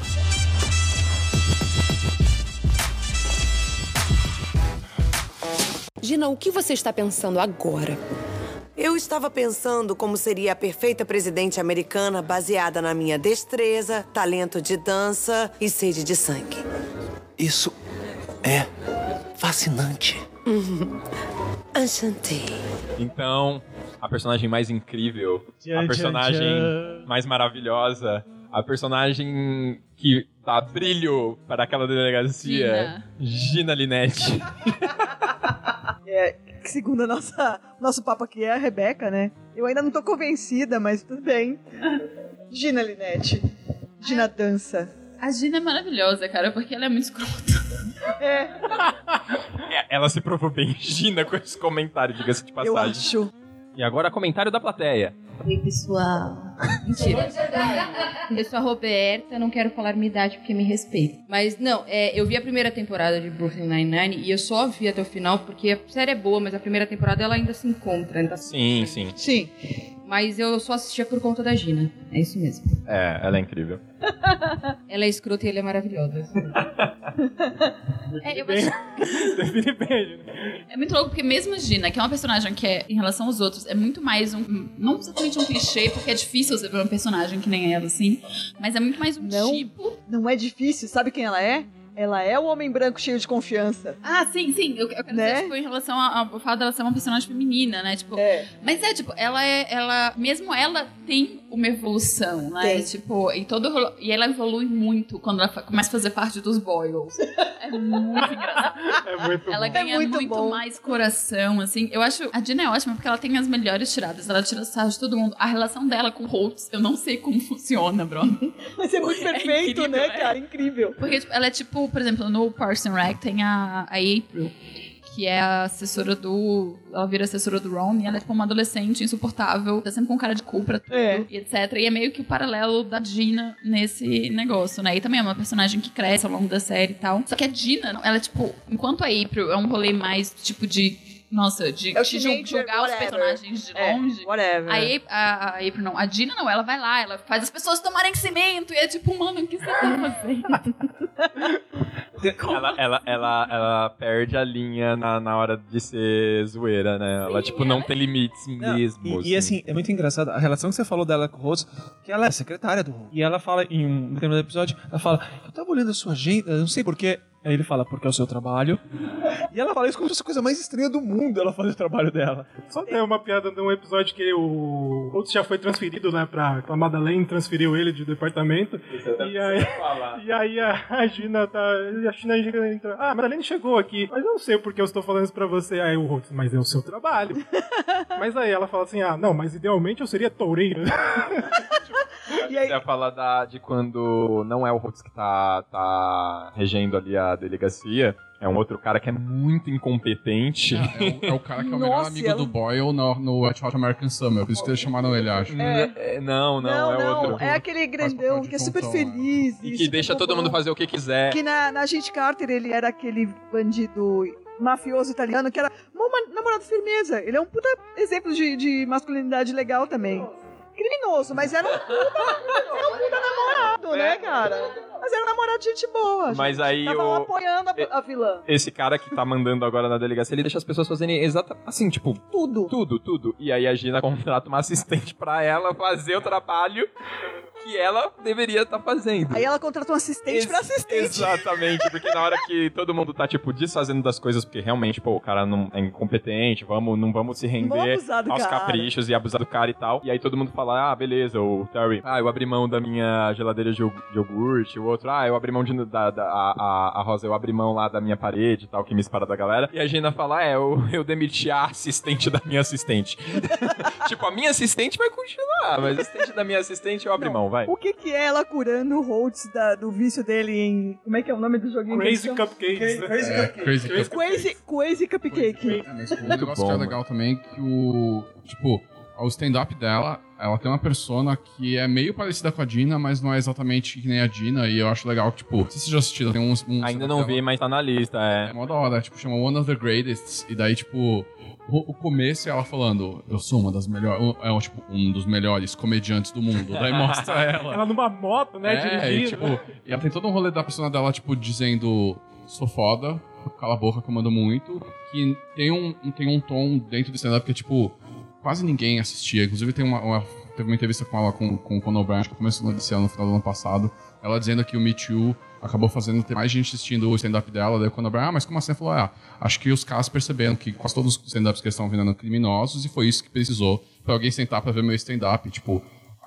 Gina, o que você está pensando agora? Eu estava pensando como seria a perfeita presidente americana baseada na minha destreza, talento de dança e sede de sangue. Isso é fascinante. Enchanté. Então, a personagem mais incrível, a personagem mais maravilhosa, a personagem que dá brilho para aquela delegacia, Gina Linette. [LAUGHS] [LAUGHS] É, que segundo a nossa, [LAUGHS] nosso papo aqui é a Rebeca, né? Eu ainda não tô convencida, mas tudo bem. Gina Linette. Gina dança. A Gina é maravilhosa, cara, porque ela é muito escrota. [LAUGHS] É, É, Ela se provou bem Gina com esse comentário, diga-se de passagem. eu acho. E agora comentário da plateia. Oi, pessoal. Mentira. Eu sou a Roberta, não quero falar minha idade porque me respeito. Mas não, é, eu vi a primeira temporada de Brooklyn Nine-Nine e eu só vi até o final porque a série é boa, mas a primeira temporada ela ainda se encontra. Ainda Sim, sim. Sim. Mas eu só assistia por conta da Gina. É isso mesmo. É, ela é incrível. [LAUGHS] Ela é escrota e ela é maravilhosa. É, eu acho... [LAUGHS] Define bem? É muito louco, porque mesmo a Gina, que é uma personagem que é, em relação aos outros, é muito mais um. Não exatamente um clichê, porque é difícil você ver uma personagem que nem ela, assim. Mas é muito mais um Não, tipo. não é difícil. Sabe quem ela é? Ela é o homem branco cheio de confiança. Ah, sim, sim. Eu, eu quero Né? dizer, tipo, em relação ao fato dela ser uma personagem feminina, né? Tipo. Mas é, tipo, ela é. Ela, mesmo ela tem uma evolução, né? Tem. Tipo, e todo E ela evolui muito quando ela começa a fazer parte dos Boyles. É muito engraçado. É muito Ela bom. ganha É muito muito, mais coração, assim. Eu acho. A Dina é ótima porque ela tem as melhores tiradas. Ela tira sarro de todo mundo. A relação dela com o Holtz, eu não sei como [LAUGHS] funciona, Bruno. Mas é muito perfeito, incrível, né, é. cara? Incrível. Porque tipo, ela é tipo, por exemplo, no Parks and Rec tem a, a April. Que é a assessora do. Ela vira assessora do Ron e ela é tipo uma adolescente insuportável, tá sempre com cara de cu pra tudo É. e etc. E é meio que o paralelo da Dina nesse negócio, né? E também é uma personagem que cresce ao longo da série e tal. Só que a Dina, ela, tipo, enquanto a April é um rolê mais, tipo, de. Nossa, de É ju- teenager, julgar os whatever. personagens de É, longe. whatever. A, Ap- a, a April não. A Dina não, ela vai lá, ela faz as pessoas tomarem cimento. E é tipo, mano, o que você tá fazendo? [LAUGHS] Ela, ela, ela, ela perde a linha na, na hora de ser zoeira, né? ela, tipo, não tem limites mesmo. E, e, assim, é muito engraçado a relação que você falou dela com o Rose, que ela é secretária do Rose. E ela fala em um determinado episódio, ela fala, eu tava olhando a sua agenda, não sei porquê. Aí ele fala, porque é o seu trabalho. E ela fala isso como se fosse a coisa mais estranha do mundo, ela fazer o trabalho dela. Só tem uma piada de um episódio que o Rhodes já foi transferido, né, pra, pra Madeleine, transferiu ele de departamento. E aí, [LAUGHS] e aí a, a Gina tá. A Gina entra. Ah, chegou aqui, mas eu não sei porque eu estou falando isso pra você. Aí o Rhodes, mas é o seu trabalho. [LAUGHS] mas aí ela fala assim: ah, não, mas idealmente eu seria toureiro. [LAUGHS] E aí... Você ia falar da, de quando não é o Rhodes que tá, tá regendo ali a delegacia, é um outro cara que é muito incompetente. É, é o, é o cara que é o melhor Nossa, amigo ela- do Boyle no, no Wet Hot American Summer. Por isso que eles chamaram ele, acho. É, Não, não, Não, é não, outro. é aquele grandão que é super tontão, feliz. E que deixa todo mundo fazer o que quiser. Que na, na Agente Carter ele era aquele bandido mafioso italiano que era uma namorado firmeza. Ele é um puta exemplo de, de masculinidade legal também. Criminoso, mas era um puta, era um puta namorado, né, cara? Mas era um namorado de gente boa. Mas aí Tava o- apoiando a, a vilã. Esse cara que tá mandando agora na delegacia, ele deixa as pessoas fazerem exata, assim, tipo, tudo. Tudo, tudo. E aí a Gina [LAUGHS] contrata uma assistente pra ela fazer o trabalho que ela deveria estar fazendo. Aí ela contratou um assistente pra assistente. Exatamente, porque na hora que todo mundo tá, tipo, desfazendo das coisas, porque realmente, pô, o cara não é incompetente, vamos, não vamos se render aos cara. caprichos e abusar do cara e tal. E aí todo mundo fala, ah, beleza, o Terry, ah, eu abri mão da minha geladeira de iog- de iogurte, o outro, ah, eu abri mão de, da, da- a, a, Rosa, eu abri mão lá da minha parede e tal, que me separa da galera. E a Gina fala, ah, é, eu, eu demiti a assistente da minha assistente. [LAUGHS] tipo, a minha assistente vai continuar, mas a assistente da minha assistente eu abri mão, vai. O que que é ela curando o Holtz da- do vício dele em... Como é que é o nome do joguinho? Crazy eles chamam? Cupcakes. né? Crazy É, Cupcake. Crazy Cupcake. Crazy, Crazy Cupcake. Um negócio que é legal também é que o. Tipo, o stand-up dela, ela tem uma persona que é meio parecida com a Dina, mas não é exatamente que nem a Dina. E eu acho legal que, tipo, se você já assistiu, tem uns. uns Ainda não vi, mas tá na lista, é. É mó da hora, tipo, chama One of the Greatest. E daí, tipo, o, o começo é ela falando, eu sou uma das melhores. É um, tipo, um dos melhores comediantes do mundo. Daí mostra [LAUGHS] ela. Ela numa moto, né, É, e, tipo, e ela tem todo um rolê da persona dela, tipo, dizendo sou foda, cala a boca que eu mando muito. Que tem um, tem um tom dentro do stand-up que é, tipo, quase ninguém assistia. Inclusive tem uma, uma- teve uma entrevista com ela com, com o Conor Brown, que começou ano, no final do ano passado. Ela dizendo que o Me Too acabou fazendo ter mais gente assistindo o stand-up dela. Daí o Conor Brown, ah, mas como assim? Ela falou, ah, acho que os caras perceberam que quase todos os stand-ups que eles estavam vendo eram criminosos e foi isso que precisou pra alguém sentar pra ver meu stand-up. Tipo,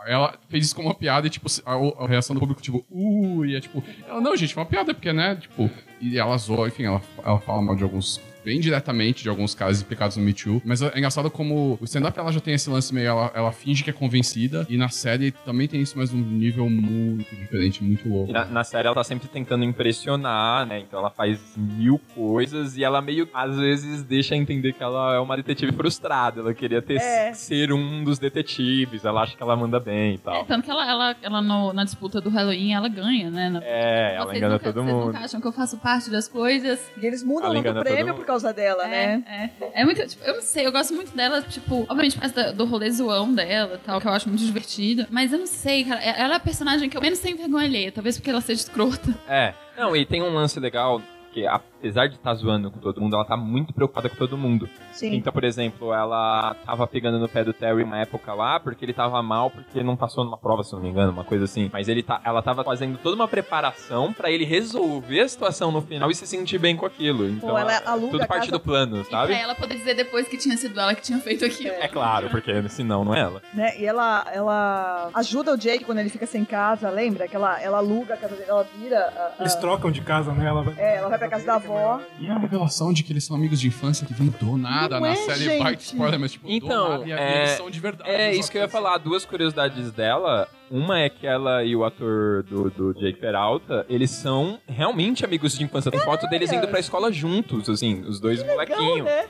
ela fez isso como uma piada e, tipo, a, a reação do público, tipo, uh, e é tipo, ela, não, gente, foi uma piada, porque, né, tipo, e ela zoa, enfim, ela, ela fala mal de alguns, bem diretamente de alguns casos implicados no Me Too, mas é engraçado como o stand-up ela já tem esse lance meio, ela, ela finge que é convencida, e na série também tem isso, mas num nível muito diferente, muito louco. Na, na série ela tá sempre tentando impressionar, né? Então ela faz mil coisas e ela meio, às vezes, deixa entender que ela é uma detetive frustrada. Ela queria ter, É. ser um dos detetives, ela acha que ela manda bem e tal. É, tanto que ela, ela, ela no- na disputa do Halloween, ela ganha, né? Na- É, ela Vocês engana nunca- todo vocês mundo. nunca acham que eu faço parte das coisas? E eles mudam Ela o prêmio mundo. Por causa dela, né? É, é muito, tipo, eu não sei, eu gosto muito dela, tipo, obviamente por causa da- do rolê zoão dela tal, que eu acho muito divertido. Mas eu não sei, cara, é- ela é a personagem que eu menos tenho vergonha alheia, talvez porque ela seja escrota. É. Não, e tem um lance legal que apesar de estar zoando com todo mundo, ela tá muito preocupada com todo mundo. Sim. Então, por exemplo, ela tava pegando no pé do Terry uma época lá, porque ele tava mal, porque não passou numa prova, se não me engano, uma coisa assim. Mas ele tá, ela tava fazendo toda uma preparação pra ele resolver a situação no final e se sentir bem com aquilo. Então, ela aluga tudo parte casa- do plano, sabe? Pra ela poder dizer depois que tinha sido ela que tinha feito aquilo. É claro, porque senão não é ela. Né? E ela, ela ajuda o Jake quando ele fica sem casa, lembra? Que ela, ela aluga a casa dele, ela vira. a- a- Eles trocam de casa, né? Ela vai... É, ela vai pra casa da avó. E a revelação de que eles são amigos de infância que vem do nada Não na é, série gente. Bite Spoiler, mas tipo, do Então, nada, e é, eles são de verdade. é isso que eu ia falar. Duas curiosidades dela. Uma é que ela e o ator do, do Jake Peralta, eles são realmente amigos de infância. Tem foto deles indo pra escola juntos, assim, os dois molequinhos. né?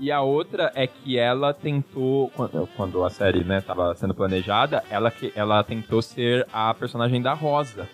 E a outra é que ela tentou, quando, quando a série, né, tava sendo planejada, ela, que, ela tentou ser a personagem da Rosa.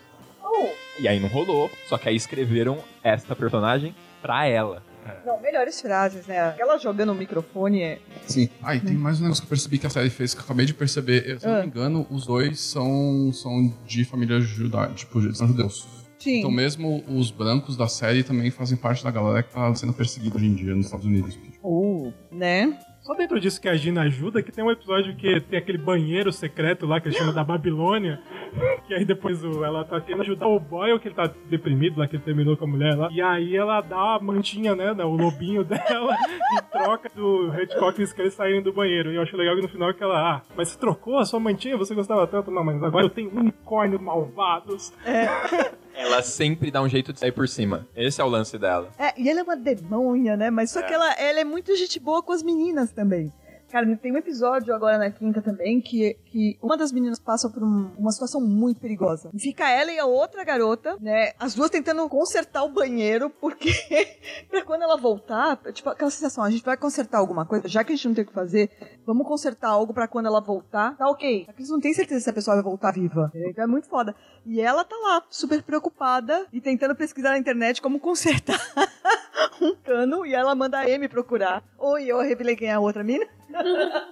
E aí não rolou, só que aí escreveram esta personagem pra ela. Não, melhores frases, né? Ela jogando o microfone é. Sim. Ah, e tem mais um negócio que eu percebi que a série fez, que eu acabei de perceber. Eu, se não Ah. me engano, os dois são, são de família judaica, tipo, são judeus. Sim. Então mesmo os brancos da série também fazem parte da galera que tá sendo perseguida hoje em dia nos Estados Unidos. Uh, né? Só dentro disso que a Gina ajuda, que tem um episódio que tem aquele banheiro secreto lá que ele chama da Babilônia. [LAUGHS] Que aí depois o- ela tá tentando ajudar o Boyle, que ele tá deprimido lá, que ele terminou com a mulher lá. E aí ela dá a mantinha, né, o lobinho [LAUGHS] dela, em troca do Hitchcock e eles saírem do banheiro. E eu acho legal que no final que ela, ah, mas você trocou a sua mantinha? Você gostava tanto? Não, mas agora eu tenho unicórnios malvados. [LAUGHS] Ela sempre dá um jeito de sair por cima. Esse é o lance dela. É, e ela é uma demônia, né? Mas só que ela, ela é muito gente boa com as meninas também. Cara, tem um episódio agora na quinta também que, que uma das meninas passa por um- uma situação muito perigosa. Fica ela e a outra garota, né? As duas tentando consertar o banheiro, porque [LAUGHS] pra quando ela voltar, tipo, aquela sensação, a gente vai consertar alguma coisa, já que a gente não tem o que fazer, vamos consertar algo pra quando ela voltar, tá ok. Só que eles não têm certeza se a pessoa vai voltar viva. Então é muito foda. E ela tá lá, super preocupada e tentando pesquisar na internet como consertar [LAUGHS] um cano e ela manda a Amy procurar. Oi, eu revelei quem é a outra mina?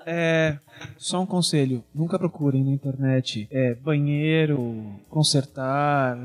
É. Só um conselho: nunca procurem na internet é, banheiro, consertar,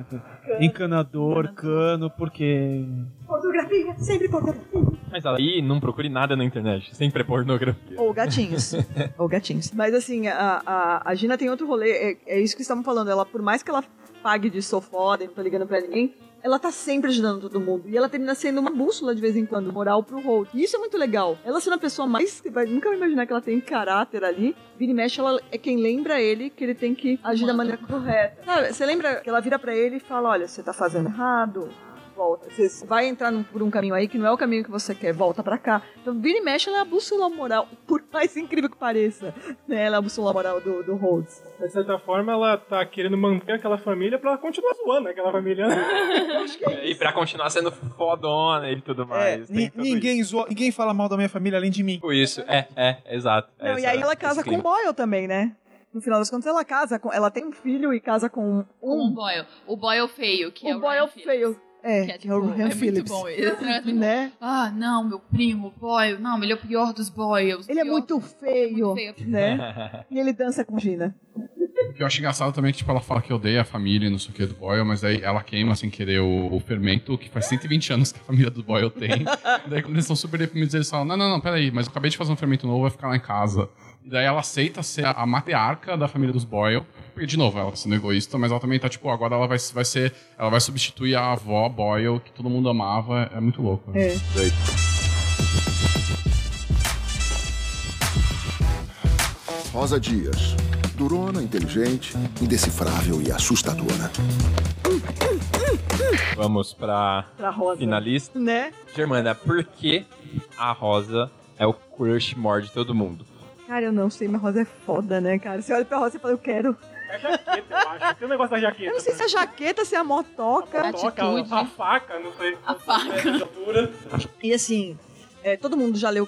encanador, cano, porque. Pornografia, sempre pornografia. Mas aí não procure nada na internet. Sempre é pornografia. Ou gatinhos. [LAUGHS] Ou gatinhos. Mas assim, a, a, a Gina tem outro rolê. É, é isso que estamos falando. Ela, por mais que ela pague de sou foda e não tô ligando pra ninguém, ela tá sempre ajudando todo mundo. E ela termina sendo uma bússola de vez em quando, moral pro Holt. E isso é muito legal. Ela sendo a pessoa mais. Vai, nunca vai imaginar que ela tem caráter ali. Vira e mexe, ela é quem lembra ele que ele tem que agir da maneira correta. Sabe, você lembra que ela vira pra ele e fala: olha, você tá fazendo errado. Volta. Você vai entrar num- por um caminho aí que não é o caminho que você quer. Volta pra cá. Então, vira e mexe, ela é a bússola moral. [LAUGHS] Por mais incrível que pareça. Né? Ela é a bússola moral do, do Holtz. De certa forma, ela tá querendo manter aquela família pra ela continuar zoando aquela família. [LAUGHS] E pra continuar sendo fodona e tudo mais. Tem Ni- tudo ninguém, zoa- ninguém fala mal da minha família além de mim. Tipo isso. É, é, exato. Não, e aí ela casa com o. Boyle também, né? No final das contas, ela casa com. Ela tem um filho e casa com Com o um. Boyle. O Boyle feio, que é o o Boyle feio. É, Que é, que é o tipo, Ryan é muito Phillips. bom. Ele- né? Ah, não, meu primo, Boyle. Não, ele é o pior dos Boyles. Ele é muito feio, feio. né? [LAUGHS] e ele dança com Gina. O que eu acho engraçado também é que tipo, ela fala que odeia a família e não sei o que do Boyle, mas aí ela queima sem querer o, o fermento que faz 120 anos que a família do Boyle tem. [LAUGHS] daí quando eles estão super deprimidos, eles falam: Não, não, não, peraí, mas eu acabei de fazer um fermento novo, vai ficar lá em casa. Daí ela aceita ser a, a matriarca da família dos Boyle. Porque, de novo, ela tá sendo egoísta, mas ela também tá, tipo, agora ela vai, vai ser. Ela vai substituir a avó Boyle, que todo mundo amava. É muito louco. É. Doido. Rosa Dias. Durona, inteligente, indecifrável e assustadora. Vamos pra, Pra Rosa. finalista. Né? Germana, por que a Rosa é o crush maior de todo mundo? Cara, eu não sei, mas Rosa é foda, né, cara? Você olha pra Rosa e fala, eu quero. É a jaqueta, eu acho. Tem um negócio da jaqueta. Eu não sei se é a jaqueta, se é a motoca. Toca, a faca, não sei. A faca. E assim, é, todo mundo já leu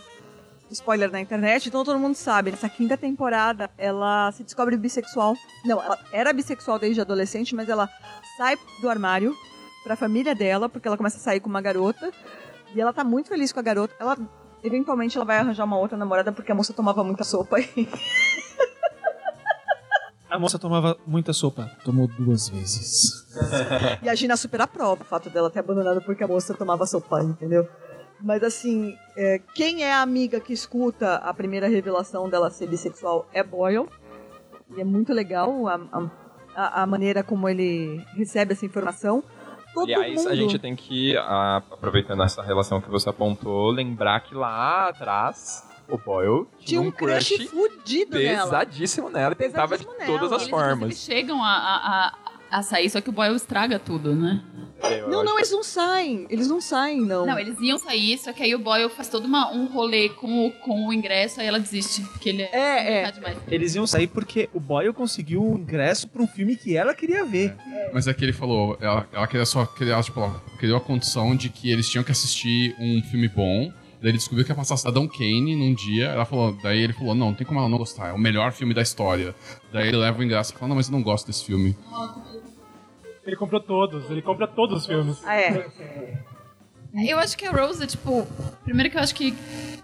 spoiler na internet, então todo mundo sabe. Nessa quinta temporada, ela se descobre bissexual. Não, ela era bissexual desde adolescente, mas ela sai do armário pra família dela, porque ela começa a sair com uma garota. E ela tá muito feliz com a garota. Ela, eventualmente, ela vai arranjar uma outra namorada, porque a moça tomava muita sopa. E A moça tomava muita sopa. Tomou duas vezes. E a Gina super aprova o fato dela ter abandonado porque a moça tomava sopa, entendeu? Mas assim, é, quem é a amiga que escuta a primeira revelação dela ser bissexual é Boyle. E é muito legal a, a, a maneira como ele recebe essa informação. Todo Aliás, mundo... a gente tem que, aproveitando essa relação que você apontou, lembrar que lá atrás o Boyle Tinha um crush fudido nela. pesadíssimo nela. e Tentava de nela. todas as Eles, formas. inclusive, chegam a, a- a a sair, só que o Boyle estraga tudo, né? Não, não, eles não saem. Eles não saem, não. Não, eles iam sair, só que aí o Boyle faz todo uma, um rolê com o, com o ingresso, aí ela desiste, porque ele é, é, é. demais. Eles iam sair porque o Boyle conseguiu o ingresso pra um filme que ela queria ver. Mas é que ele falou, ela, ela queria só, queria, tipo, ela criou a condição de que eles tinham que assistir um filme bom. Daí ele descobriu que ia passar Cidadão Kane num dia. Ela falou, daí ele falou, não, não tem como ela não gostar, é o melhor filme da história. Daí ele leva o ingresso e fala, não, mas eu não gosto desse filme. Ele comprou todos, ele compra todos os filmes. Ah, é. Eu acho que a Rose é tipo. Primeiro que eu acho que.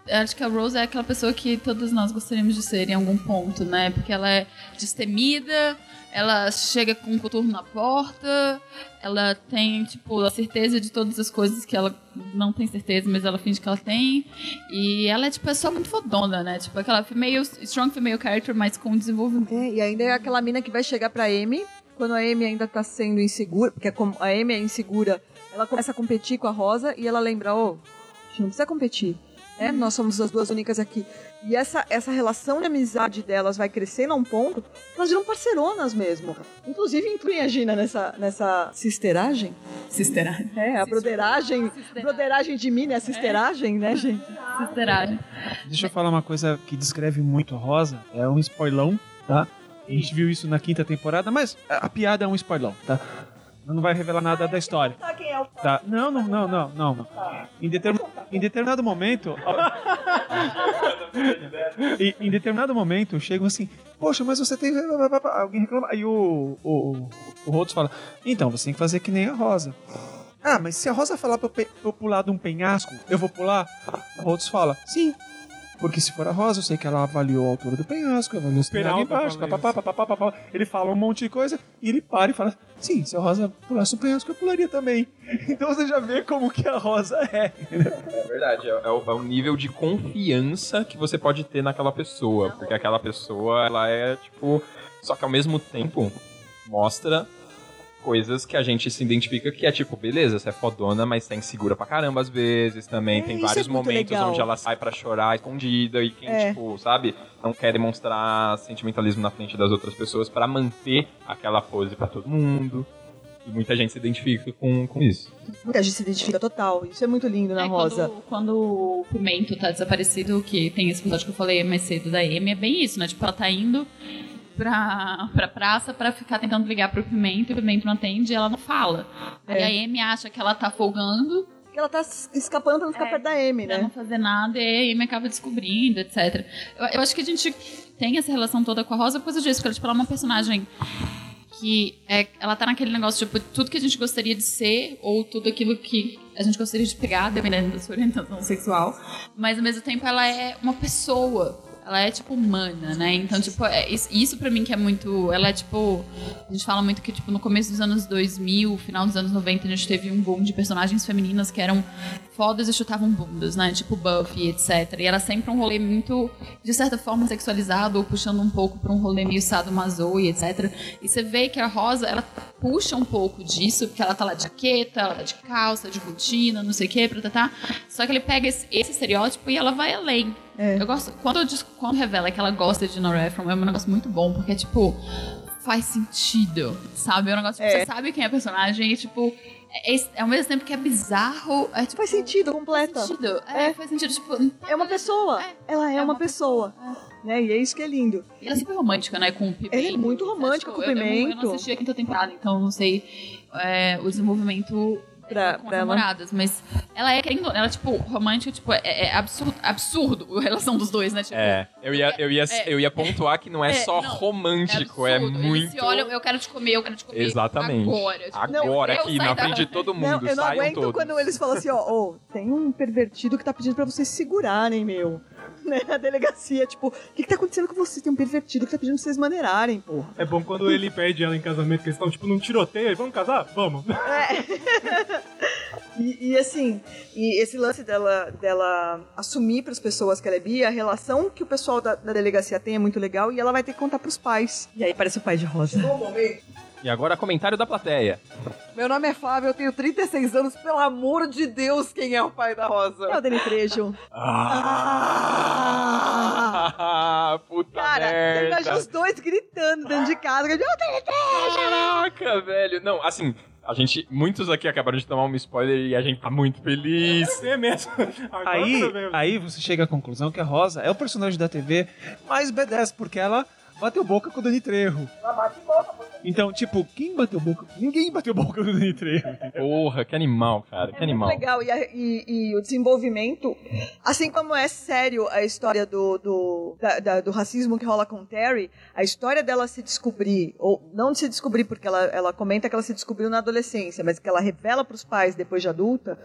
Eu acho que a Rose é aquela pessoa que todos nós gostaríamos de ser em algum ponto, né? Porque ela é destemida, ela chega com um coturno na porta, ela tem, tipo, a certeza de todas as coisas que ela não tem certeza, mas ela finge que ela tem. E ela é, tipo, é só muito fodona, né? Tipo, aquela meio strong female character, mas com desenvolvimento. É, e ainda é aquela mina que vai chegar pra Amy, quando a Amy ainda tá sendo insegura, porque como a Amy é insegura, ela começa a competir com a Rosa e ela lembra, ô, a gente não precisa competir. né? Nós somos as duas únicas aqui. E essa, essa relação de amizade delas vai crescendo a um ponto que elas viram parceironas mesmo. Inclusive incluem a Gina nessa, nessa sisteragem. Sisteragem. É, a broderagem. Broderagem de mim, né? A sisteragem, né, gente? Sisteragem. Deixa eu falar uma coisa que descreve muito a Rosa. É um spoilão, tá? A gente viu isso na quinta temporada, mas a, a piada é um spoilão, tá? Não vai revelar nada da história. quem é o Tá? Não, não, não, não, não. Em, determin- em determinado momento. [LAUGHS] E, em determinado momento, chegam assim, poxa, mas você tem. Alguém reclama. Aí o, o, o Rhodes fala, então, você tem que fazer que nem a Rosa. Ah, mas se a Rosa falar pra eu, pe- pra eu pular de um penhasco, eu vou pular? O Rhodes fala, sim. Porque se for a Rosa, eu sei que ela avaliou a altura do penhasco, avaliou Peralta embaixo, fala papapá, papapá, papapá. Ele fala um monte de coisa e ele para e fala: Sim, se a Rosa pulasse o penhasco, eu pularia também. [LAUGHS] Então você já vê como que a Rosa é. É verdade, é, é o, é o nível de confiança que você pode ter naquela pessoa. Porque aquela pessoa, ela é, tipo. Só que ao mesmo tempo, mostra coisas que a gente se identifica que é tipo, beleza, você é fodona, mas tá insegura pra caramba às vezes também. É, tem é vários muito momentos legal. onde ela sai pra chorar escondida e quem, É. tipo, sabe, não quer demonstrar sentimentalismo na frente das outras pessoas pra manter aquela pose pra todo mundo. E muita gente se identifica com, com isso. Muita gente se identifica total. Isso é muito lindo na É, Rosa. Quando, quando o Pimento tá desaparecido, que tem esse episódio que eu falei mais cedo da Amy, é bem isso, né? Tipo, ela tá indo pra, pra praça pra ficar tentando ligar pro Pimento, e o Pimento não atende e ela não fala. É. Aí a Amy acha que ela tá folgando. Que ela tá escapando pra não ficar perto da Amy, pra né? não fazer nada, e a Amy acaba descobrindo, etc. Eu, eu acho que a gente tem essa relação toda com a Rosa por causa disso, porque ela, tipo, ela é uma personagem que é, ela tá naquele negócio, tipo, tudo que a gente gostaria de ser, ou tudo aquilo que a gente gostaria de pegar, dependendo da sua orientação sexual, mas ao mesmo tempo ela é uma pessoa. Ela é, tipo, humana, né? Então, tipo, é, isso, pra mim que é muito... Ela é, tipo... A gente fala muito que, tipo, no começo dos anos 2000, final dos anos 90, a gente teve um boom de personagens femininas que eram fodas e chutavam bundas, né? Tipo Buffy, etc. E era sempre um rolê muito, de certa forma, sexualizado, ou puxando um pouco pra um rolê meio sadomaso e etc. E você vê que a Rosa, ela puxa um pouco disso, porque ela tá lá de jaqueta, ela tá de calça, de botina, não sei o que, tá, tá. Só que ele pega esse, esse estereótipo e ela vai além. Eu gosto, quando, eu, quando revela que ela gosta de Nora Ephron, é um negócio muito bom, porque, tipo, faz sentido, sabe? É um negócio que É. você sabe quem é a personagem e, tipo, é, é ao mesmo tempo que é bizarro. É, tipo, faz sentido, completa. Faz sentido. É, faz sentido. Tipo, É uma pessoa. Ela é, uma, pessoa. Né? E é isso que é lindo. E ela é super romântica, né? Com o Pimento. Ela é muito romântica Tipo, com o eu- eu Eu, Pimento. não assisti a quinta temporada, então não sei é, o desenvolvimento pra, com pra as ela. namoradas. Mas ela é, querendo, ela, tipo, romântica, tipo, é, é absurdo, absurdo a relação dos dois, né? Tipo, É, eu ia, eu ia, é- eu ia pontuar que não é, é, só não, romântico, é, absurdo. Eles muito. se olham, eu quero te comer, eu quero te comer. Exatamente. Agora. Tipo, Agora, aqui, na da- frente de todo mundo, Não, eu não aguento todos. quando eles falam assim, ó, ô, tem um pervertido que tá pedindo pra vocês segurarem, meu. [LAUGHS] Né? A delegacia, tipo, o que, que tá acontecendo com vocês? Tem um pervertido que tá pedindo pra vocês maneirarem, porra. É bom quando ele pede ela em casamento, que eles estão tipo num tiroteio, aí, vamos casar? Vamos. [LAUGHS] E, e, assim, e esse lance dela, dela assumir pras pessoas que ela é bi, a relação que o pessoal da, da delegacia tem é muito legal e ela vai ter que contar pros pais. E aí parece o pai de Rosa. E agora, comentário da plateia. Meu nome é Flávio, eu tenho 36 anos. Pelo amor de Deus, quem é o pai da Rosa? É o Dani Trejo. Ah, [LAUGHS] puta Cara, merda. eu imagino os dois gritando dentro de casa. Eu Caraca, velho. Não, assim, a gente. Muitos aqui acabaram de tomar um spoiler e a gente tá muito feliz. É mesmo. [LAUGHS] Aí, aí você chega à conclusão que a Rosa é o personagem da TV mais B10, porque ela bateu boca com o Dani Trejo. Então, tipo, quem bateu boca? Ninguém bateu boca com o Dani Trejo. Porra, que animal, cara. Que animal. legal. E, a- e- e o desenvolvimento, assim como é sério a história do, do, da- da- do racismo que rola com Terry, a história dela se descobrir, ou não de se descobrir, porque ela, ela comenta que ela se descobriu na adolescência, mas que ela revela pros pais depois de adulta,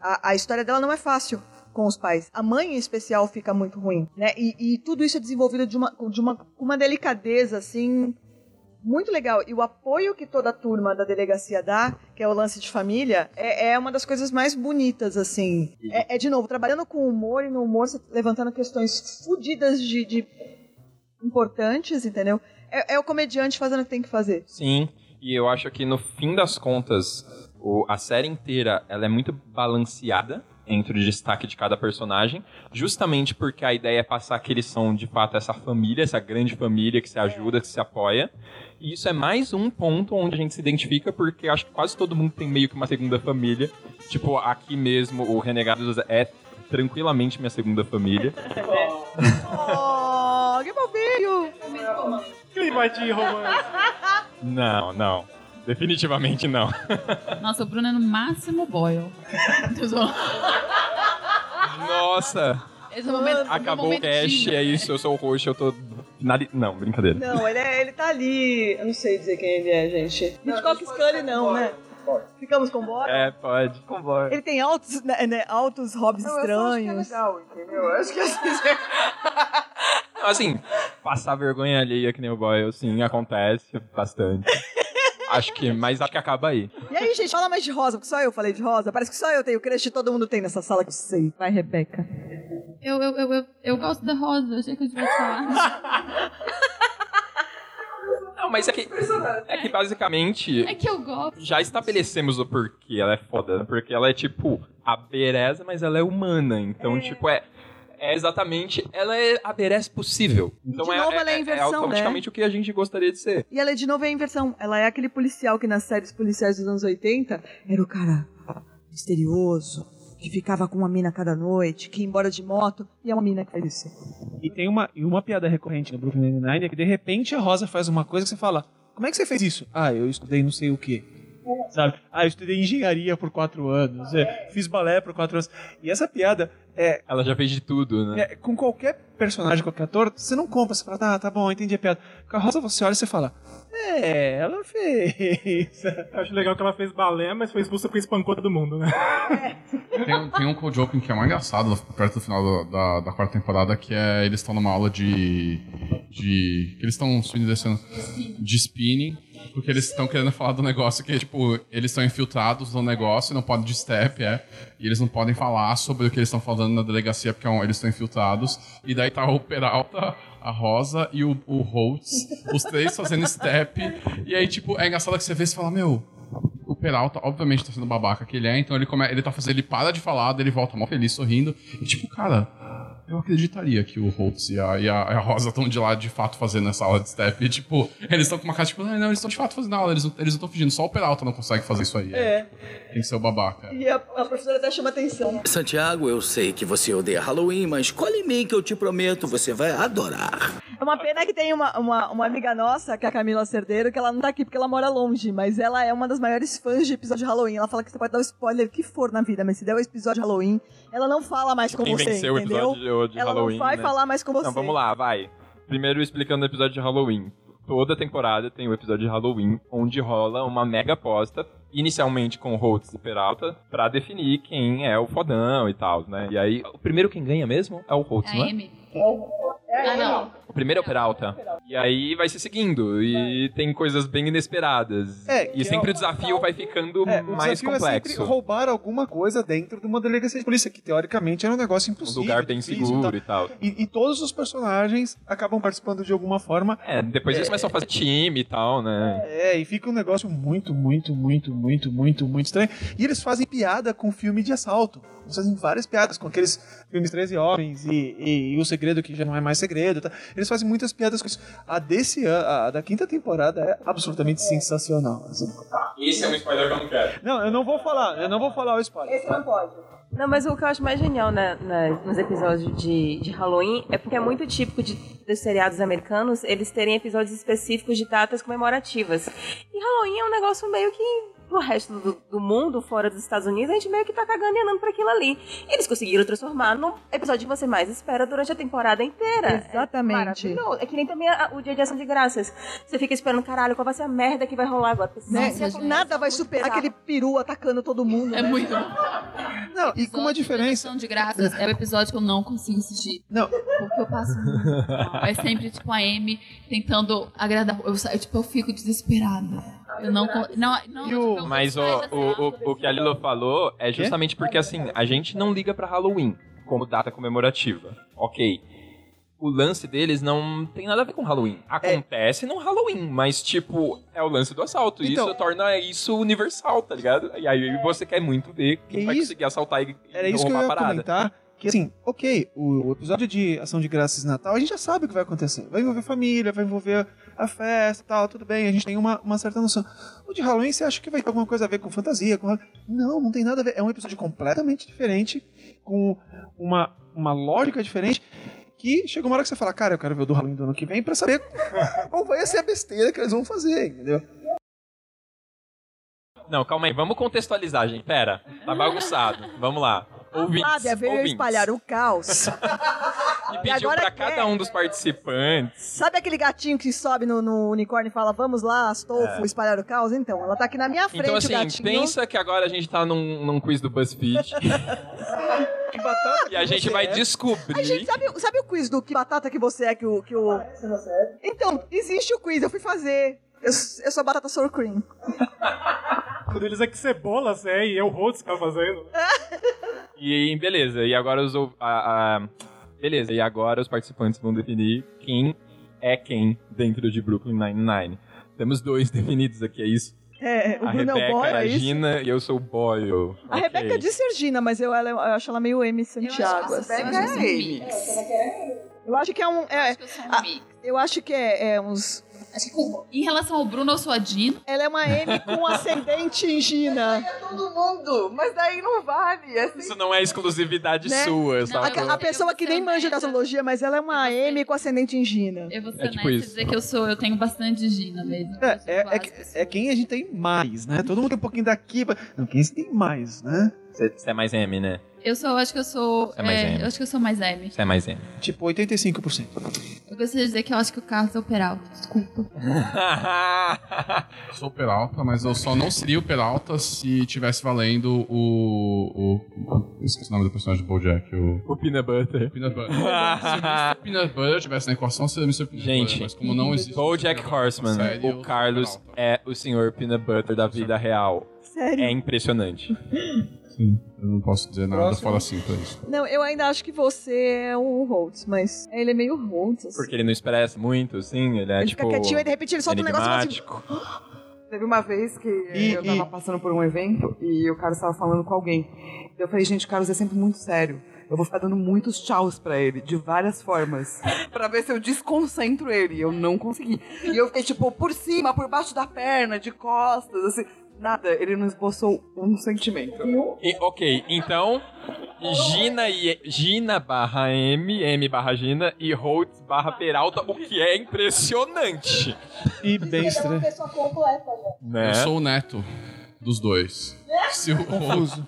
a, a história dela não é fácil com os pais. A mãe, em especial, fica muito ruim, né? E, e tudo isso é desenvolvido de uma, de uma, com uma delicadeza, assim, muito legal. E o apoio que toda a turma da delegacia dá, que é o lance de família, é, é uma das coisas mais bonitas, assim. É, é, de novo, trabalhando com humor e no humor, levantando questões fodidas de, de importantes, entendeu? É, é o comediante fazendo o que tem que fazer. Sim, e eu acho que no fim das contas, o- a série inteira ela é muito balanceada entre o destaque de cada personagem, justamente porque a ideia é passar que eles são de fato essa família, essa grande família que se ajuda, que se apoia. E isso é mais um ponto onde a gente se identifica, porque acho que quase todo mundo tem meio que uma segunda família. Tipo, aqui mesmo, o Renegados é tranquilamente minha segunda família. Oh, que bobinho! Clima de romance. Não, não. Definitivamente não. Nossa, o Bruno é no máximo zoando. Nossa! Esse é o momento, Acabou o Tinder. é isso, eu sou o roxo, eu tô. finali- Não, brincadeira. Não, ele, é, ele tá ali. Eu não sei dizer quem ele é, gente. Hitchcock Scully, não, né? Ficamos com bora? É, pode. Vambora. Ele tem altos, né, né, altos hobbies estranhos. legal, entendeu? Eu acho que assim. [LAUGHS] Assim, passar vergonha alheia que nem o boy, sim, acontece bastante. [LAUGHS] acho que, mas acho que acaba aí. E aí, gente, fala mais de rosa, porque só eu falei de rosa. Parece que só eu tenho crush e todo mundo tem nessa sala que eu sei. Vai, Rebeca. Eu, eu, eu, eu, eu gosto da Rosa, achei que eu tivesse falar. [LAUGHS] Não, mas é que, é que basicamente É que eu gosto. já estabelecemos o porquê ela é foda, né? Porque ela é tipo a Bereza, mas ela é humana. Então, tipo, é. É exatamente, ela é a Berez possível. Então De é, novo, ela é a inversão, né? automaticamente o que a gente gostaria de ser. E ela é de novo é a inversão. Ela é aquele policial que nas séries policiais dos anos 80 era o cara misterioso, que ficava com uma mina cada noite, que ia embora de moto, e é uma mina que faz isso. E tem uma, e uma piada recorrente no Brooklyn Nine-Nine é que de repente a Rosa faz uma coisa que você fala: Como é que você fez isso? Ah, eu estudei não sei o quê. Sabe? Ah, eu estudei engenharia por quatro anos, é, fiz balé por quatro anos. E essa piada é. Ela já fez de tudo, né? é, com qualquer personagem, qualquer ator, você não compra, você fala, tá, tá bom, entendi a piada. Com a Rosa você olha e você fala, é, ela fez. Eu acho legal que ela fez balé, mas foi expulsa porque espancou todo mundo, né? Tem, um- tem um co-joking que é mais engraçado perto do final da, da, da quarta temporada, que é eles estão numa aula de. de. que eles estão subindo e descendo. de spinning. Porque eles estão querendo falar do negócio que, tipo, eles estão infiltrados no negócio, não podem de step, é. E eles não podem falar sobre o que eles estão falando na delegacia, porque é eles estão infiltrados. E daí tá o Peralta, a Rosa e o, o Holtz, os três fazendo step. E aí, tipo, é engraçado que você vê e fala, meu, o Peralta, obviamente, tá sendo babaca que ele é, então ele, come... ele tá fazendo, ele para de falar, daí ele volta mó feliz, sorrindo. E tipo, cara, eu acreditaria que o Holtz e a, e a, a Rosa estão de lá de fato fazendo essa aula de step. E tipo, eles estão com uma cara tipo, não, não eles estão de fato fazendo aula, eles não eles não estão fingindo, só o Peralta não consegue fazer isso aí. É. Tem que ser o babaca. E a, a professora até chama atenção. Santiago, eu sei que você odeia Halloween, mas escolhe em mim que eu te prometo, você vai adorar. É uma pena que tem uma, uma, uma amiga nossa, que é a Camila Cerdeiro, que ela não tá aqui porque ela mora longe, mas ela é uma das maiores fãs de episódio de Halloween. Ela fala que você pode dar o spoiler que for na vida, mas se der o episódio de Halloween, ela não fala mais com Quem você, venceu o entendeu? episódio de, de ela Halloween. não vai né? falar mais com você. Não, vamos lá, vai. Primeiro explicando o episódio de Halloween. Toda temporada tem o episódio de Halloween, onde rola uma mega aposta, inicialmente com Holtz e Peralta, pra definir quem é o fodão e tal, né? E aí, o primeiro quem ganha mesmo é o Holtz, A não é? Amy. É, Ah, não. O primeiro é o Peralta. E aí vai se seguindo, e tem coisas bem inesperadas. É, que e sempre é o desafio vai ficando É, o mais é complexo. sempre roubar alguma coisa dentro de uma delegacia de polícia, que teoricamente era um negócio um impossível. lugar bem difícil seguro e tal. E, e todos os personagens acabam participando de alguma forma. É, depois eles começam a fazer time e tal, né? É, e fica um negócio muito, muito, muito, muito, muito, muito estranho. E eles fazem piada com filme de assalto. Eles fazem várias piadas com aqueles filmes 13 Homens e, e, e O Segredo que já não é mais segredo. Tá? Eles eles fazem muitas piadas com isso. A desse ano, a da quinta temporada é absolutamente sensacional. assim. Esse é um spoiler que eu não quero. Não, eu não vou falar, eu não vou falar o spoiler. Esse não pode. Não, mas o que eu acho mais genial né, na- nos episódios de, de Halloween é porque é muito típico de, dos seriados americanos eles terem episódios específicos de datas comemorativas. E Halloween é um negócio meio que pro resto do, do mundo, fora dos Estados Unidos, a gente meio que tá cagando e andando pra aquilo ali. Eles conseguiram transformar num episódio que você mais espera durante a temporada inteira. Exatamente. É, maravilhoso. é que nem também a- o Dia de Ação de Graças. Você fica esperando, caralho, qual vai ser a merda que vai rolar agora? Né? Nossa, gente. Nada vai superar aquele peru atacando todo mundo. É né? muito. Não, e com uma diferença. Ação de graças é o episódio que eu não consigo assistir. Não. Porque eu passo muito. [LAUGHS] É sempre, tipo, a Amy tentando agradar. Eu, tipo, eu fico desesperada. Eu não. Não, não, eu Mas o, o, o, o que a Lilo falou é justamente porque, assim, a gente não liga pra Halloween como data comemorativa. Ok. O lance deles não tem nada a ver com Halloween. Acontece no Halloween, mas, tipo, é o lance do assalto. E Então- isso torna isso universal, tá ligado? E aí você quer muito ver quem Que vai isso? conseguir assaltar e Era e isso que eu roubar ia a parada. comentar. Que assim, ok, o, episódio de Ação de Graças e Natal, a gente já sabe o que vai acontecer. Vai envolver família, vai envolver a festa e tal, tudo bem, a gente tem uma, uma certa noção. O de Halloween, você acha que vai ter alguma coisa a ver com fantasia? Com... Não, não tem nada a ver. É um episódio completamente diferente, com uma, uma lógica diferente. Que chega uma hora que você fala, cara, eu quero ver o do Halloween do ano que vem pra saber qual vai ser a besteira que eles vão fazer, entendeu? Não, calma aí, vamos contextualizar, gente. Pera, tá bagunçado. Vamos lá. Ouvintes, Flávia veio ouvintes. espalhar o caos. [LAUGHS] E pediu agora pra quer. cada um dos participantes Sabe aquele gatinho que sobe no, no unicórnio e fala, vamos lá, Astolfo, É. espalhar o caos? Então, ela tá aqui na minha frente, Então, o assim, gatinho. pensa que agora a gente tá num, num quiz do BuzzFeed. [LAUGHS] e a gente vai descobrir. A gente sabe, sabe o quiz do que batata que você é que o. Que o... Então, existe o quiz, eu fui fazer. Eu, eu sou a batata sour cream. [LAUGHS] Quando eles é que cebola, você é, e é o Rhodes que tá fazendo. [LAUGHS] E beleza, e agora os. A, a- beleza, e agora os participantes vão definir quem é quem dentro de Brooklyn Nine-Nine. Temos dois [LAUGHS] definidos aqui, é isso? É, o a Bruno é o Rebeca boy, é a é? Gina e eu sou o Boyle. A Ok. Rebeca disse Sergina, mas eu, ela, eu acho ela meio M Santiago. a assim. Rebeca é Amy. Eu acho que é um. É, eu acho que é, é uns. Acho que com- em relação ao Bruno, eu sou a Dina. Ela é uma M com ascendente em Gina. Todo mundo, mas daí não vale. Assim. Isso não é exclusividade Né? sua, sabe? A, a pessoa que nem manja da astrologia, mas ela é uma M com ascendente em Gina. Eu vou ser É tipo honesta e isso. dizer que eu sou, eu tenho bastante Gina mesmo. É, é, é, que- é quem a gente tem mais, né? Todo mundo tem um pouquinho daqui. pra- Não, quem tem mais, né? Você é mais M, né? Eu sou, acho que eu sou. É mais é, M. eu acho que eu sou mais M. Você é mais M. Tipo, 85%. Eu gostaria de dizer que eu acho que o Carlos é o Peralta. Desculpa. [LAUGHS] Sou Peralta, mas eu só não seria o Peralta se tivesse valendo o. o eu esqueci o nome do personagem do Bojack. O, o Peanut Butter. Peanut Butter. se o Mr. [LAUGHS] Peanut Butter tivesse na equação, seria o Mr. Peanut Gente, Butter. Mas como não existe. Bojack Horseman, série, eu o Carlos é o senhor Peanut Butter da vida real. Sério? É impressionante. [LAUGHS] Sim, eu não posso dizer nada Próximo. fora assim pra isso. Não, eu ainda acho que você é o Holtz, mas ele é meio Holtz. Assim. Porque ele não expressa muito, assim, ele é Ele tipo. fica quietinho e de repente ele solta um negócio e fala assim. enigmático. [GASPS] Teve uma vez que E- eu tava passando por um evento e o Carlos tava falando com alguém. Eu falei, gente, o Carlos é sempre muito sério. Eu vou ficar dando muitos tchauz pra ele, de várias formas. [LAUGHS] pra ver se eu desconcentro ele. E eu não consegui. E eu fiquei, tipo, por cima, por baixo da perna, de costas, assim. Nada, ele não esboçou um sentimento. E- ok, então. Gina, e, Gina barra M, M barra Gina e Holtz barra Peralta, o que é impressionante. E bem estranho. pessoa completa, Né? Eu sou o neto dos dois. Se o, Confuso.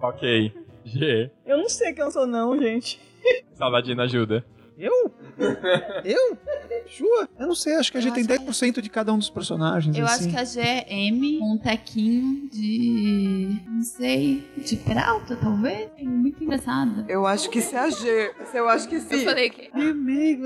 Ok. G. Eu não sei quem eu sou, não, gente. Saladina ajuda. Eu? [LAUGHS] Eu? Chua? Eu não sei, acho que a gente tem 10% de cada um dos personagens. Eu assim. acho que a G é M com um tequinho de. Não sei. De Peralta, talvez? É muito engraçada. Eu acho que se a G. se Eu acho que se. Eu falei que.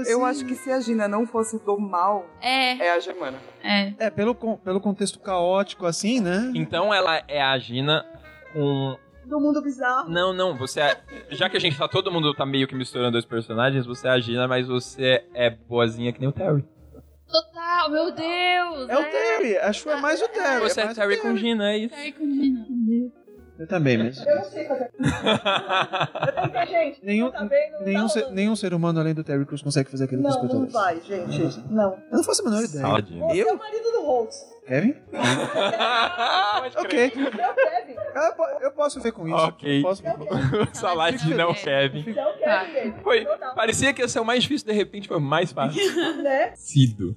Eu acho que se a Gina não fosse do mal, É. é a Germana. É. É, pelo, pelo contexto caótico, assim, né? Então ela é a Gina com. Do mundo bizarro. Não, não, você é. Já que a gente tá. Todo mundo tá meio que misturando dois personagens, você é a Gina, mas você é boazinha que nem o Terry. Total, meu Deus! É o Terry, a Chua é mais o Terry. Você é mais o Terry com Gina, é isso. Terry com Gina. Eu também, mas. Eu não sei fazer. eu [LAUGHS] tentei, gente. Nenhum, tá bem, não nenhum, tá ser, nenhum ser humano além do Terry Crews consegue fazer aquilo com os Não, não vai, gente. Não. Eu não faço a menor ideia. Saladinho. Você é o Eu? marido do Holtz. Kevin? ok. É Kevin. Eu, eu posso ver com isso. Ok. Eu posso ver com Saladinho não, Kevin. É o Kevin, gente. Foi, parecia que ia ser o mais difícil, de repente foi o mais fácil. [LAUGHS] Né? Cido.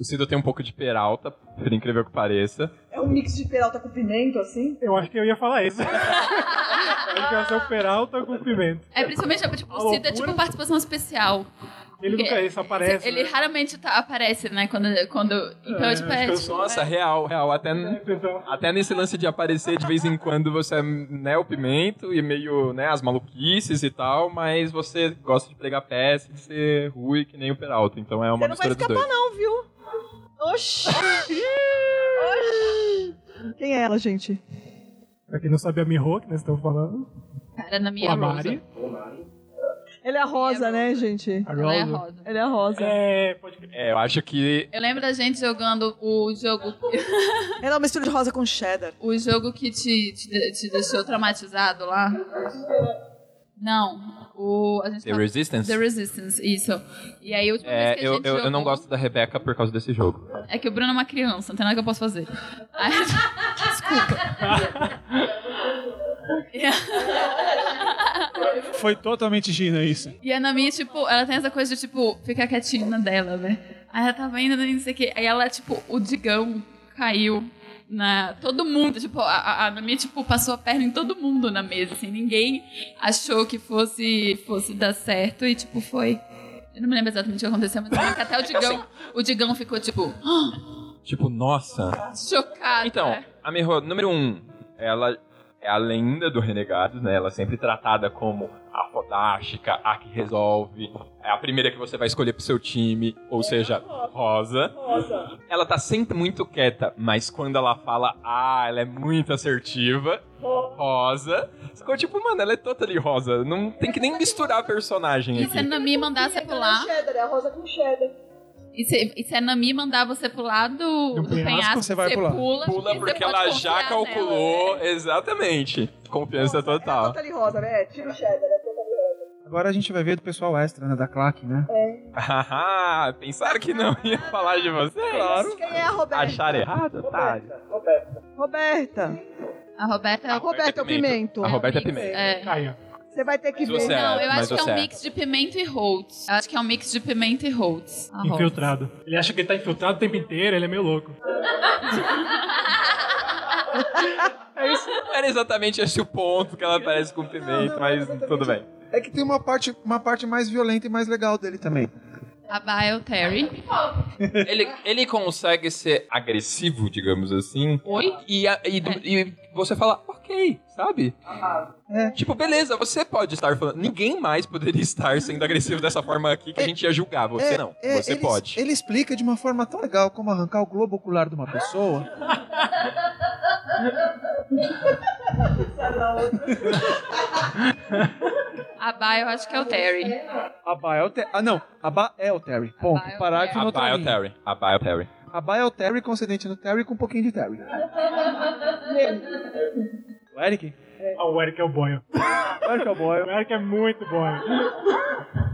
O Cido tem um pouco de peralta, por incrível que pareça. É um mix de peralta com pimento, assim. Eu acho que eu ia falar isso. [LAUGHS] Acho que ia ser o Peralta com pimenta. É principalmente, tipo, A o Cid é tipo participação especial. Ele Porque nunca isso aparece. Ele né? raramente tá- aparece, né? Quando. quando então, É, tipo, é, tipo, sou- Nossa, real, real. Até, até nesse lance de aparecer de vez em quando você é né, o pimento e meio né, as maluquices e tal, mas você gosta de pregar peça e de ser ruim que nem o Peralta. Então é uma Você não vai mistura dos escapar, dois. não, viu? Oxi! Quem é ela, gente? Pra quem não sabe a Miho, que nós estamos falando. cara na minha a rosa. Mari. Ela é a rosa, né, gente? A Ela é Rosa. rosa. Ela é a rosa. É, pode crer. É, eu acho que. Eu lembro da gente jogando o jogo. [LAUGHS] Ela é uma mistura de rosa com cheddar. o jogo que te, te, te deixou traumatizado lá. Não. O, a gente The Resistance? The Resistance, isso. E aí, a última vez É, que a eu, gente eu, eu não jogou- gosto da Rebeca por causa desse jogo. É que o Bruno é uma criança, não tem nada que eu possa fazer. Aí, desculpa. [LAUGHS] Foi totalmente Gina isso. E a Nami, tipo, ela tem essa coisa de, tipo, ficar quietinha dela, né? Aí ela tava indo, não sei o quê. Aí ela, tipo, o Digão caiu na... Todo mundo, tipo, a, a- a Nami, tipo, passou a perna em todo mundo na mesa, assim. Ninguém achou que fosse, fosse dar certo e, tipo, foi... Eu não me lembro exatamente o que aconteceu, mas eu que até o [LAUGHS] Digão, o Digão ficou, tipo, [GASPS] Tipo, nossa. chocado. Então, né? a Miho, número um, ela é a lenda do Renegados, né? Ela é sempre tratada como a fodástica, a que resolve, é a primeira que você vai escolher pro seu time, ou seja, rosa. Ela tá sempre muito quieta, mas quando ela fala, ah, ela é muito assertiva, rosa. Ficou tipo, mano, ela é totally rosa. Não tem que nem misturar a personagem E se a aqui. Nami mandar você pular... cheddar, é a rosa com cheddar. E se, e se a Nami mandar você pular do, Do do penhasco, penhasco, você vai pular. pula. Pula você porque ela já calculou, nela, exatamente. Confiança total. Totally rosa, né? Tira o cheddar, é rosa. Agora a gente vai ver do pessoal extra, né? Da claque, né? Haha, pensaram que não ia falar de você? Claro. Quem é a Roberta? Acharam errado, otário. Roberta. A Roberta é A Roberta é o pimento. A Roberta é pimento. É. Caia. Você vai ter que ver. é- Não, eu mas acho que é um é. mix de pimenta e Holtz. Eu acho que é um mix de pimenta e Holtz. A Holtz. Infiltrado. Ele acha que ele tá infiltrado o tempo inteiro, ele é meio louco. [LAUGHS] É isso. Não era exatamente esse o ponto que ela parece com pimenta, mas tudo bem. É que tem uma parte, uma parte mais violenta e mais legal dele também. A Bile Terry. Ele, ele consegue ser agressivo, digamos assim. Oi? E, e, do- e você fala, ok, sabe? Tipo, beleza, você pode estar falando. Ninguém mais poderia [LAUGHS] estar sendo agressivo dessa forma aqui que a gente ia julgar. Você É, não. é, Você ele, pode. Ele explica de uma forma tão legal como arrancar o globo ocular de uma pessoa. [LAUGHS] A Bile eu acho que é o Terry. A Ba é o Terry. Ah, não. A Ba é o Terry. Ponto. É o Parágrafo no Bile outro Terry. A Bile Terry. A Ba é o Terry com acidente no Terry com um pouquinho de Terry. [LAUGHS] O Eric? Ah, o Eric é o boio. O Eric é o boy. [LAUGHS] O Eric é muito boio.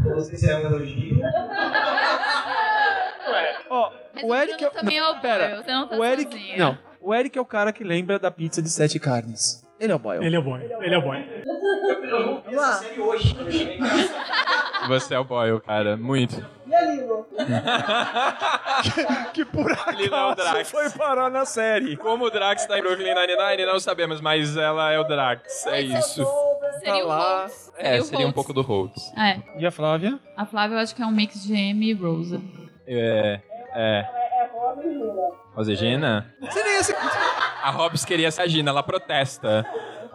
Não sei se é um elogio. Ó, Mas o Eric é Bruno também é o Pera, boy, você não tá o Eric, não. O Eric é o cara que lembra da pizza de sete carnes. Ele é o boy. Ele é o boio. Ele é o boio. Eu vi essa série hoje. Você é o Boyle, cara. Muito. E a Lilo? [LAUGHS] que por Lilo é o acaso Drax. foi parar na série. Como o Drax tá em Brooklyn Nine-Nine, não sabemos, mas ela é o Drax. É isso. Seria o lá. Holtz. É, seria um pouco do Holtz. É. E a Flávia? A Flávia eu acho que é um mix de Amy e Rosa. É. É. É rosa e Gina. Rosegina? Seria esse... A Hobbs queria ser a Gina, ela protesta.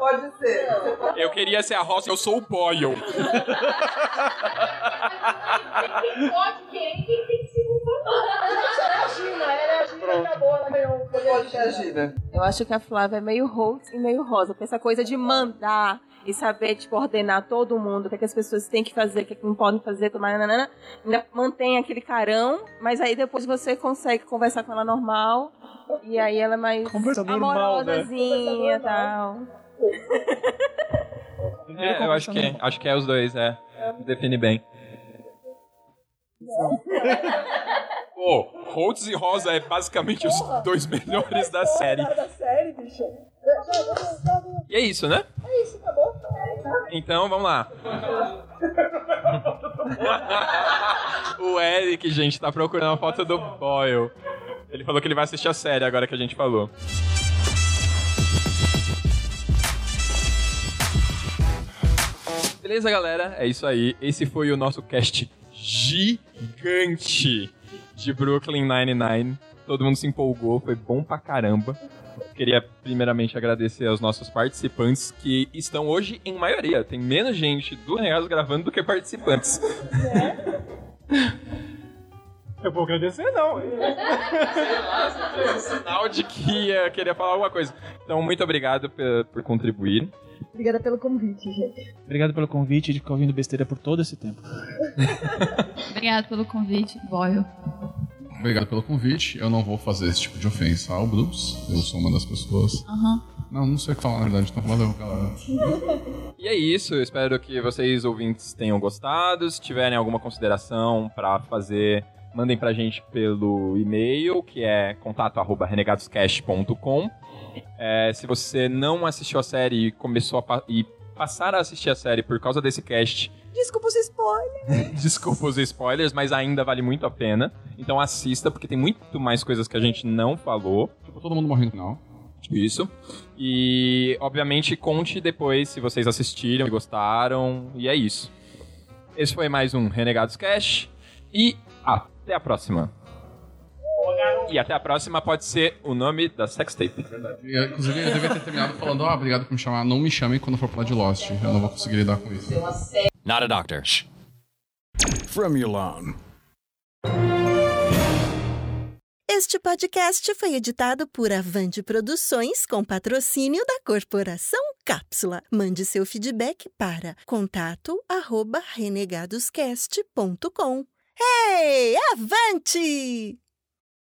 Pode ser. Eu queria ser a Rosa, eu sou o Boyle. Quem pode querer quem tem que se conformar. Ela é a Gina, ela é a Gina acabou, ela ganhou o poder de Gina. Eu acho que a Flávia é meio Holtz e meio Rosa. Porque essa coisa de mandar e saber, tipo, ordenar todo mundo, o que, é que as pessoas têm que fazer, o que, é que não podem fazer, tomar, nanana, ainda mantém aquele carão, mas aí depois você consegue conversar com ela normal. E aí ela é mais Conversa normal, né? amorosazinha e tal. É, eu acho que, é, acho que é os dois, é. Define bem. Pô, Holtz e Rosa é basicamente os dois melhores da série. Da série, bicho. E é isso, né? É isso, acabou. Então, vamos lá. o Eric, gente, tá procurando a foto do Boyle. Ele falou que ele vai assistir a série agora que a gente falou. Beleza, galera? É isso aí. Esse foi o nosso cast gigante de Brooklyn Nine-Nine. Todo mundo se empolgou, foi bom pra caramba. Queria primeiramente agradecer aos nossos participantes que estão hoje em maioria. Tem menos gente do Regados gravando do que participantes. [LAUGHS] Eu vou agradecer, não. Sinal de que ia querer falar alguma coisa. Então, muito obrigado por, por contribuir. Obrigada pelo convite, gente. Obrigado pelo convite de ficar ouvindo besteira por todo esse tempo. Obrigado pelo convite, Boyle. Obrigado pelo convite. Eu não vou fazer esse tipo de ofensa ao Bruce. Eu sou uma das pessoas. Aham. Não, não sei o que falar, na verdade. Então, valeu, galera. E é isso, eu espero que vocês ouvintes tenham gostado. Se tiverem alguma consideração pra fazer, mandem pra gente pelo e-mail, que é contato@renegadoscast.com. É, se você não assistiu a série e começou a pa- e passar a assistir a série por causa desse cast, Desculpa os spoilers. [LAUGHS] desculpa os spoilers, mas ainda vale muito a pena. Então assista, porque tem muito mais coisas que a gente não falou. Tipo, todo mundo morrendo no final. Isso. E, obviamente, conte depois se vocês assistiram e gostaram. E é isso. Esse foi mais um Renegados Cash. E até a próxima. E até a próxima pode ser o nome da sextape. E, Inclusive, eu devia ter terminado falando, ah, obrigado por me chamar. Não me chamem quando for falar de Lost. Eu não vou conseguir lidar com isso. Not a doctor. From Milan. Este podcast foi editado por Avante Produções com patrocínio da Corporação Cápsula. Mande seu feedback para contato@renegadoscast.com. Hey, avante!